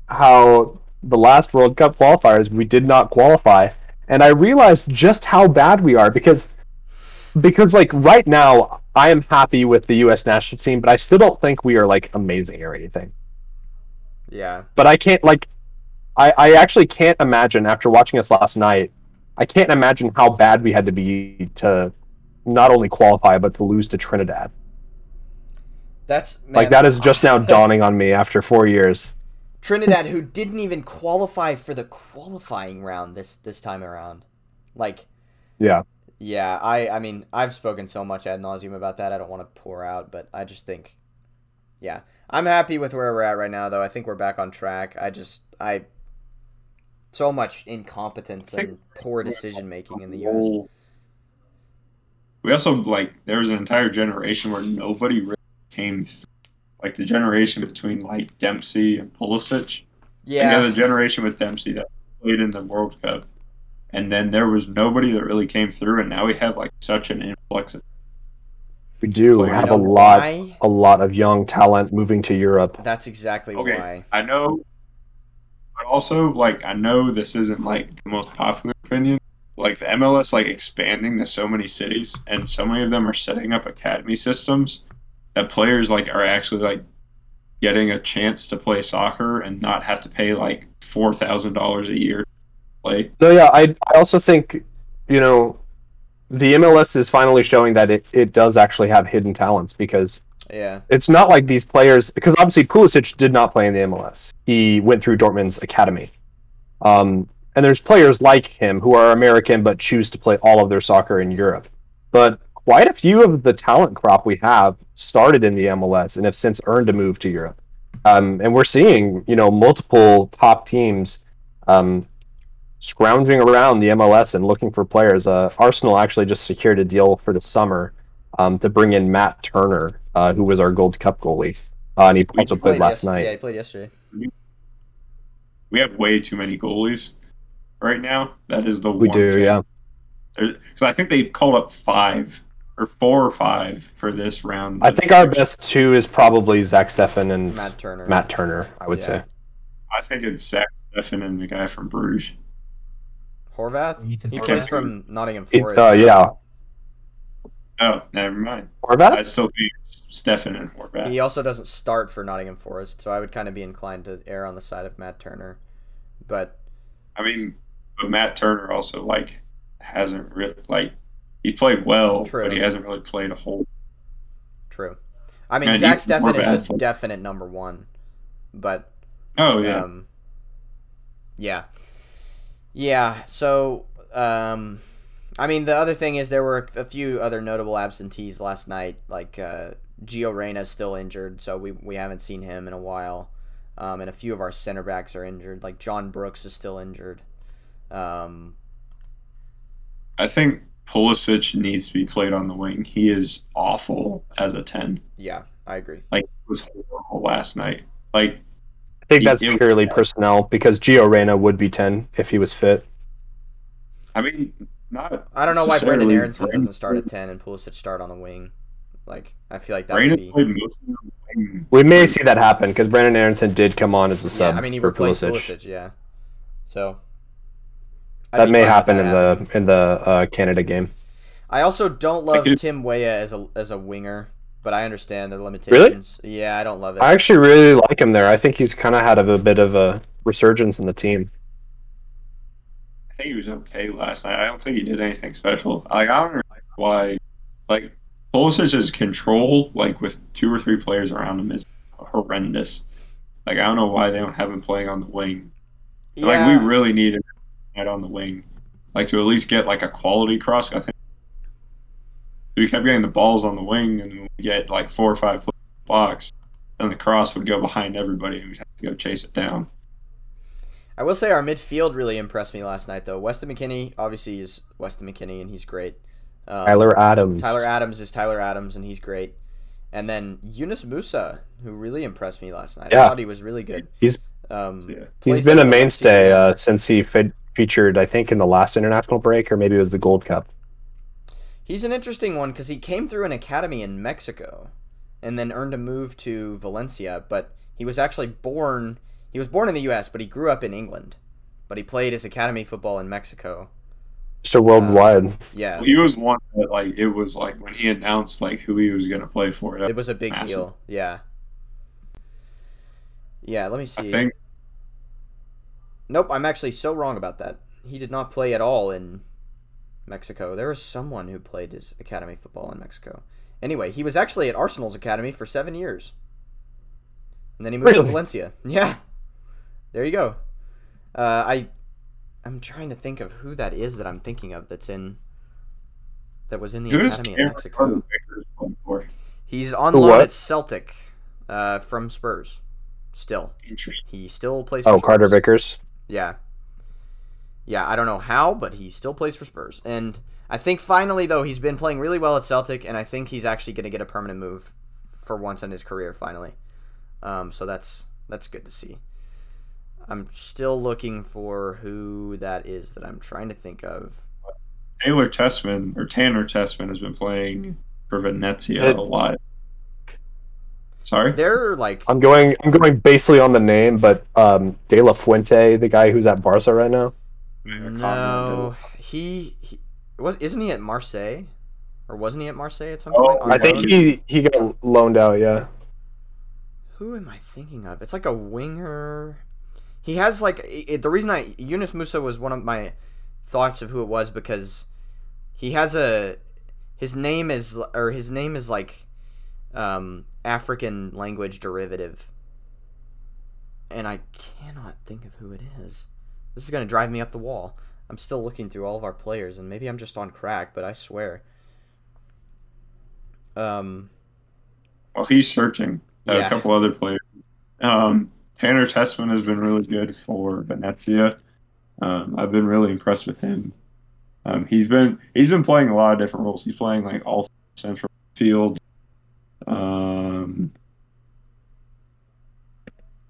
[SPEAKER 2] how the last World Cup qualifiers we did not qualify, and I realized just how bad we are because, because like right now I am happy with the U.S. national team, but I still don't think we are like amazing or anything
[SPEAKER 1] yeah,
[SPEAKER 2] but I can't like I, I actually can't imagine after watching us last night, I can't imagine how bad we had to be to not only qualify but to lose to Trinidad.
[SPEAKER 1] that's man,
[SPEAKER 2] like that is just now dawning on me after four years.
[SPEAKER 1] Trinidad, who didn't even qualify for the qualifying round this this time around. Like,
[SPEAKER 2] Yeah.
[SPEAKER 1] yeah, I I mean, I've spoken so much ad nauseum about that. I don't want to pour out, but I just think, yeah, I'm happy with where we're at right now. Though I think we're back on track. I just I so much incompetence and poor decision making in the U.S.
[SPEAKER 4] Oh. We also like there was an entire generation where nobody really came. Through. Like the generation between like Dempsey and Pulisic.
[SPEAKER 1] Yeah,
[SPEAKER 4] the generation with Dempsey that played in the World Cup, and then there was nobody that really came through, and now we have like such an influx. Of,
[SPEAKER 2] We do. Oh,
[SPEAKER 4] we
[SPEAKER 2] have a lot
[SPEAKER 1] why?
[SPEAKER 2] a lot of young talent moving to Europe.
[SPEAKER 1] That's exactly
[SPEAKER 4] Okay.
[SPEAKER 1] why.
[SPEAKER 4] I know, but also like I know this isn't like the most popular opinion. Like the MLS like expanding to so many cities, and so many of them are setting up academy systems that players like are actually like getting a chance to play soccer and not have to pay like four thousand dollars a year play.
[SPEAKER 2] No, yeah, I I also think, you know, the MLS is finally showing that it, it does actually have hidden talents because
[SPEAKER 1] Yeah,
[SPEAKER 2] it's not like these players because obviously Pulisic did not play in the MLS. He went through Dortmund's academy. Um, and there's players like him who are American but choose to play all of their soccer in Europe. But quite a few of the talent crop we have started in the MLS and have since earned a move to Europe. Um, and we're seeing, you know, multiple top teams um, scrounging around the MLS and looking for players. Uh, Arsenal actually just secured a deal for the summer um, to bring in Matt Turner, uh, who was our Gold Cup goalie, uh, and he also played last
[SPEAKER 1] yes-
[SPEAKER 2] night.
[SPEAKER 1] Yeah, he played yesterday.
[SPEAKER 4] We have way too many goalies right now. That is the
[SPEAKER 2] We
[SPEAKER 4] one
[SPEAKER 2] do,
[SPEAKER 4] thing.
[SPEAKER 2] yeah.
[SPEAKER 4] Because I think they called up five or four or five for this round.
[SPEAKER 2] I think our best two is probably Zach Steffen and
[SPEAKER 1] Matt Turner.
[SPEAKER 2] Matt Turner. I would
[SPEAKER 1] Yeah.
[SPEAKER 2] say.
[SPEAKER 4] I think it's Zach Steffen and the guy from Bruges.
[SPEAKER 1] Horvath.
[SPEAKER 3] Ethan
[SPEAKER 1] He
[SPEAKER 3] Horvath.
[SPEAKER 1] plays from Nottingham
[SPEAKER 2] It-
[SPEAKER 1] Forest.
[SPEAKER 2] uh, yeah,
[SPEAKER 4] Oh, never mind. I
[SPEAKER 2] Horvath.
[SPEAKER 4] still think it's Steffen and Horvath.
[SPEAKER 1] He also doesn't start for Nottingham Forest, so I would kind of be inclined to err on the side of Matt Turner. But
[SPEAKER 4] I mean, but Matt Turner also like hasn't really like he played well,
[SPEAKER 1] True.
[SPEAKER 4] but he hasn't really played a whole.
[SPEAKER 1] true. I mean,
[SPEAKER 4] And
[SPEAKER 1] Zach
[SPEAKER 4] he's more
[SPEAKER 1] Steffen is the definite number one. But
[SPEAKER 4] Oh yeah,
[SPEAKER 1] um, yeah, yeah. So um, I mean, the other thing is there were a few other notable absentees last night. Like uh, Gio Reyna's still injured, so we we haven't seen him in a while. Um, and a few of our center backs are injured. Like John Brooks is still injured. Um,
[SPEAKER 4] I think Pulisic needs to be played on the wing. He is awful as a ten.
[SPEAKER 1] yeah, I agree.
[SPEAKER 4] Like he was horrible last night. Like
[SPEAKER 2] I think that's purely personnel because Gio Reyna would be ten if he was fit.
[SPEAKER 4] I mean, not.
[SPEAKER 1] I don't know why Brenden
[SPEAKER 4] necessarily
[SPEAKER 1] Aronson doesn't start at ten and Pulisic start on the wing. Like I feel like that
[SPEAKER 4] Brandon
[SPEAKER 1] would be.
[SPEAKER 4] played mostly on the wing.
[SPEAKER 2] We may see that happen because Brandon Aronson did come on as a
[SPEAKER 1] Yeah,
[SPEAKER 2] sub
[SPEAKER 1] I mean he
[SPEAKER 2] for
[SPEAKER 1] replaced
[SPEAKER 2] Pulisic.
[SPEAKER 1] Pulisic. Yeah, so I'd
[SPEAKER 2] That may happen
[SPEAKER 1] that
[SPEAKER 2] in
[SPEAKER 1] happening.
[SPEAKER 2] the in the uh, Canada game.
[SPEAKER 1] I also don't love
[SPEAKER 4] could-
[SPEAKER 1] Tim Weah as a as a winger, but I understand the limitations. Really? Yeah, I don't love it.
[SPEAKER 2] I actually really like him there. I think he's kind of had a bit of a resurgence in the team.
[SPEAKER 4] I think he was okay last night. I don't think he did anything special. Like I don't know why. Like Pulisic's control, like with two or three players around him, is horrendous. Like I don't know why they don't have him playing on the wing.
[SPEAKER 1] yeah,
[SPEAKER 4] Like we really need him right on the wing, like to at least get like a quality cross. I think we kept getting the balls on the wing, and we get like four or five blocks, and the cross would go behind everybody, and we'd have to go chase it down.
[SPEAKER 1] I will say our midfield really impressed me last night, though. Weston McKennie obviously is Weston McKennie, and he's great. Um,
[SPEAKER 2] Tyler Adams.
[SPEAKER 1] Tyler Adams is Tyler Adams, and he's great. And then Yunus Musah, who really impressed me last night. I
[SPEAKER 2] Yeah.
[SPEAKER 1] thought he was really good.
[SPEAKER 2] He's-
[SPEAKER 1] um,
[SPEAKER 4] Yeah.
[SPEAKER 2] He's been a mainstay uh, since he fe- featured, I think, in the last international break, or maybe it was the Gold Cup.
[SPEAKER 1] He's an interesting one because he came through an academy in Mexico, and then earned a move to Valencia. But he was actually born. He was born in the U.S., but he grew up in England. But he played his academy football in Mexico.
[SPEAKER 2] So a worldwide.
[SPEAKER 1] Uh, yeah,
[SPEAKER 4] He was one that like it was like when he announced like who he was gonna play for.
[SPEAKER 1] It was a big
[SPEAKER 4] massive.
[SPEAKER 1] deal. Yeah. Yeah, let me see.
[SPEAKER 4] I
[SPEAKER 1] see.
[SPEAKER 4] think
[SPEAKER 1] Nope, I'm actually so wrong about that. He did not play at all in Mexico. There was someone who played his academy football in Mexico. Anyway, he was actually at Arsenal's academy for seven years. And then he moved to Valencia. Yeah. There you go. Uh, I I'm trying to think of who that is that I'm thinking of that's in that was in the
[SPEAKER 4] who does
[SPEAKER 1] academy in Mexico.
[SPEAKER 4] Carter-Vickers play for?
[SPEAKER 1] He's on
[SPEAKER 2] Who,
[SPEAKER 1] loan
[SPEAKER 2] what?
[SPEAKER 1] at Celtic uh, from Spurs. Still.
[SPEAKER 4] Interesting.
[SPEAKER 1] He still plays for
[SPEAKER 2] Oh, Carter Vickers.
[SPEAKER 1] Yeah. Yeah, I don't know how, but he still plays for Spurs. And I think finally, though, he's been playing really well at Celtic, and I think he's actually going to get a permanent move for once in his career, finally. Um, so that's that's good to see. I'm still looking for who that is that I'm trying to think of.
[SPEAKER 4] Taylor Tessmann or Tanner Tessmann has been playing for Venezia
[SPEAKER 2] Did-
[SPEAKER 4] a lot. Sorry.
[SPEAKER 1] They're like,
[SPEAKER 2] I'm going. I'm going basically on the name, but um, De La Fuente, the guy who's at Barca right now.
[SPEAKER 1] no, he, he was isn't he at Marseille, or wasn't he at Marseille at some
[SPEAKER 4] Oh,
[SPEAKER 1] point? on
[SPEAKER 2] I think
[SPEAKER 1] loan?
[SPEAKER 2] he he got loaned out. Yeah.
[SPEAKER 1] Who am I thinking of? It's like a winger. He has like it, the reason I Yunus Musah was one of my thoughts of who it was because he has a his name is or his name is like um, African language derivative, and I cannot think of who it is. This is gonna drive me up the wall. I'm still looking through all of our players, and maybe I'm just on crack, but I swear. Um,
[SPEAKER 4] Well, he's searching.
[SPEAKER 1] Yeah.
[SPEAKER 4] A couple other players. Um, Tanner Tessmann has been really good for Venezia. Um, I've been really impressed with him. Um, he's been he's been playing a lot of different roles. He's playing like all central field. Um,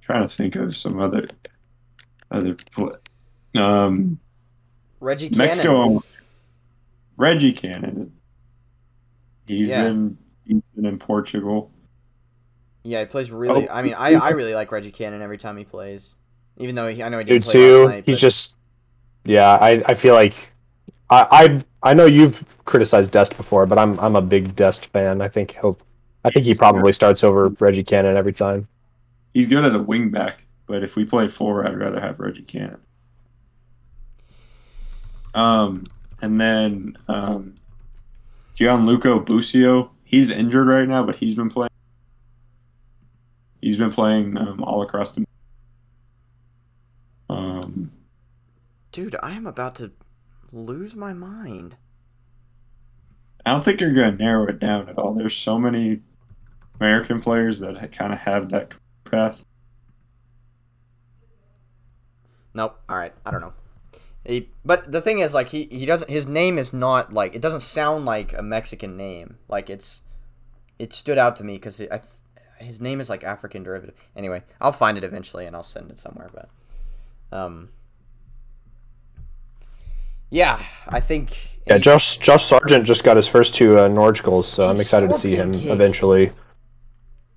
[SPEAKER 4] trying to think of some other other um,
[SPEAKER 1] Reggie Cannon.
[SPEAKER 4] Mexico. Reggie Cannon. He's
[SPEAKER 1] Yeah.
[SPEAKER 4] been he's been in Portugal.
[SPEAKER 1] Yeah, he plays really.
[SPEAKER 4] Oh.
[SPEAKER 1] I mean, I, I really like Reggie Cannon every time he plays. Even though he, I know he
[SPEAKER 2] Dude,
[SPEAKER 1] didn't play
[SPEAKER 2] too.
[SPEAKER 1] last night.
[SPEAKER 2] He's
[SPEAKER 1] but-
[SPEAKER 2] just. Yeah, I I feel like. I, I I know you've criticized Dest before, but I'm I'm a big Dest fan. I think he'll. I think he probably starts over Reggie Cannon every time.
[SPEAKER 4] He's good at a wing back, but if we play four, I'd rather have Reggie Cannon. Um, and then um, Gianluca Busio, he's injured right now, but he's been playing. He's been playing um, all across the. Um,
[SPEAKER 1] dude, I am about to lose my mind.
[SPEAKER 4] I don't think you're going to narrow it down at all. There's so many American players that kind of have that path.
[SPEAKER 1] Nope. All right, I don't know. He, but the thing is, like, he he doesn't. His name is not like it doesn't sound like a Mexican name. Like it's, it stood out to me because I, his name is like African derivative. Anyway, I'll find it eventually and I'll send it somewhere. But, um, yeah, I think.
[SPEAKER 2] Yeah, Josh Josh Sargent just got his first two uh, Norwich goals, so I'm excited to see him
[SPEAKER 1] kick.
[SPEAKER 2] eventually.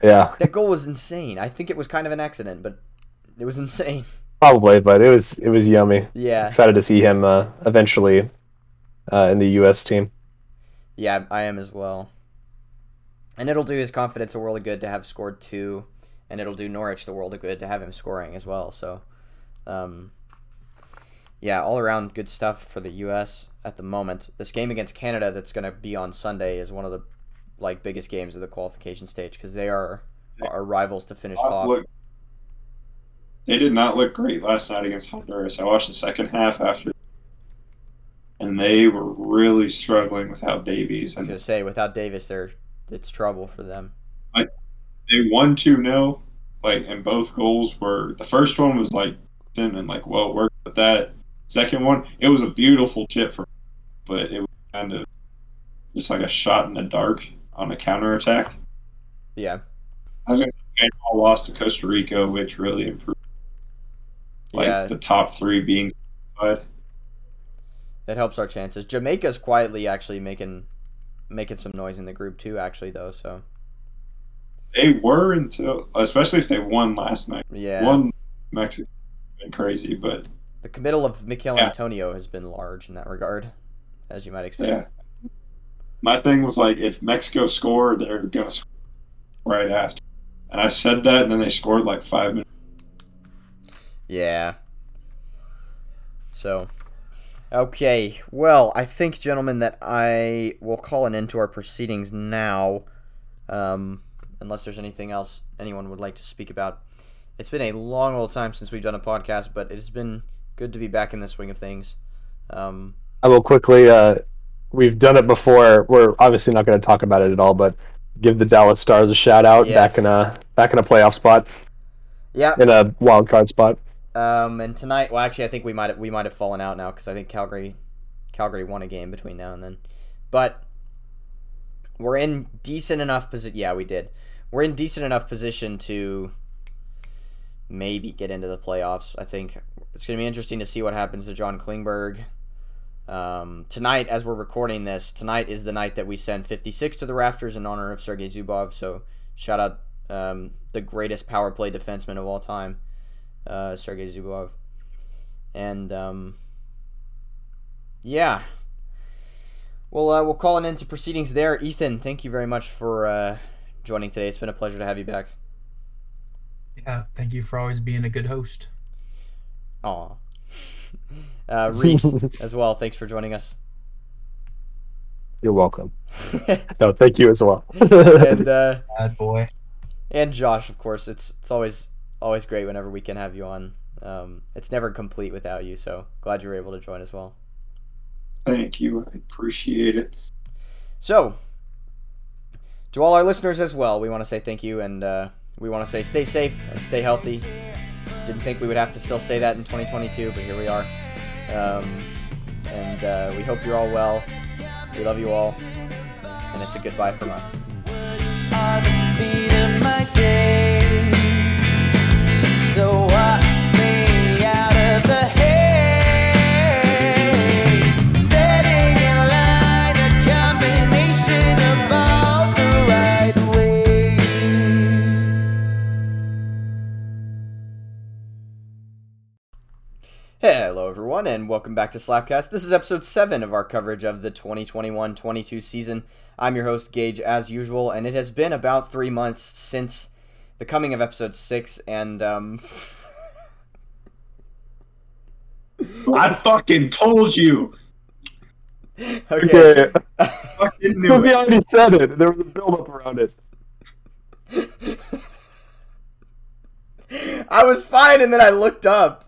[SPEAKER 2] Yeah,
[SPEAKER 1] That goal was insane. I think it was kind of an accident, but it was insane.
[SPEAKER 2] probably, but it was it was yummy.
[SPEAKER 1] Yeah,
[SPEAKER 2] Excited to see him uh, eventually uh, in the U.S. team.
[SPEAKER 1] yeah, I am as well. And it'll do his confidence a world of good to have scored two, and it'll do Norwich the world of good to have him scoring as well. So, um, yeah, all around good stuff for the U.S. at the moment. This game against Canada that's going to be on Sunday is one of the like biggest games of the qualification stage because they are our rivals to finish top.
[SPEAKER 4] Look, they did not look great last night against Honduras. I watched the second half after, and they were really struggling without Davies.
[SPEAKER 1] I was gonna say without Davies, there it's trouble for them.
[SPEAKER 4] they won two 0 like, and both goals were the first one was like and like well worked. But that second one, it was a beautiful chip for, but it was kind of just like a shot in the dark on a counterattack.
[SPEAKER 1] Yeah.
[SPEAKER 4] I was Panama lost to Costa Rica, which really improved. Like
[SPEAKER 1] yeah.
[SPEAKER 4] the top three being.
[SPEAKER 1] It helps our chances. Jamaica's quietly actually making making some noise in the group too, actually though. So
[SPEAKER 4] They were until, especially if they won last night.
[SPEAKER 1] yeah,
[SPEAKER 4] One Mexico been crazy, but
[SPEAKER 1] the committal of Mikel
[SPEAKER 4] Yeah.
[SPEAKER 1] Antonio has been large in that regard, as you might expect.
[SPEAKER 4] yeah. My thing was like, if Mexico scored, they're gonna score right after. And I said that, and then they scored like five minutes.
[SPEAKER 1] Yeah. So, okay. Well, I think, gentlemen, that I will call an end to our proceedings now. Um, unless there's anything else anyone would like to speak about. It's been a long old time since we've done a podcast, but it's been good to be back in the swing of things. Um,
[SPEAKER 2] I will quickly. Uh, we've done it before. We're obviously not going to talk about it at all, but give the Dallas Stars a shout out.
[SPEAKER 1] Yes.
[SPEAKER 2] Back in a back in a playoff spot,
[SPEAKER 1] yeah.
[SPEAKER 2] in a wild card spot.
[SPEAKER 1] Um, and tonight, well, actually, I think we might we might have fallen out now because I think Calgary, Calgary won a game between now and then, but we're in decent enough position. Yeah, we did. We're in decent enough position to maybe get into the playoffs. I think it's going to be interesting to see what happens to John Klingberg. Um, tonight, as we're recording this, tonight is the night that we send 56 to the rafters in honor of Sergei Zubov. So shout out um, the greatest power play defenseman of all time uh, Sergei Zubov. And um, yeah, we'll uh, we'll call an end to proceedings there. Ethan, thank you very much for uh, joining today. It's been a pleasure to have you back.
[SPEAKER 3] Yeah, thank you for always being a good host.
[SPEAKER 1] Aw. Uh, Reese, as well. Thanks for joining us.
[SPEAKER 2] You're welcome. No, thank you as well.
[SPEAKER 1] and uh,
[SPEAKER 3] Bad boy.
[SPEAKER 1] and Josh, of course. It's it's always always great whenever we can have you on. Um, it's never complete without you. So glad you were able to join as well.
[SPEAKER 4] Thank you. I appreciate it.
[SPEAKER 1] So, to all our listeners as well, we want to say thank you and uh, we want to say stay safe and stay healthy. Didn't think we would have to still say that in 2022, but here we are. Um, and uh, we hope you're all well. We love you all. And it's a goodbye from us. Hello, everyone, and welcome back to Slapcast. This is episode 7 of our coverage of the 2021 22 season. I'm your host, Gage, as usual, and it has been about three months since the coming of episode 6, and, um.
[SPEAKER 4] I fucking told you.
[SPEAKER 1] okay.
[SPEAKER 2] okay.
[SPEAKER 4] Fucking
[SPEAKER 2] Because he already said it. There was a build up around it.
[SPEAKER 1] I was fine, and then I looked up.